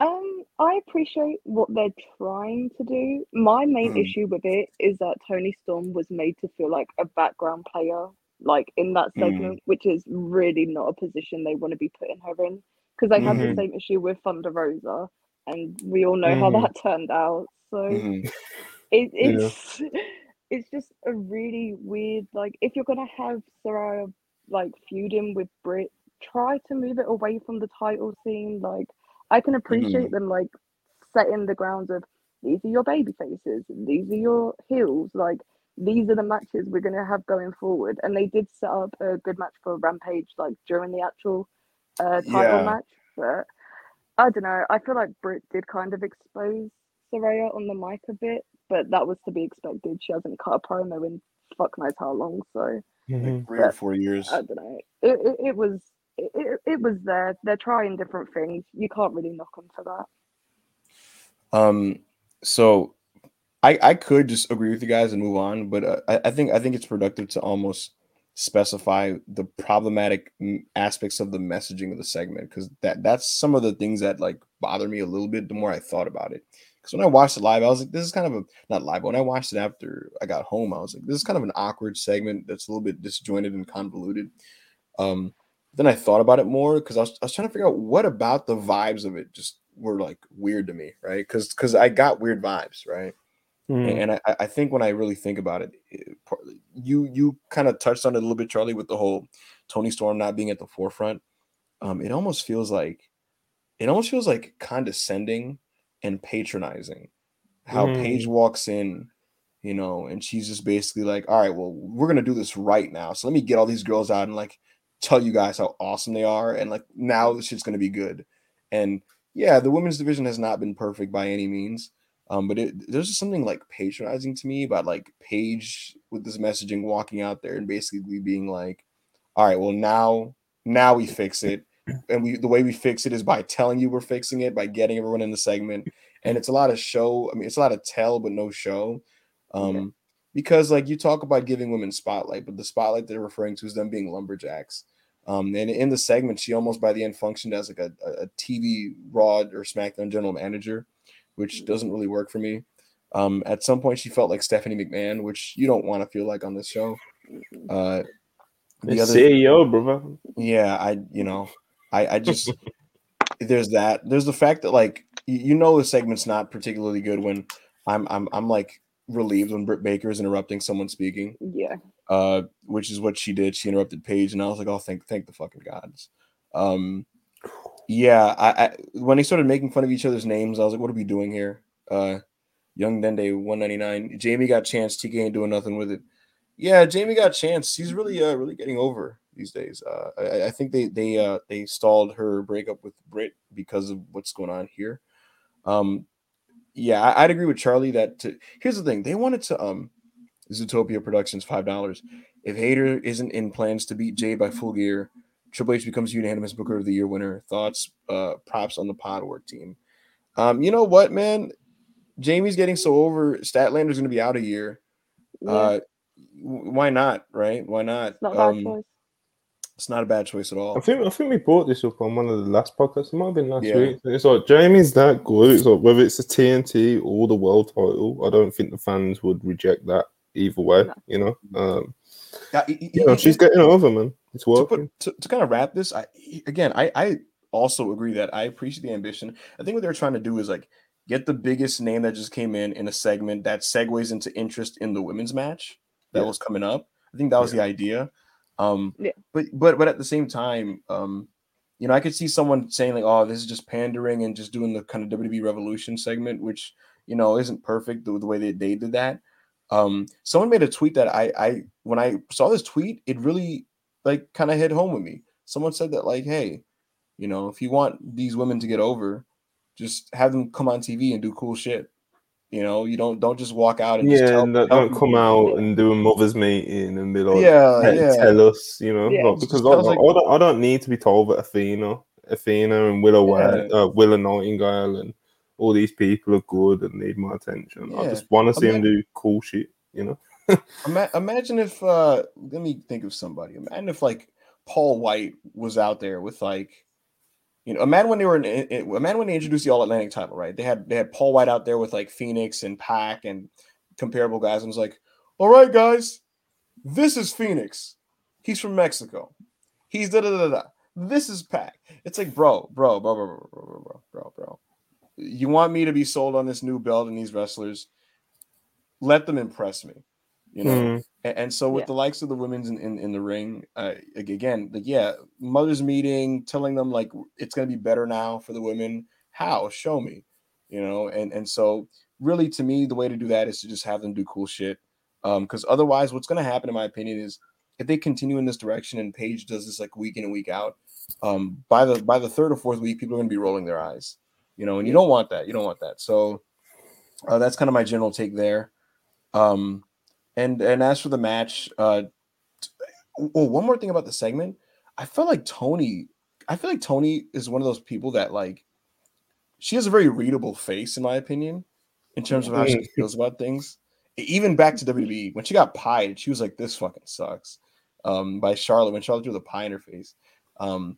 Um, I appreciate what they're trying to do. My main Mhm. issue with it is that Toni Storm was made to feel like a background player, like in that Mm. segment, which is really not a position they want to be putting her in. Because they had Mhm. the same issue with Thunder Rosa, and we all know how Mhm. that turned out. So Mhm. it, Yeah. it's it's just a really weird like if you're gonna have Saraya like feuding with Britt, try to move it away from the title scene. Like I can appreciate them like setting the grounds of these are your baby faces, these are your heels, like these are the matches we're gonna have going forward. And they did set up a good match for Rampage like during the actual uh title Yeah. match. But I don't know. I feel like Britt did kind of expose Saraya on the mic a bit, but that was to be expected. She hasn't cut a promo in fuck knows how long, so Like three or four years. I don't know. It it, it was it, it, was there. They're trying different things. You can't really knock them for that. Um, so I I could just agree with you guys and move on, but uh, I, I think I think it's productive to almost specify the problematic aspects of the messaging of the segment because that that's some of the things that like bother me a little bit the more I thought about it. Because when I watched it live, I was like, this is kind of a not live. When I watched it after I got home, I was like, this is kind of an awkward segment that's a little bit disjointed and convoluted. Um, then I thought about it more because I was, I was trying to figure out what about the vibes of it just were like weird to me, right? Because because I got weird vibes, right? Mm. And, I, I think when I really think about it, it you you kind of touched on it a little bit, Charlie, with the whole Toni Storm not being at the forefront. Um, it almost feels like it almost feels like condescending and patronizing. How Mm. Paige walks in, you know, and she's just basically like, "All right, well, we're gonna do this right now. So let me get all these girls out and like tell you guys how awesome they are, and like now this shit's gonna be good." And yeah, the women's division has not been perfect by any means. Um, but it, there's just something like patronizing to me about like Paige with this messaging walking out there and basically being like, "All right, well now now we fix it, and we the way we fix it is by telling you we're fixing it by getting everyone in the segment, and it's a lot of show. I mean, it's a lot of tell but no show, um, because like you talk about giving women spotlight, but the spotlight they're referring to is them being lumberjacks. Um, and in the segment, she almost by the end functioned as like a, a a TV Raw or SmackDown general manager which doesn't really work for me. Um, at some point, she felt like Stephanie McMahon, which you don't want to feel like on this show. Uh, the It's other, CEO, brother. yeah, I, you know, I, I just there's that. There's the fact that like you, you know the segment's not particularly good when I'm I'm I'm like relieved when Britt Baker is interrupting someone speaking, Yeah. uh, which is what she did. She interrupted Paige, and I was like, oh, thank thank the fucking gods. Um, yeah, I, I when they started making fun of each other's names, I was like, what are we doing here? Uh, Young Dende 199. Jamie got chance. TK ain't doing nothing with it. Yeah, Jamie got chance. He's really uh really getting over these days. Uh, I, I think they they uh they stalled her breakup with Britt because of what's going on here. Um, yeah, I, I'd agree with Charlie that. To, here's the thing: they wanted to um, Zootopia Productions five dollars. If Hayter isn't in plans to beat Jade by full gear, Triple H becomes unanimous Booker of the Year winner. Thoughts, uh, props on the pod work team. Um, you know what, man? Jamie's getting so over. Statlander's going to be out a year. yeah. Uh, why not? Right? Why not? it's not Um, choice. It's not a bad choice at all. I think I think we brought this up on one of the last podcasts. It might have been last Yeah. week. It's like Jamie's that good. It's like whether it's a TNT or the world title, I don't think the fans would reject that either way. No. You know, um, Yeah, y- y- you know, y- she's getting over, man. It's to, working. put, to, to kind of wrap this, I again, I I also agree that I appreciate the ambition. I think what they're trying to do is like get the biggest name that just came in in a segment that segues into interest in the women's match that Yeah. was coming up. I think that was the idea. Um, Yeah. but but but at the same time, um, you know, I could see someone saying like, "Oh, this is just pandering and just doing the kind of WWE Revolution segment," which you know, isn't perfect the, the way that they did that. Um, someone made a tweet that I, I, when I saw this tweet, it really like kind of hit home with me. Someone said that like, hey, you know, if you want these women to get over, just have them come on TV and do cool shit. You know, you don't don't just walk out and just Yeah, tell, and don't tell don't come out and do a mother's meeting and be like, Yeah, "Hey, yeah. tell us, you know, Yeah, like, because I, I like- I don't, I don't need to be told that Athena, Athena and Willow White, uh, Willow Nightingale and all these people are good and need my attention. I just want to see them do cool shit, you know. Ima- imagine if uh let me think of somebody. Imagine if like Paul Wight was out there with like you know, imagine when they were in, in in- imagine when they introduced the All Atlantic title, right? They had they had Paul Wight out there with like Phoenix and PAC and comparable guys, and was like, "All right, guys, this is Phoenix. He's from Mexico. He's da da da da. This is PAC. It's like, bro, bro, bro, bro, bro, bro, bro, bro, bro. You want me to be sold on this new belt and these wrestlers? Let them impress me, you know." Mm, And, and so with Yeah. the likes of the women's in, in, in the ring, uh, again, like yeah, mothers meeting, telling them like it's gonna be better now for the women. How? Show me, you know. And and so really, to me, the way to do that is to just have them do cool shit. Um, because otherwise, what's gonna happen, in my opinion, is if they continue in this direction and Paige does this like week in and week out, um, by the by the third or fourth week, people are gonna be rolling their eyes, you know. And you don't want that. You don't want that. So uh, that's kind of my general take there. Um, and and as for the match, uh oh, one more thing about the segment. I felt like Toni, I feel like Toni is one of those people that like she has a very readable face, in my opinion, in terms of how she Mm. feels about things. Even back to WWE, when she got pied, she was like, This fucking sucks. Um, by Charlotte, when Charlotte threw the pie in her face. Um,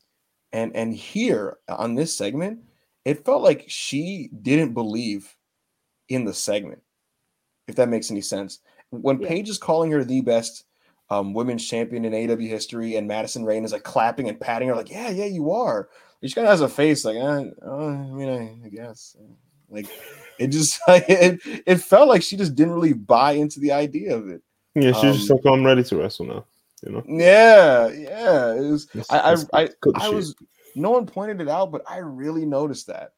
and and here on this segment, it felt like she didn't believe in the segment, if that makes any sense when Yeah. Paige is calling her the best um, women's champion in AW history, and Madison Rayne is like clapping and patting her, like, "Yeah, yeah, you are." She kind of has a face like, uh, uh, "I mean, I, I guess." Like, it just it, it felt like she just didn't really buy into the idea of it. yeah, she's just Um, like, I'm ready to wrestle now, you know. Yeah, yeah. It was. Let's- I, I, let's I, I was. No one pointed it out, but I really noticed that.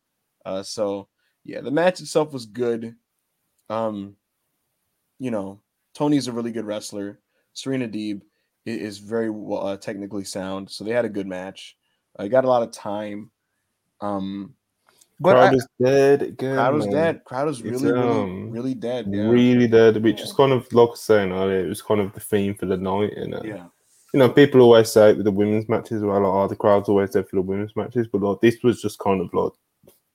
Uh, so yeah, the match itself was good. Um, you know, Toni's a really good wrestler. Serena Deeb is very well, uh, technically sound, so they had a good match. I got a lot of time. Um, but crowd I, is dead again. crowd was dead. Crowd was really, really, um, really dead. Yeah, Really dead, which is kind of like I was saying earlier, it was kind of the theme for the night. And uh, yeah, you know, people always say it with the women's matches, well, like, oh, the crowd's always there for the women's matches, but like this was just kind of like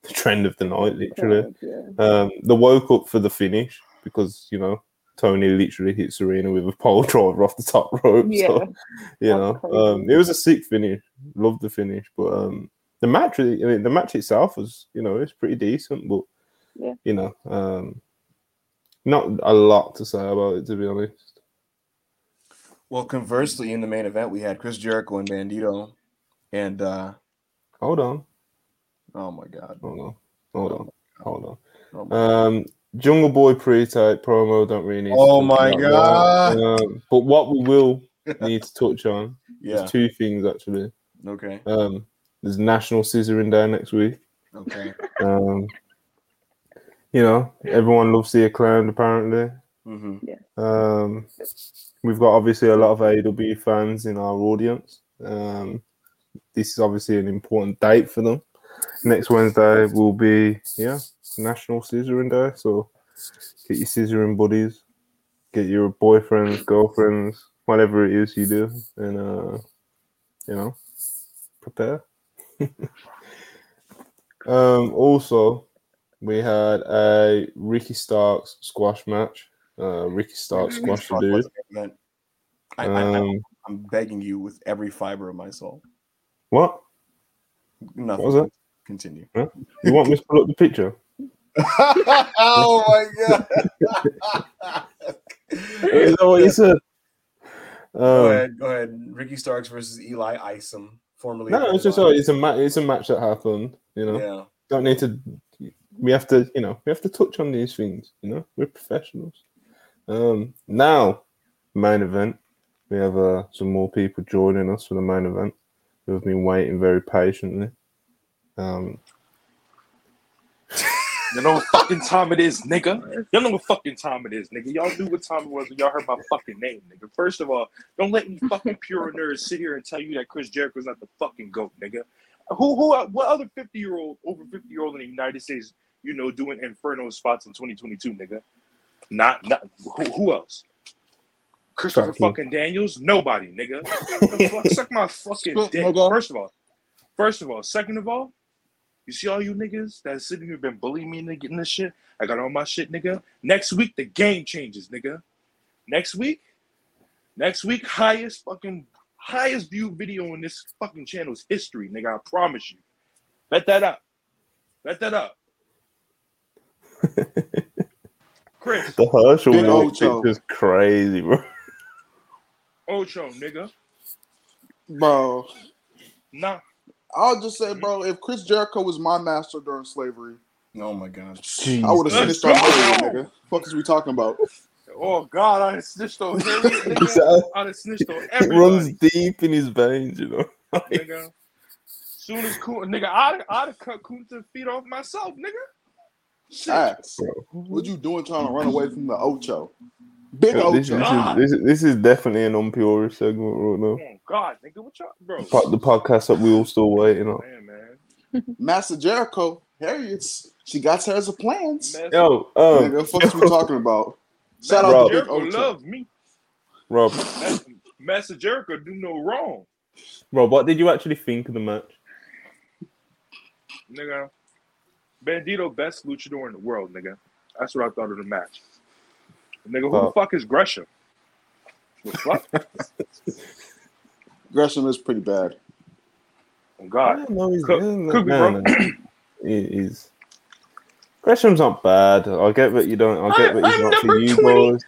the trend of the night, literally. Crowd, yeah. Um, they woke up for the finish because you know Toni literally hit Serena with a pole driver off the top rope. Yeah. So, you That's know, um, it was a sick finish. Loved the finish, but um, the match, really- I mean, the match itself was, you know, it's pretty decent, but Yeah. you know, um, not a lot to say about it to be honest. Well, conversely, in the main event, we had Chris Jericho and Bandido, and uh, Hold on, oh my god, hold on, hold on, hold on. oh my Um, Jungle Boy pre-tape promo. Don't really need. Oh talk my God. that. Um, but what we will need to touch on yeah, is two things actually. okay, Um, there's National Scissoring Day next week. okay, Um, you know, everyone loves the acclaimed apparently. hmm Um, we've got obviously a lot of AW fans in our audience. Um, this is obviously an important date for them. Next Wednesday will be yeah National Scissoring Day, so get your scissoring buddies, get your boyfriends, girlfriends, whatever it is you do, and uh, you know, prepare. um, also, we had a Ricky Starks squash match. Uh, Ricky Starks squashed a dude. I, I, I, Um, I'm begging you with every fiber of my soul. what? Nothing. was that? Continue. You want me to pull up the picture? oh my god. Is that what you said? go Um, ahead. Go ahead. Ricky Starks versus Eli Isom, formerly. no, it's just oh, it's a ma- it's a match that happened. You know, Yeah. don't need to. We have to, you know, we have to touch on these things. You know, we're professionals. Um, now, main event. We have uh, some more people joining us for the main event who have been waiting very patiently. Um, You know what fucking time it is, nigga. Y'all know what fucking time it is, nigga. Y'all knew what time it was when y'all heard my fucking name, nigga. First of all, don't let me fucking pure nerds sit here and tell you that Chris Jericho's not the fucking goat, nigga. Who who what other 50 year old over 50 year old in the United States, you know, doing inferno spots in 2022, nigga? Not not who, who else? Christopher Fuck you. fucking Daniels? Nobody, nigga. Fuck, suck my fucking dick. First of all, first of all, second of all, you see all you niggas that sitting here been bullying me into getting this shit. I got all my shit, nigga. Next week the game changes, nigga. Next week, next week highest fucking highest viewed video in this fucking channel's history, nigga. I promise you. Bet that up. Bet that up. Chris, The Herschel Big walk Ocho. picture's crazy, bro. Ocho, nigga. Bro, Nah. I'll just say, mm-hmm. bro, if Chris Jericho was my master during slavery, Oh my god. I would have Let's finished our murder, nigga. Fuck is we talking about? Oh God, I snitched on Harriet, nigga. I snitched on It runs deep in his veins, you know. nigga. Soon as Kun, nigga, I'd, I'd have cut Kunta feet off myself, nigga. Shit. Ass. What you doing trying to run away from the Ocho? Big Yeah, this, this, is, this, is- this is definitely an unpure segment right now. Oh God, nigga, what y'all, bro? Po- The podcast that we all still waiting on. Man, man. Master Jericho, Harriet's. She got hers of plans. Master, Yo, um, Nigga, fuck is we talking about? Shout out to Big Jericho Ocho. love me. Rob, Master, Master Jericho do no wrong, Rob, what did you actually think of the match? nigga. Bandido best luchador in the world, nigga. That's what I thought of the match. Nigga, who the fuck is Gresham? The fuck? Gresham is pretty bad. Oh God. no, he's, Cook- no, cook me, bro. he's Gresham's not bad. I get that you don't. I get I- that he's I'm not for you 20. boys.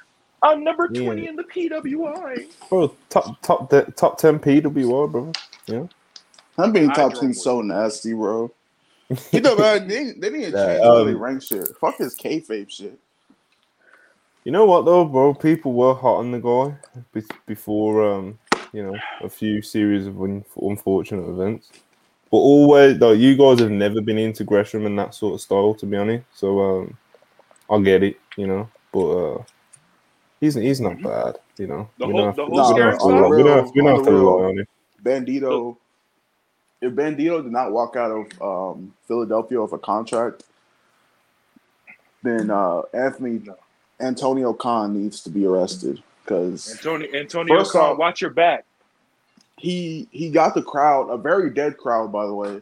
I'm number Yeah. 20 in the PWI. Bro, top top de- top ten PWR, bro. Yeah. I'm being top draw ten one. so nasty, bro. You know, man, they, they need to Yeah, change how they um, rank shit. Fuck his kayfabe shit. You know what though, bro? People were hot on the guy before, um, you know, a few series of un- unfortunate events. But always, though, you guys have never been into Gresham and that sort of style, to be honest. So, um, I get it, you know. But uh, he's he's not bad, you know. The We whole- don't have the to- whole we don't scary have to style? we don't have- we don't On have the to rely on him. Bandido, if Bandido did not walk out of um, Philadelphia with a contract, then uh, Anthony No. Antonio Khan needs to be arrested because Antonio, Antonio First Khan, off- watch your back. he he got the crowd, a very dead crowd, by the way.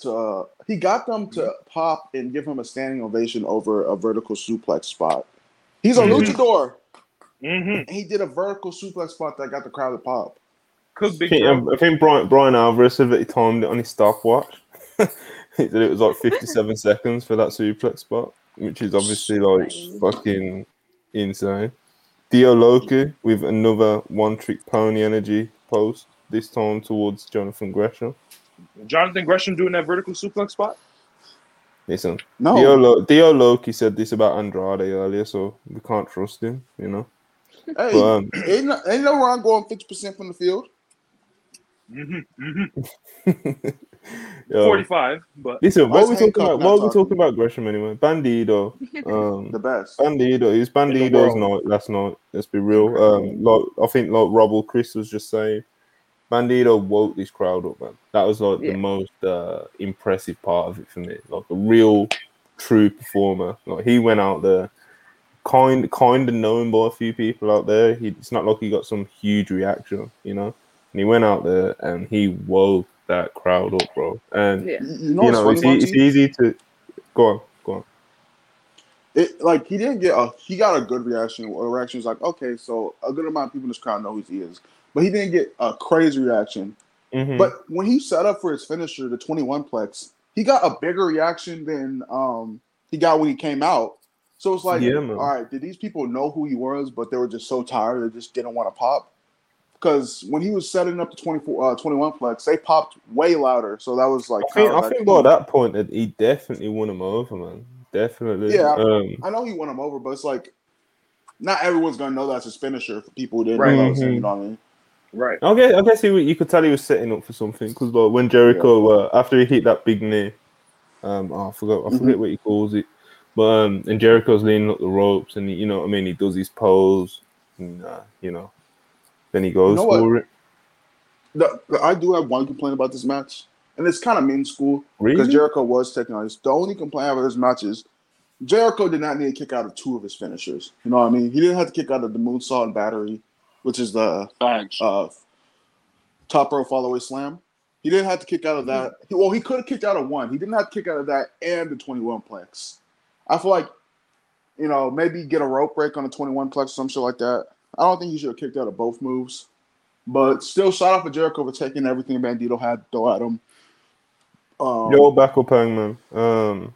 To uh, he got them to pop and give him a standing ovation over a vertical suplex spot. He's a Mhm. luchador. Mm-hmm. He did a vertical suplex spot that got the crowd to pop. Cook I think, bro. I think Brian, Bryan Alvarez said that he timed it on his stopwatch. he said it was like 57 seconds for that suplex spot, which is obviously like fucking insane. Dio Loki with another one trick pony energy post, this time towards Jonathan Gresham. Jonathan Gresham doing that vertical suplex spot. Listen, No, Dio, Lo- Dio Loki said this about Andrade earlier, so we can't trust him, you know. hey, But, um, ain't, no, ain't no wrong going fifty percent from the field. Mm-hmm. Mm-hmm. yo, 45, but listen, what are we talking about? What are we talking? talking about Gresham anyway? Bandido. Um, The best. Bandido, it was Bandido's world. night last night. Let's be real. Um, like I think, like Rob or Chris was just saying, Bandido woke this crowd up, man. That was like Yeah. the most uh, impressive part of it for me. Like a real, true performer. Like he went out there, kind, kind of known by a few people out there. He, it's not like he got some huge reaction, you know. And he went out there and he woke that crowd up, bro. And Yeah. You you know, you know, it's, funny, it's easy to go on, go on. It like he didn't get a he got a good reaction. A reaction was like, okay, so a good amount of people in this crowd know who he is, but he didn't get a crazy reaction. Mhm. But when he set up for his finisher, the twenty one plex, he got a bigger reaction than um he got when he came out. So it's like, Yeah, all right, did these people know who he was, but they were just so tired they just didn't want to pop? Because when he was setting up the 24, uh, 21 plex, they popped way louder. So that was like, I think, I think by that point that he definitely won him over, man. Definitely. Yeah. Um, I know he won him over, but it's like not everyone's gonna know that's his finisher for people who didn't Right. know that was him, Mhm. you know what I mean? right. I guess I guess he, you could tell he was setting up for something because like when Jericho uh, after he hit that big knee, um, oh, I forgot I forget what he calls it, But um, and Jericho's leaning up the ropes, and he, you know what I mean. He does his pose, and uh, you know, then he goes know what? for it. The, the- I do have one complaint about this match, and it's kind of mean school because Really? Jericho was taking on this. The only complaint i about this match is Jericho did not need to kick out of two of his finishers. You know what I mean? He didn't have to kick out of the moonsault and battery, which is the uh, top row fallaway slam. He didn't have to kick out of that. He- Well, he could have kicked out of one. He didn't have to kick out of that and the 21 plex. I feel like, you know, maybe get a rope break on the 21 plex or some shit like that. I don't think he should have kicked out of both moves. But still, shout out for Jericho for taking everything Bandido had to throw at him. Um, Yo, back up, Hangman. Um,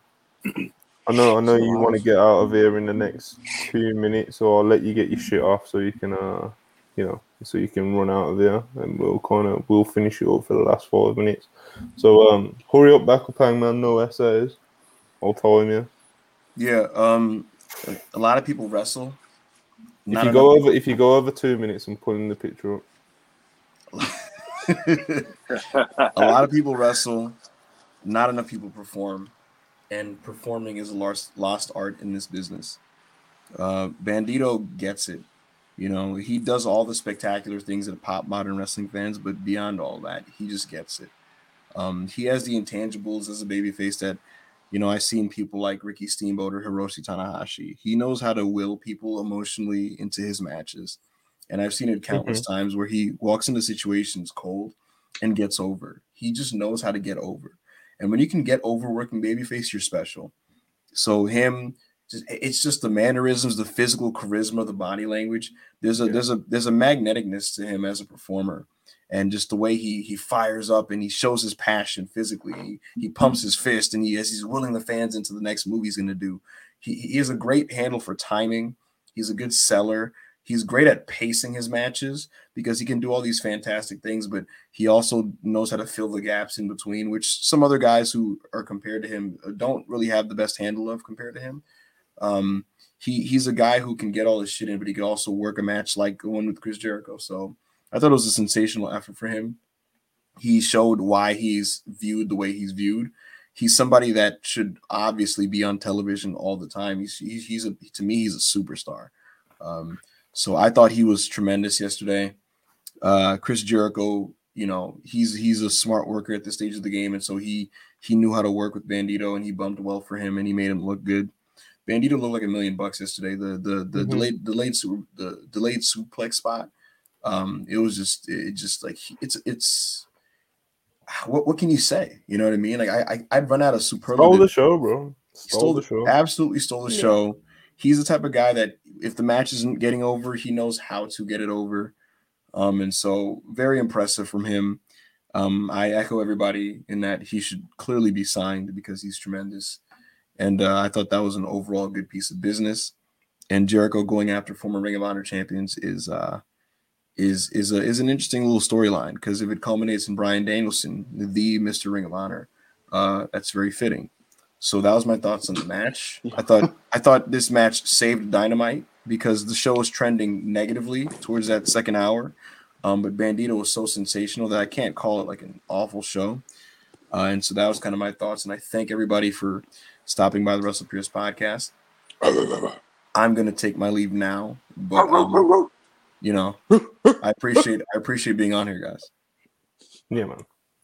I know, I know you want to get out of here in the next two minutes, so I'll let you get your shit off so you can, uh, you know, so you can run out of here, and we'll kind of we'll finish it up for the last five minutes. So, um, hurry up, back up, Hangman. No essays. I'll time you. Yeah, um, a lot of people wrestle. If Not you go over, if you go over two minutes, I'm pulling the picture up. a lot of people wrestle, not enough people perform, and performing is a lost lost art in this business. Uh, Bandido gets it. You know, he does all the spectacular things that pop modern wrestling fans, but beyond all that, he just gets it. Um, he has the intangibles as a babyface that, you know, I've seen people like Ricky Steamboat or Hiroshi Tanahashi. He knows how to will people emotionally into his matches. And I've seen it countless mm-hmm. times where he walks into situations cold and gets over. He just knows how to get over. And when you can get over working babyface, you're special. So him, just it's just the mannerisms, the physical charisma, the body language. There's a there's a there's a magneticness to him as a performer, and just the way he he fires up and he shows his passion physically. He, he pumps his fist and he as he's willing the fans into the next movie he's going to do. He he has a great handle for timing. He's a good seller. He's great at pacing his matches because he can do all these fantastic things, but he also knows how to fill the gaps in between, which some other guys who are compared to him don't really have the best handle of compared to him. Um, he he's a guy who can get all this shit in, but he can also work a match like the one with Chris Jericho. So I thought it was a sensational effort for him. He showed why he's viewed the way he's viewed. He's somebody that should obviously be on television all the time. He's he's, he's a, to me he's a superstar. Um, so I thought he was tremendous yesterday. Uh, Chris Jericho, you know, he's he's a smart worker at this stage of the game, and so he he knew how to work with Bandido, and he bumped well for him, and he made him look good. Bandido looked like a million bucks yesterday. The the the Mhm. delayed delayed the delayed suplex spot. Um, it was just it just like it's it's what what can you say? You know what I mean? Like I, I I'd run out of superlative. Stole the show, bro. He Stole, the show. Absolutely stole the Yeah. show. He's the type of guy that if the match isn't getting over, he knows how to get it over. Um, and so very impressive from him. Um, I echo everybody in that he should clearly be signed because he's tremendous. And uh, I thought that was an overall good piece of business. And Jericho going after former Ring of Honor champions is uh, is is a is an interesting little storyline because if it culminates in Bryan Danielson, the Mr. Ring of Honor, uh, that's very fitting. So that was my thoughts on the match. I thought I thought this match saved Dynamite because the show was trending negatively towards that second hour. Um, but Bandido was so sensational that I can't call it like an awful show. Uh, and so that was kind of my thoughts. And I thank everybody for stopping by the Wrestle Purists podcast. I'm gonna take my leave now, but um, you know, I appreciate I appreciate being on here, guys. Yeah, man.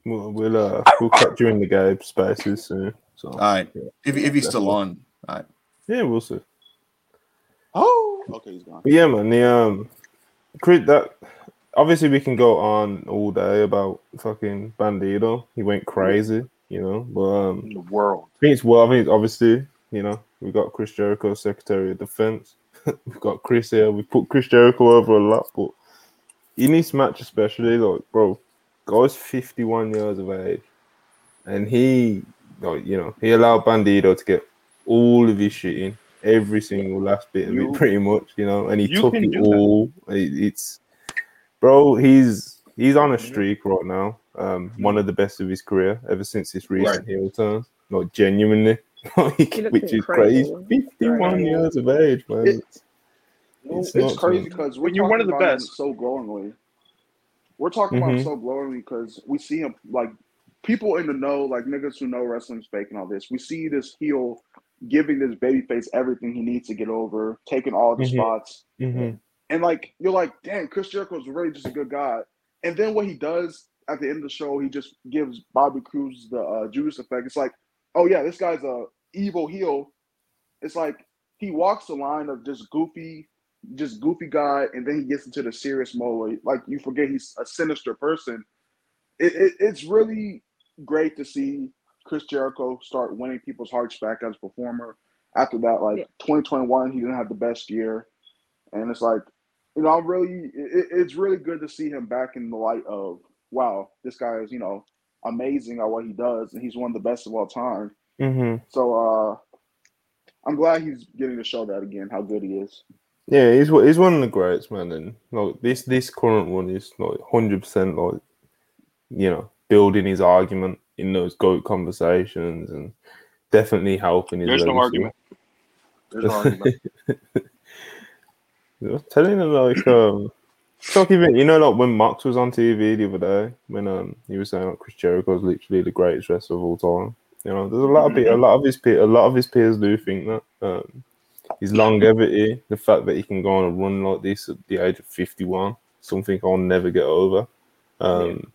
We'll we'll, uh, we'll cut you in the game spaces soon. So All right, Yeah. if if he's That's still cool. on, all right. yeah, we'll see. Oh, okay, he's gone. But yeah, man. The um, Chris, that obviously we can go on all day about fucking Bandido. He went crazy, you know. But um, in the world. I think it's well. I think obviously, you know, we got Chris Jericho, Secretary of Defense. We've got Chris here. We put Chris Jericho over a lot, but in this match especially, like, bro, guy's fifty-one years of age, and he, like, you know, he allowed Bandido to get all of his shit in, every single last bit of You- it, pretty much, you know, and he took it all. It- it's, bro, he's he's on a streak right now. Um, one of the best of his career ever since his recent heel turn. Like genuinely, like, which is crazy. incredible. Fifty-one Right. years of age, man. It's- It's, It's not crazy because When you're one of the best. so glowingly. We're talking about him Mhm. so glowingly because we see him like people in the know, like niggas who know wrestling's fake and all this. We see this heel giving this babyface everything he needs to get over, taking all the Mhm. spots. hmm And like you're like, damn, Chris Jericho is really just a good guy. And then what he does at the end of the show, he just gives Bobby Cruz the uh, Judas effect. It's like, oh yeah, this guy's a evil heel. It's like he walks the line of just goofy, just goofy guy, and then he gets into the serious mode. Like you forget he's a sinister person. It, it, it's really great to see Chris Jericho start winning people's hearts back as a performer. After that, like Yeah. 2021, he didn't have the best year, and it's like you know, I'm really, it, it's really good to see him back in the light of, wow, this guy is, you know, amazing at what he does, and he's one of the best of all time. hmm So, uh, I'm glad he's getting to show that again, how good he is. Yeah, he's one- he's one of the greats, man. And like this this current one is like hundred percent like you know building his argument in those goat conversations and definitely helping his. There's no argument. There's no argument. Telling him like um like even you know like when Mox was on TV the other day when um he was saying like Chris Jericho is literally the greatest wrestler of all time. You know, there's a lot of pe- a lot of his pe- a lot of his peers do think that. Um, his longevity, the fact that he can go on a run like this at the age of 51, something I'll never get over. Um,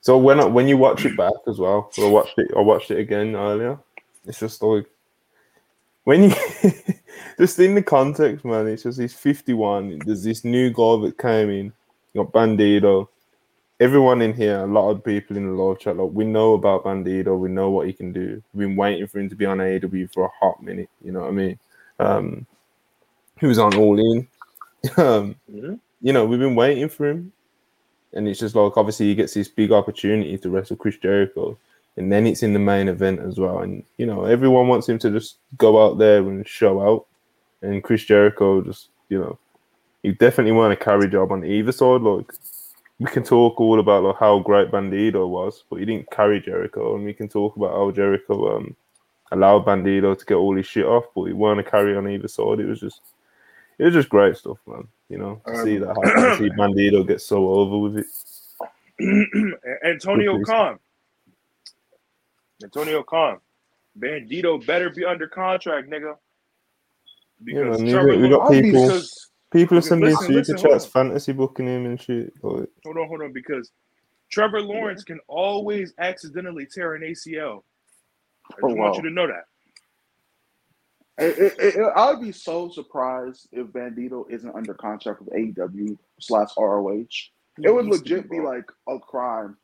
So when I, when you watch it back as well, I watched it. I watched it again earlier. It's just like when you just in the context, man. It's just he's 51. There's this new guy that came in. You got Bandido. Everyone in here, a lot of people in the live chat, like we know about Bandido. We know what he can do. We've been waiting for him to be on AEW for a hot minute. You know what I mean? Um, he was on All In. um, Mhm. you know, we've been waiting for him. And it's just like obviously he gets this big opportunity to wrestle Chris Jericho. And then it's in the main event as well. And you know, everyone wants him to just go out there and show out. And Chris Jericho just, you know, he definitely want a carry job on either side. Like we can talk all about like how great Bandido was, but he didn't carry Jericho, and we can talk about how Jericho um allowed Bandido to get all his shit off, but he weren't a carry on either side. It was just it was just great stuff, man. You know, to see that happen, see Bandido get so over with it. Antonio. Khan. Antonio Khan. Bandido better be under contract, nigga. Yeah, Because man, we got- we got Lawrence- people- because- People are sending listen, super listen, hold chats, fantasy booking him and shit. Like, hold on, hold on, because Trevor Lawrence can always accidentally tear an ACL. I oh, just Oh, want wow. you to know that. It, it, it, I would be so surprised if Bandido isn't under contract with AEW slash ROH. It would legit be bro. like a crime.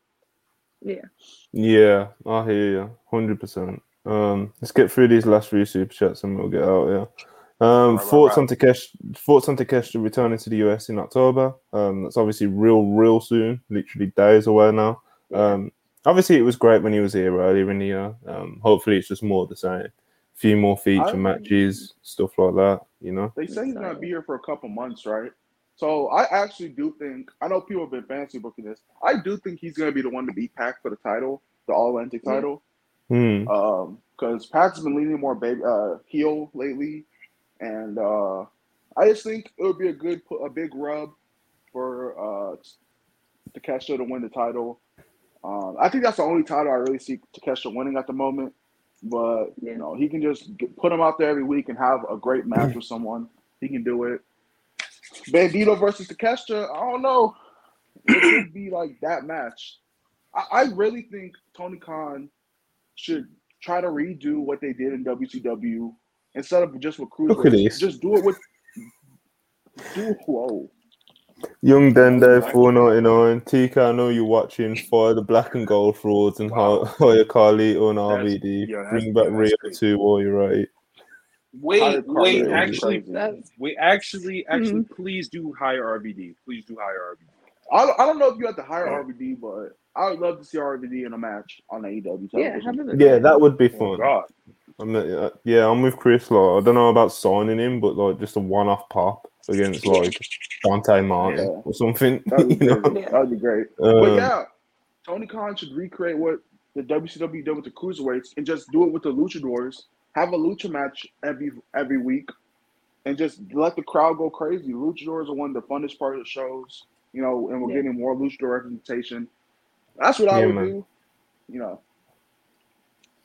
Yeah. yeah, I hear you, hundred percent. Um, let's get through these last few super chats and we'll get out. Yeah. Um, Right, right, thoughts right. on Takesh, thoughts on Takeshita returning to the US in October. Um, that's obviously real, real soon, literally days away now. Um, obviously it was great when he was here earlier in the year. Um, hopefully it's just more of the same. A few more feature matches, stuff like that. You know. They say he's gonna be here for a couple months, right? So I actually do think I know people have been fancy booking this. I do think he's gonna be the one to beat Pac for the title, the All Atlantic Yeah. title. Hmm. Um, because Pac's been leaning more baby uh heel lately, and uh I just think it would be a good a big rub for uh Takeshita to win the title. Um, I think that's the only title I really see Takeshita winning at the moment. But you know, he can just get, put him out there every week and have a great match with someone. He can do it. Bandido versus Takeshita, I don't know. It could be like that match. I, I really think Tony Khan should try to redo what they did in WCW instead of just with Look at cruiserweights. this. Just do it with. Do whoa. Young Dende, four ninety nine. TK, I know you're watching. Fire the black and gold frauds and Wow. hire Carlito and RVD. yeah, Bring back Rio too while you're right. Wait, wait, actually, That's wait, actually, actually, please do hire RVD. Please do hire RVD. I don't, I don't know if you have to hire RVD, but I would love to see RVD in a match on AEW yeah. television. Have a look. Yeah, that would be Oh fun. God, I'm not, uh, yeah, I'm with Chris. Like, I don't know about signing him, but like just a one-off pop against like Dante Martin Yeah. or something. That would be you know? great. That would be great. But Um, yeah, Tony Khan should recreate what the WCW did with the cruiserweights and just do it with the luchadors. Have a lucha match every every week, and just let the crowd go crazy. Luchadors are one of the funnest part of the shows, you know, and we're Yeah. getting more luchador representation. That's what I would man. do. You know,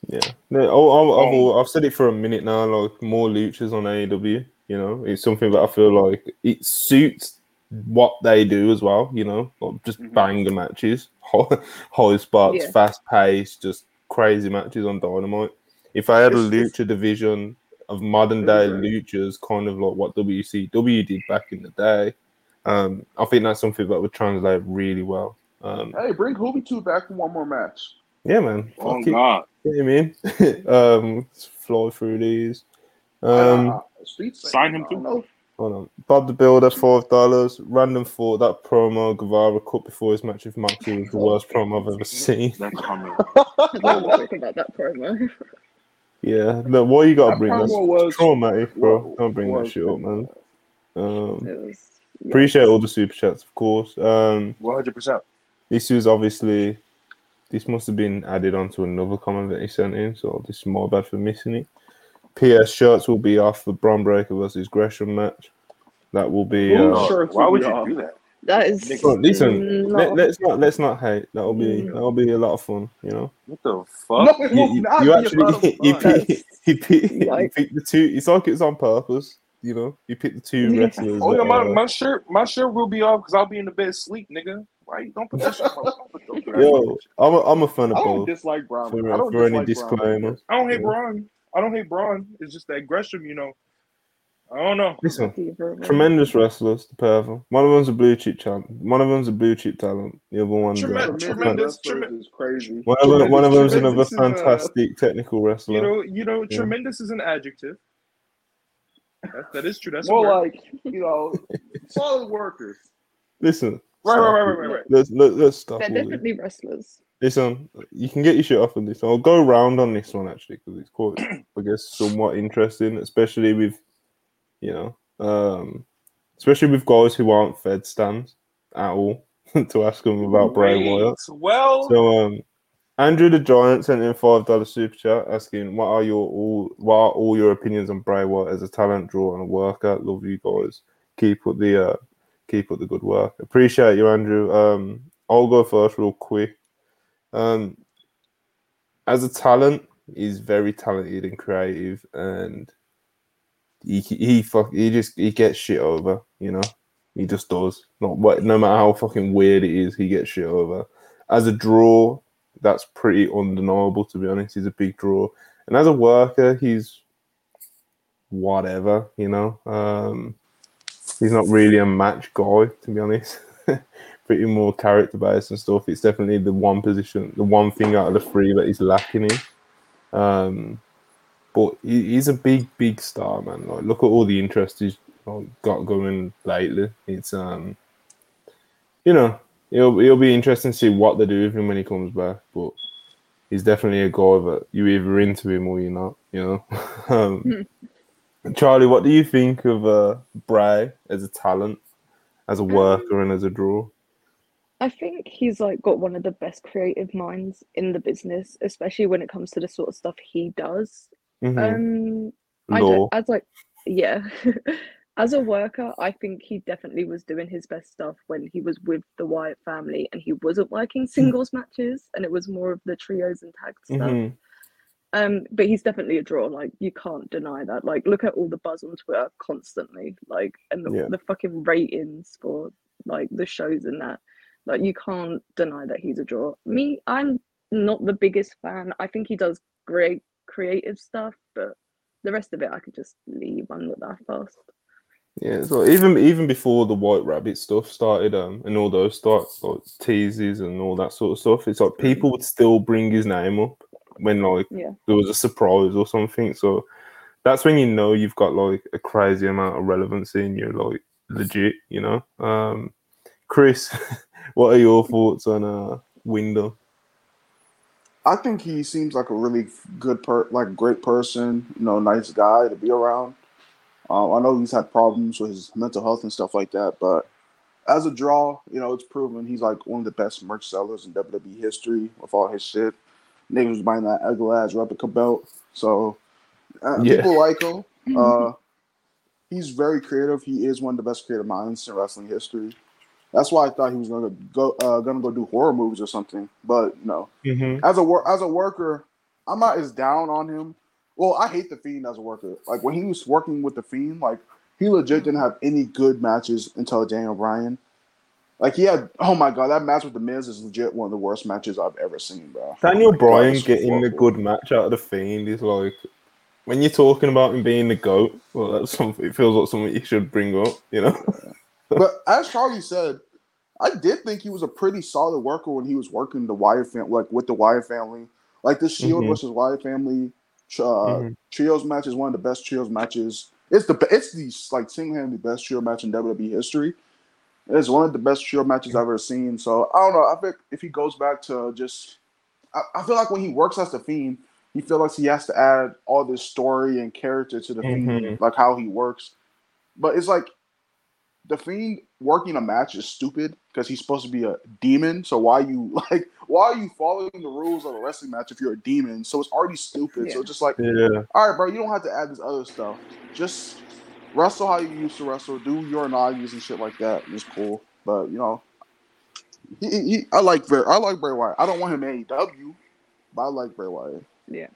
Yeah, no, oh, I've, I've, Um, al- I've said it for a minute now. Like more luchas on AEW, you know, it's something that I feel like it suits what they do as well. You know, like just Mhm. banger matches, high, high spots, Yeah. fast pace, just crazy matches on Dynamite. If I had a It's- it's- lucha division of modern day It'd luchas, kind of like what WCW did back in the day, um, I think that's something that would translate really well. Um, Hey, bring Hooby Two back for one more match. yeah, man. Oh Fuck it. God. Get him in. um, fly through these. Um, Uh, Sign him I don't too. hold on. Bob the Builder, five dollars. Random thought that promo Guevara cut before his match with Moxley was the worst promo I've ever seen. That comment. I don't want talk about that promo. Yeah, no, why you gotta That bring that? promo was Traumatic, bro. was- Don't bring that shit up, man. Um, was. yeah. appreciate all the super chats, of course. Um, One hundred percent. this was obviously this must have been added onto another comment that he sent in, so this is more bad for missing it. PS shirts will be off for Bron Breakker versus Gresham match. That will be. Ooh, Uh, sure. Why would Yeah. you do that? That is. Nick, well, listen, not- let, us not let's not hate. That'll be Mm. that'll be a lot of fun. You know, What the fuck? it you, you, you be a lot actually of you fun. pick, you, pick, you pick the two. It's like it's on purpose. You know, you pick the two Yeah. wrestlers. Oh yeah, my, my shirt, my shirt will be off because I'll be in the bed sleep, nigga. Why you don't put that shit on? Don't put- don't put that Yo. I'm a, I'm a fan of I don't both. dislike Brown. For- I don't for any dislike Brown. disclaimer. I don't hate Yeah. Bron. I don't hate Bron. It's just that Gresham, you know. I don't know. Listen, Tremendous. tremendous wrestlers, the pair of them. One of them's a blue chip talent. One of them's a blue chip talent. The other one's Tremendous, Tremendous, tremendous, crazy. one of them, one of them's another Tremendous is, uh, fantastic technical wrestler. You know, you know, Yeah. tremendous is an adjective. That, that is true. That's a More like you know, solid workers. Listen, Right, right, right, right, right, right. Let's let, let's stop. They're all this. definitely wrestlers. Listen, you can get your shit off on this. I'll go round on this one actually because it's quite, I guess, somewhat interesting, especially with, you know, um, especially with guys who aren't Fed stands at all to ask them about Bray. Wyatt. Well, So, um, Andrew the Giant sent in five dollar super chat asking, "What are your all? What are all your opinions on Bray Wyatt as a talent draw and a worker? Love you guys. Keep up the uh, keep up the good work. Appreciate you, Andrew. Um, I'll go first, real quick. Um, as a talent, he's very talented and creative, and he he fuck he just he gets shit over. You know, he just does. Not what no matter how fucking weird it is, he gets shit over. As a draw, that's pretty undeniable to be honest. He's a big draw, and as a worker, he's whatever. You know, um, he's not really a match guy to be honest. pretty more character based and stuff. It's definitely the one position, the one thing out of the three that he's lacking in. Um, but he's a big, big star, man. Like, look at all the interest he's got going lately. It's um, you know, it'll it'll be interesting to see what they do with him when he comes back. But he's definitely a guy that you either into him or you're not. You know. um, Charlie, what do you think of uh, Bray as a talent, as a worker, and as a draw? I think he's like got one of the best creative minds in the business, especially when it comes to the sort of stuff he does. Mhm. Um, I Law. as like, yeah, as a worker, I think he definitely was doing his best stuff when he was with the Wyatt family and he wasn't working singles matches and it was more of the trios and tag stuff. Mhm. Um, but he's definitely a draw. Like you can't deny that. Like look at all the buzz on Twitter constantly. Like and the, Yeah. the fucking ratings for like the shows and that. Like you can't deny that he's a draw. Me, I'm not the biggest fan. I think he does great creative stuff, but the rest of it I could just leave. I'm not that fast. Yeah, so even even before the White Rabbit stuff started, um, and all those start like teases and all that sort of stuff, it's like people would still bring his name up when like Yeah. there was a surprise or something. So that's when you know you've got like a crazy amount of relevancy and you're like legit, you know. Um, Chris, what are your thoughts on uh Windham? I think he seems like a really good per, like great person. You know, nice guy to be around. Um, I know he's had problems with his mental health and stuff like that, but as a draw, you know, it's proven he's like one of the best merch sellers in WWE history with all his shit. Niggas was buying that ugly ass replica belt, so uh, Yeah. people like him. Uh, he's very creative. He is one of the best creative minds in wrestling history. That's why I thought he was gonna go uh, gonna go do horror movies or something. But no, Mm-hmm. as a wor- as a worker, I'm not as down on him. Well, I hate the Fiend as a worker. Like when he was working with the Fiend, like he legit didn't have any good matches until Daniel Bryan. Like he had, oh my god, that match with the Miz is legit one of the worst matches I've ever seen, bro. Daniel God, Bryan it's getting the good match out of the Fiend is like when you're talking about him being the goat. Well, that's something. It feels like something you should bring up. You know. But as Charlie said, I did think he was a pretty solid worker when he was working the Wyatt family, like with the Wyatt family. Like the Shield Mhm. versus Wyatt family uh, Mhm. trios match is one of the best trios matches. It's the it's the like single handedly best trio match in WWE history. It's one of the best trio matches I've ever seen. So I don't know. I think if he goes back to just, I, I feel like when he works as the Fiend, he feels like he has to add all this story and character to the Fiend, Mhm. like how he works. But it's like the Fiend working a match is stupid because he's supposed to be a demon. So why you like why are you following the rules of a wrestling match if you're a demon? So it's already stupid. So Yeah. it's just like, Yeah. all right, bro, you don't have to add this other stuff. Just wrestle how you used to wrestle. Do your nagas and shit like that. It's cool. But you know, he, he, he- I like Bray. I like Bray Wyatt. I don't want him in AEW, but I like Bray Wyatt. Yeah.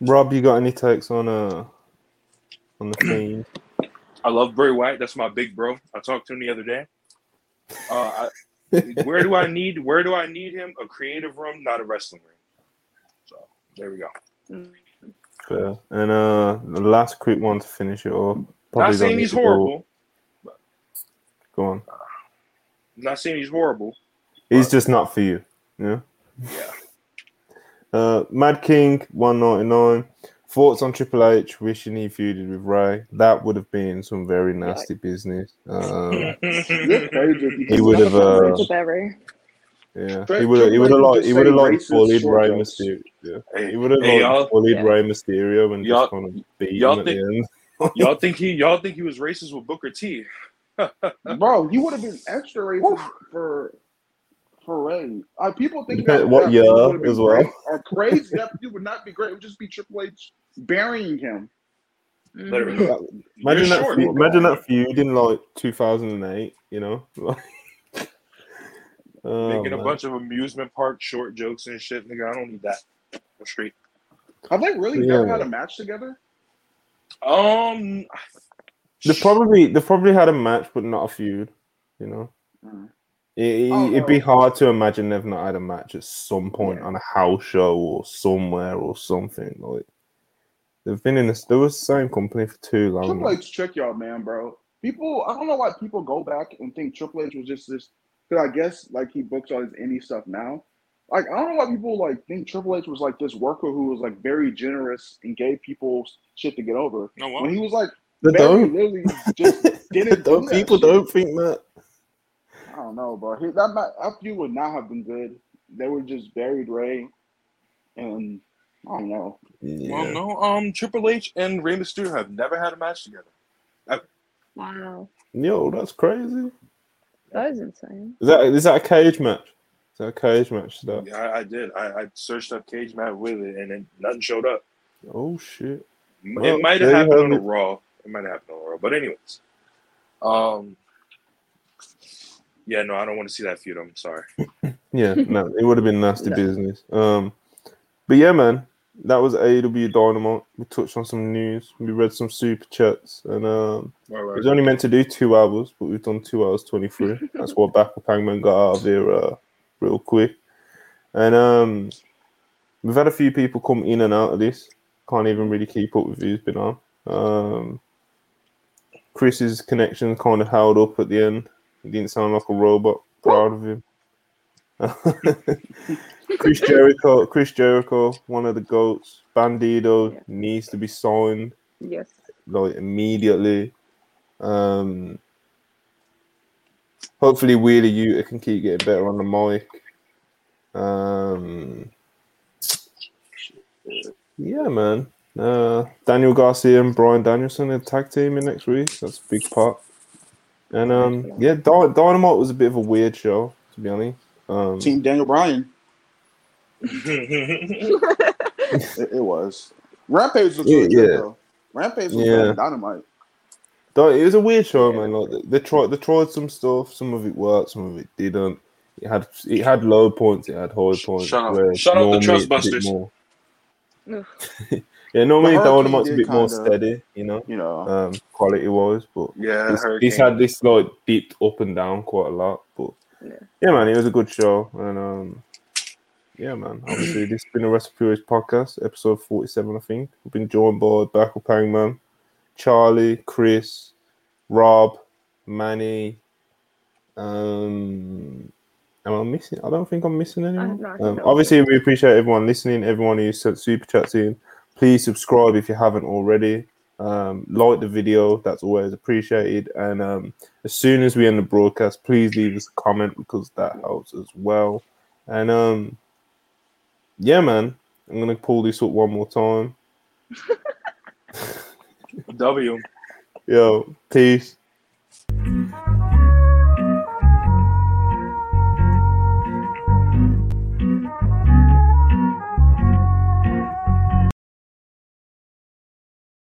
Rob, you got any takes on uh on the Fiend? I love Bray Wyatt. That's my big bro. I talked to him the other day. Uh, I, where do I need where do I need him? A creative room, not a wrestling room. So there we go. Fair. And uh, the last quick one to finish it off. not Probably saying he's need to go- horrible. Go on. not saying he's horrible. He's just not for you. Yeah. Yeah. Uh, Mad King, one ninety nine. Thoughts on Triple H wishing he feuded with Rey? That would have been some very nasty business. Um, You're crazy if you He would have, uh, It's a berry. yeah, he would have. He would have H like. He would have say like bullied Rey. Mysterio. Yeah. He would have hey, like y'all- bullied Yeah. Rey Mysterio and Y'all- just kind of beat y'all him at the end. y'all think he y'all think he was racist with Booker T? Bro, you would have been extra racist for for Rey. Uh, people think Depend- that what that year would have been as well. great Or crazy. That dude would not be great. It would just be Triple H burying him. Literally. Mhm. Imagine You're that. short. feud, imagine that feud in like 2008. You know. Oh, Making a bunch of amusement park short jokes and shit, nigga. I don't need that. Go straight. Have they really Yeah. never had a match together? Um, They probably they probably had a match, but not a feud. You know, Mm. It, Oh, would be hard to imagine they've not had a match at some point Yeah. on a house show or somewhere or something. Like they've been in this. They was the same company for too long. Triple man. H trick y'all, man, bro. People, I don't know why people go back and think Triple H was just this. Because I guess like he books all his indie stuff now. Like I don't know why people like think Triple H was like this worker who was like very generous and gave people shit to get over. no well, When he was like They don't. literally just didn't don't do people shit. don't think that. I don't know, bro. He, that ma- that feud would not have been good. They were just buried Rey, and I don't know. Yeah. well, no. Um, Triple H and Rey Mysterio have never had a match together. Wow. Yo, that's crazy. That is insane. Is that is that a cage match? Is that a cage match? That Yeah, I, I did. I, I searched up cage match with it, and then nothing showed up. oh shit. Well, it might have happened on a. Raw. It might have happened on a Raw. But anyways, um, yeah, no, I don't want to see that feud. I'm sorry. Yeah, no, it would have been nasty No. business. Um, but yeah, man, that was AEW Dynamite. We touched on some news. We read some super chats, and um, All it right. was only meant to do two hours, but we've done two hours twenty three. That's what Backup Hangman got out of here uh, real quick. And um, we've had a few people come in and out of this. Can't even really keep up with who's been on. Um, Chris's connection kind of held up at the end. He didn't sound like a robot. Proud of him. Chris Jericho, Chris Jericho, one of the goats. Bandido Yeah. needs to be signed Yes. like immediately. Um, hopefully, Wheeler Yuta can keep getting better on the mic. Um, yeah, man. Uh, Daniel Garcia and Bryan Danielson are tag teaming next week. That's a big part. And um, yeah, Dy- Dynamite was a bit of a weird show, to be honest. Um, Team Daniel Bryan. It, it was. Rampage was Yeah, really good yeah. though. Rampage was Yeah. better than Dynamite. Though it was a weird show, Yeah. man. Like they, they tried, they tried some stuff. Some of it worked, some of it didn't. It had it had low points, it had high points. Shut up. Shut up, the normally it's a bit Trustbusters. Yeah, normally The Dynamite's a bit more kinda- steady, you know, You know, um, quality wise, but Yeah, this, this had this like dipped up and down quite a lot. But Yeah. yeah, man, it was a good show, and um, yeah, man. Obviously, this has been a Wrestle Purists podcast, episode forty-seven, I think. We've been joined by Backup Hangman, Charlie, Chris, Rob, Manny. Um, am I missing? I don't think I'm missing anyone. um, obviously, we appreciate everyone listening, everyone who sent super chats in. Please subscribe if you haven't already. Um, like the video, that's always appreciated. And um, as soon as we end the broadcast, please leave us a comment because that helps as well. And um, yeah, man, I'm gonna pull this up one more time. W. Yo, peace.